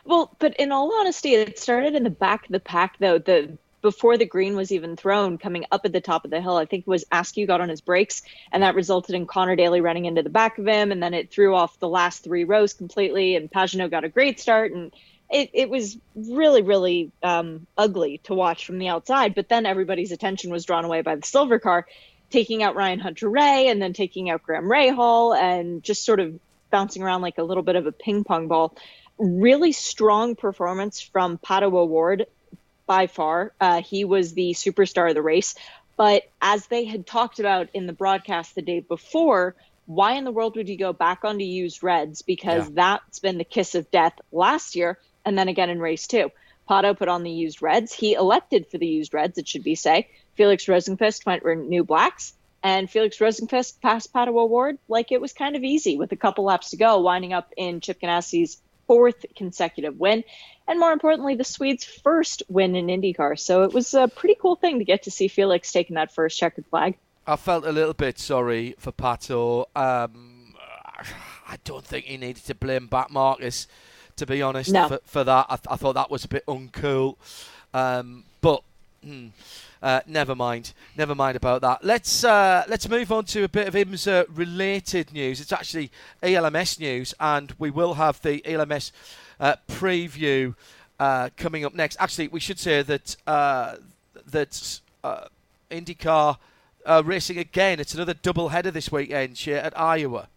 Well, but in all honesty, it started in the back of the pack, though. The before the green was even thrown, coming up at the top of the hill, I think it was Askew got on his brakes, and that resulted in Connor Daly running into the back of him, and then it threw off the last three rows completely, and Pagenaud got a great start, and it, it was really, really um, ugly to watch from the outside. But then everybody's attention was drawn away by the silver car, taking out Ryan Hunter-Reay, and then taking out Graham Rahal, and just sort of bouncing around like a little bit of a ping pong ball really strong performance from Pato O'Ward by far. Uh, he was the superstar of the race. But as they had talked about in the broadcast the day before, why in the world would you go back on to use reds? Because Yeah. that's been the kiss of death last year and then again in race two. Pato put on the used reds. He elected for the used reds, it should be say. Felix Rosenqvist went for new blacks. And Felix Rosenqvist passed Pato O'Ward like it was kind of easy with a couple laps to go, winding up in Chip Ganassi's fourth consecutive win, and more importantly, the Swedes' first win in IndyCar. So it was a pretty cool thing to get to see Felix taking that first checkered flag. I felt a little bit sorry for Pato. Um, I don't think he needed to blame back Marcus, to be honest, No. for, for that. I, th- I thought that was a bit uncool. Um, but hmm, uh, never mind. Never mind about that. Let's uh, let's move on to a bit of IMSA related news. It's actually ELMS news, and we will have the ELMS uh, preview uh, coming up next. Actually, we should say that uh, that uh, IndyCar uh, racing again. It's another double header this weekend here at Iowa.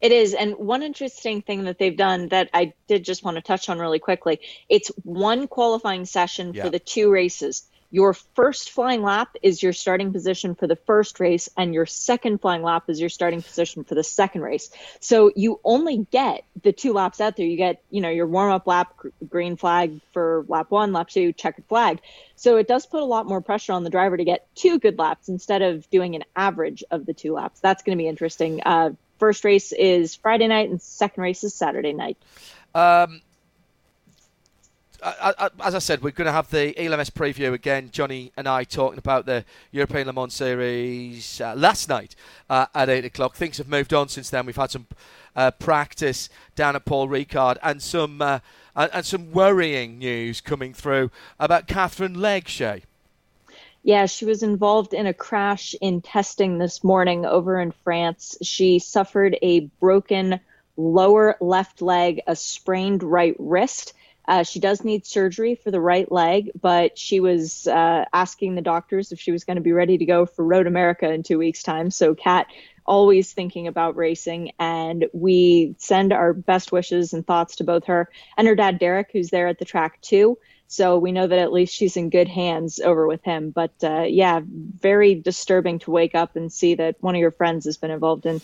It is. And one interesting thing that they've done that I did just want to touch on really quickly it's one qualifying session Yeah. for the two races. Your first flying lap is your starting position for the first race, and your second flying lap is your starting position for the second race. So you only get the two laps out there. You get, you know, your warm up lap, green flag for lap one, lap two, checkered flag. So it does put a lot more pressure on the driver to get two good laps instead of doing an average of the two laps. That's going to be interesting. Uh, first race is Friday night, and second race is Saturday night. Um, As I said, we're going to have the ELMS preview again. Johnny and I talking about the European Le Mans Series uh, last night uh, at 8 o'clock. Things have moved on since then. We've had some uh, practice down at Paul Ricard and some uh, and, and, some worrying news coming through about Katherine Legge. Shea. Yeah, she was involved in a crash in testing this morning over in France. She suffered a broken lower left leg, a sprained right wrist uh, she does need surgery for the right leg, but she was uh, asking the doctors if she was going to be ready to go for Road America in two weeks' time. So, Kat, always thinking about racing, and we send our best wishes and thoughts to both her and her dad, Derek, who's there at the track too. So we know that at least she's in good hands over with him. But uh, yeah, very disturbing to wake up and see that one of your friends has been involved in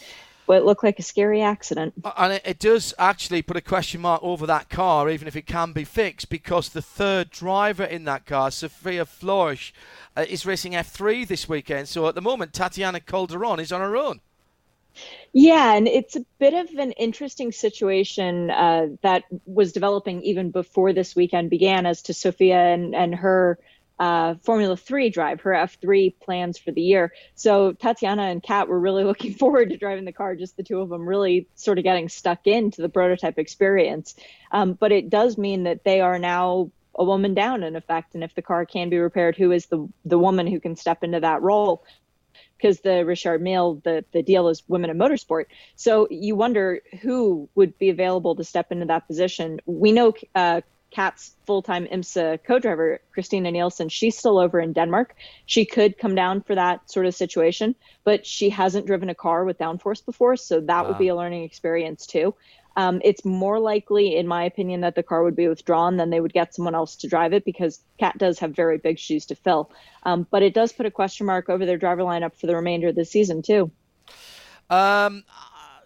what looked like a scary accident. And it, it, does actually put a question mark over that car, even if it can be fixed, because the third driver in that car, Sophia Flörsch, uh, is racing F3 this weekend. So at the moment, Tatiana Calderon is on her own. Yeah, and it's a bit of an interesting situation uh, that was developing even before this weekend began as to Sophia and, and her uh, Formula Three drive, her F3 plans for the year. So Tatiana and Kat were really <laughs> looking forward to driving the car, just the two of them really sort of getting stuck into the prototype experience. Um, but it does mean that they are now a woman down in effect. And if the car can be repaired, who is the, the woman who can step into that role? Because the Richard Mille, the, the deal is women in motorsport. So you wonder who would be available to step into that position. We know uh, Kat's full time IMSA co driver, Christina Nielsen, she's still over in Denmark. She could come down for that sort of situation, but she hasn't driven a car with downforce before, so that wow. would be a learning experience too. Um, it's more likely, in my opinion, that the car would be withdrawn than they would get someone else to drive it because Kat does have very big shoes to fill. Um, but it does put a question mark over their driver lineup for the remainder of the season, too. Um,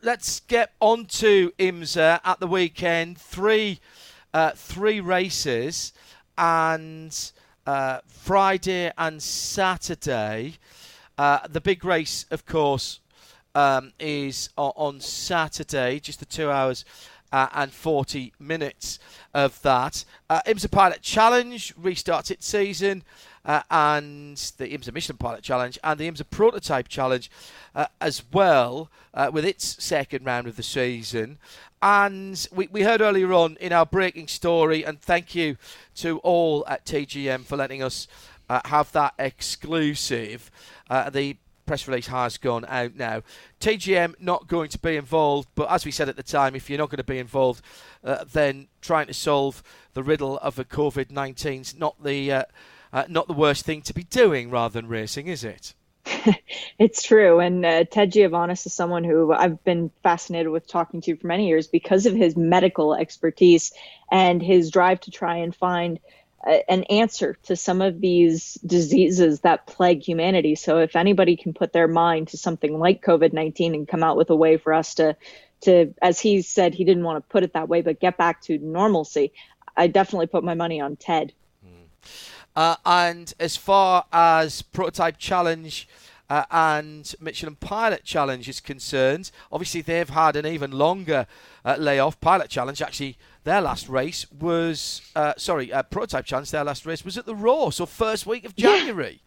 let's get on to IMSA at the weekend. Three uh, three races, and uh, Friday and Saturday. Uh, the big race, of course, um, is on Saturday, just the two hours uh, and 40 minutes of that. Uh, IMSA Pilot Challenge restarts its season, uh, and the IMSA Michelin Pilot Challenge and the IMSA Prototype Challenge uh, as well, uh, with its second round of the season. And we, we heard earlier on in our breaking story, and thank you to all at TGM for letting us uh, have that exclusive. Uh, the press release has gone out now. TGM not going to be involved, but as we said at the time, if you're not going to be involved, uh, then trying to solve the riddle of the COVID 19 is not the uh, uh, not the worst thing to be doing rather than racing, is it? <laughs> it's true. And uh, Ted Giovanis is someone who I've been fascinated with talking to for many years because of his medical expertise and his drive to try and find uh, an answer to some of these diseases that plague humanity. So if anybody can put their mind to something like COVID 19 and come out with a way for us to, to, as he said, he didn't want to put it that way, but get back to normalcy, I definitely put my money on Ted. Uh, and as far as Prototype Challenge uh, and Michelin Pilot Challenge is concerned, obviously they've had an even longer uh, layoff. Pilot Challenge, actually, their last race was, uh, sorry, uh, Prototype Challenge, their last race was at the Roar, so first week of January. Yeah,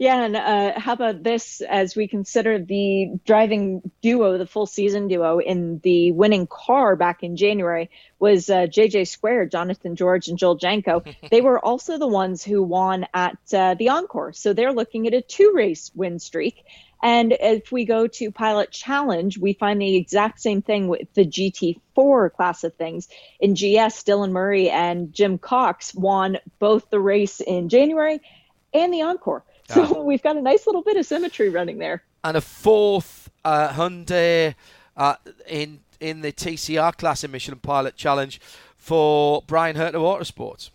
and uh, how about this as we consider the driving duo, the full season duo in the winning car back in January was uh, JJ Square, Jonathan George, and Joel Janko. <laughs> they were also the ones who won at uh, the Encore. So they're looking at a two race win streak. And if we go to Pilot Challenge, we find the exact same thing with the GT4 class of things. In GS, Dylan Murry and Jim Cox won both the race in January and the Encore. So <laughs> we've got a nice little bit of symmetry running there. And a fourth uh, Hyundai uh, in in the TCR class in Michelin Pilot Challenge for Bryan Herta Motorsports.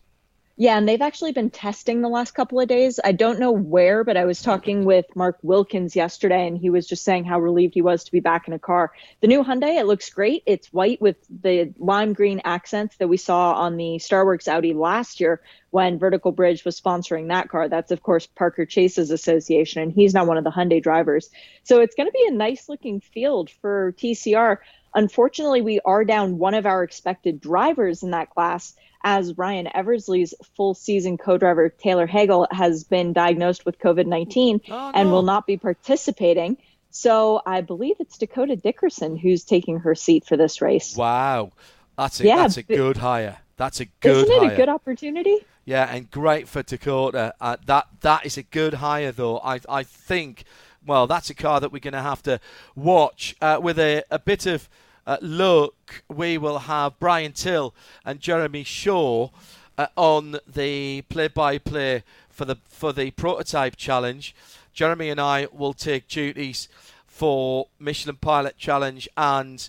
Yeah, and they've actually been testing the last couple of days. I don't know where, but I was talking with Mark Wilkins yesterday, and he was just saying how relieved he was to be back in a car. The new Hyundai, it looks great. It's white with the lime green accents that we saw on the Starworks Audi last year when Vertical Bridge was sponsoring that car. That's, of course, Parker Chase's association, and he's now one of the Hyundai drivers. So it's going to be a nice looking field for TCR. Unfortunately, we are down one of our expected drivers in that class as Ryan Eversley's full season co driver Taylor Hagler has been diagnosed with COVID 19 Oh, and no. will not be participating. So I believe it's Dakota Dickerson who's taking her seat for this race. Wow, that's a Yeah, that's a good hire. That's a good Isn't it hire. a good opportunity? Yeah, and great for Dakota. Uh, that that is a good hire, though. I I think. Well, that's a car that we're going to have to watch uh, with a, a bit of uh, luck. We will have Brian Till and Jeremy Shaw uh, on the play-by-play for the for the prototype challenge. Jeremy and I will take duties for Michelin Pilot Challenge and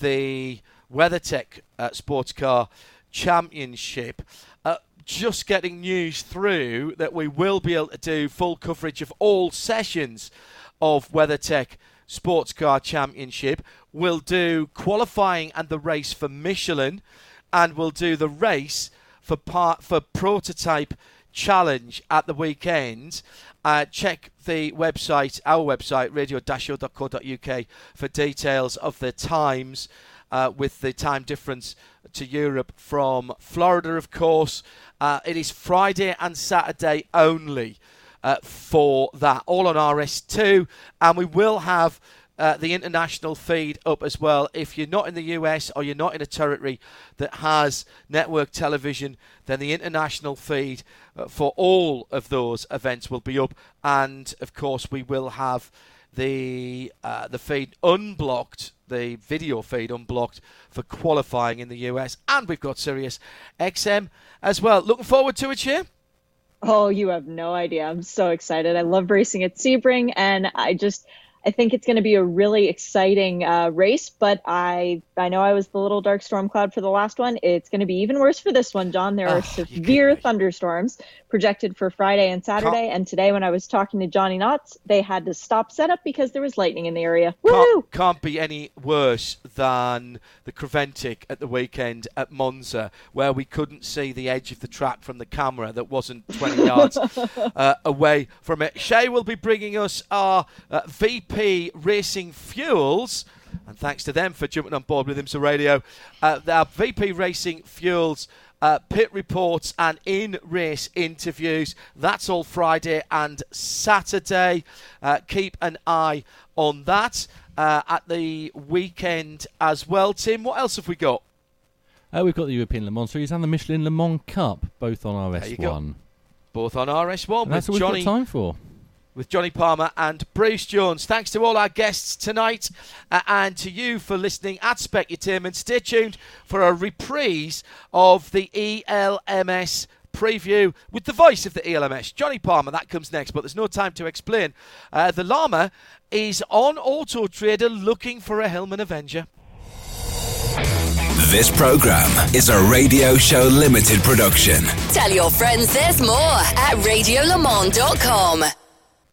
the WeatherTech uh, Sports Car Championship. Uh, just getting news through that we will be able to do full coverage of all sessions of WeatherTech Sports Car Championship. We'll do qualifying and the race for Michelin, and we'll do the race for part for prototype challenge at the weekend. Uh, check the website, our website, radio-show.co.uk for details of the times uh, with the time difference to Europe from Florida, of course. Uh, it is Friday and Saturday only uh, for that, all on RS2, and we will have. Uh, the international feed up as well. If you're not in the US or you're not in a territory that has network television, then the international feed uh, for all of those events will be up. And of course, we will have the uh, the feed unblocked, the video feed unblocked for qualifying in the US, and we've got Sirius XM as well. Looking forward to it, here. Oh, you have no idea. I'm so excited. I love racing at Sebring, and I just I think it's going to be a really exciting uh, race. But I I know I was the little dark storm cloud for the last one. It's going to be even worse for this one, John. There are severe thunderstorms projected for Friday and Saturday. And today, when I was talking to Johnny Knotts, they had to stop setup because there was lightning in the area. Woo! Can't, can't be any worse than the Creventic at the weekend at Monza, where we couldn't see the edge of the track from the camera that wasn't 20 <laughs> yards uh, away from it. Shea will be bringing us our uh, VP Racing Fuels. And thanks to them for jumping on board with IMSA Radio. Uh, our VP Racing Fuels uh, pit reports and in race interviews. That's all Friday and Saturday. Uh, keep an eye on that uh, at the weekend as well. Tim, what else have we got? Uh, we've got the European Le Mans Series and the Michelin Le Mans Cup, both on There you go. RS1. Both on RS1 And that's with all Johnny we've got time for. With Johnny Palmer and Bruce Jones. Thanks to all our guests tonight uh, and to you for listening at Specutainment. Stay tuned for a reprise of the ELMS preview with the voice of the ELMS, Johnny Palmer. That comes next, but there's no time to explain. Uh, the Llama is on Auto Trader looking for a Hillman Avenger. This program is a Radio Show Limited production. Tell your friends there's more at radiolemans.com.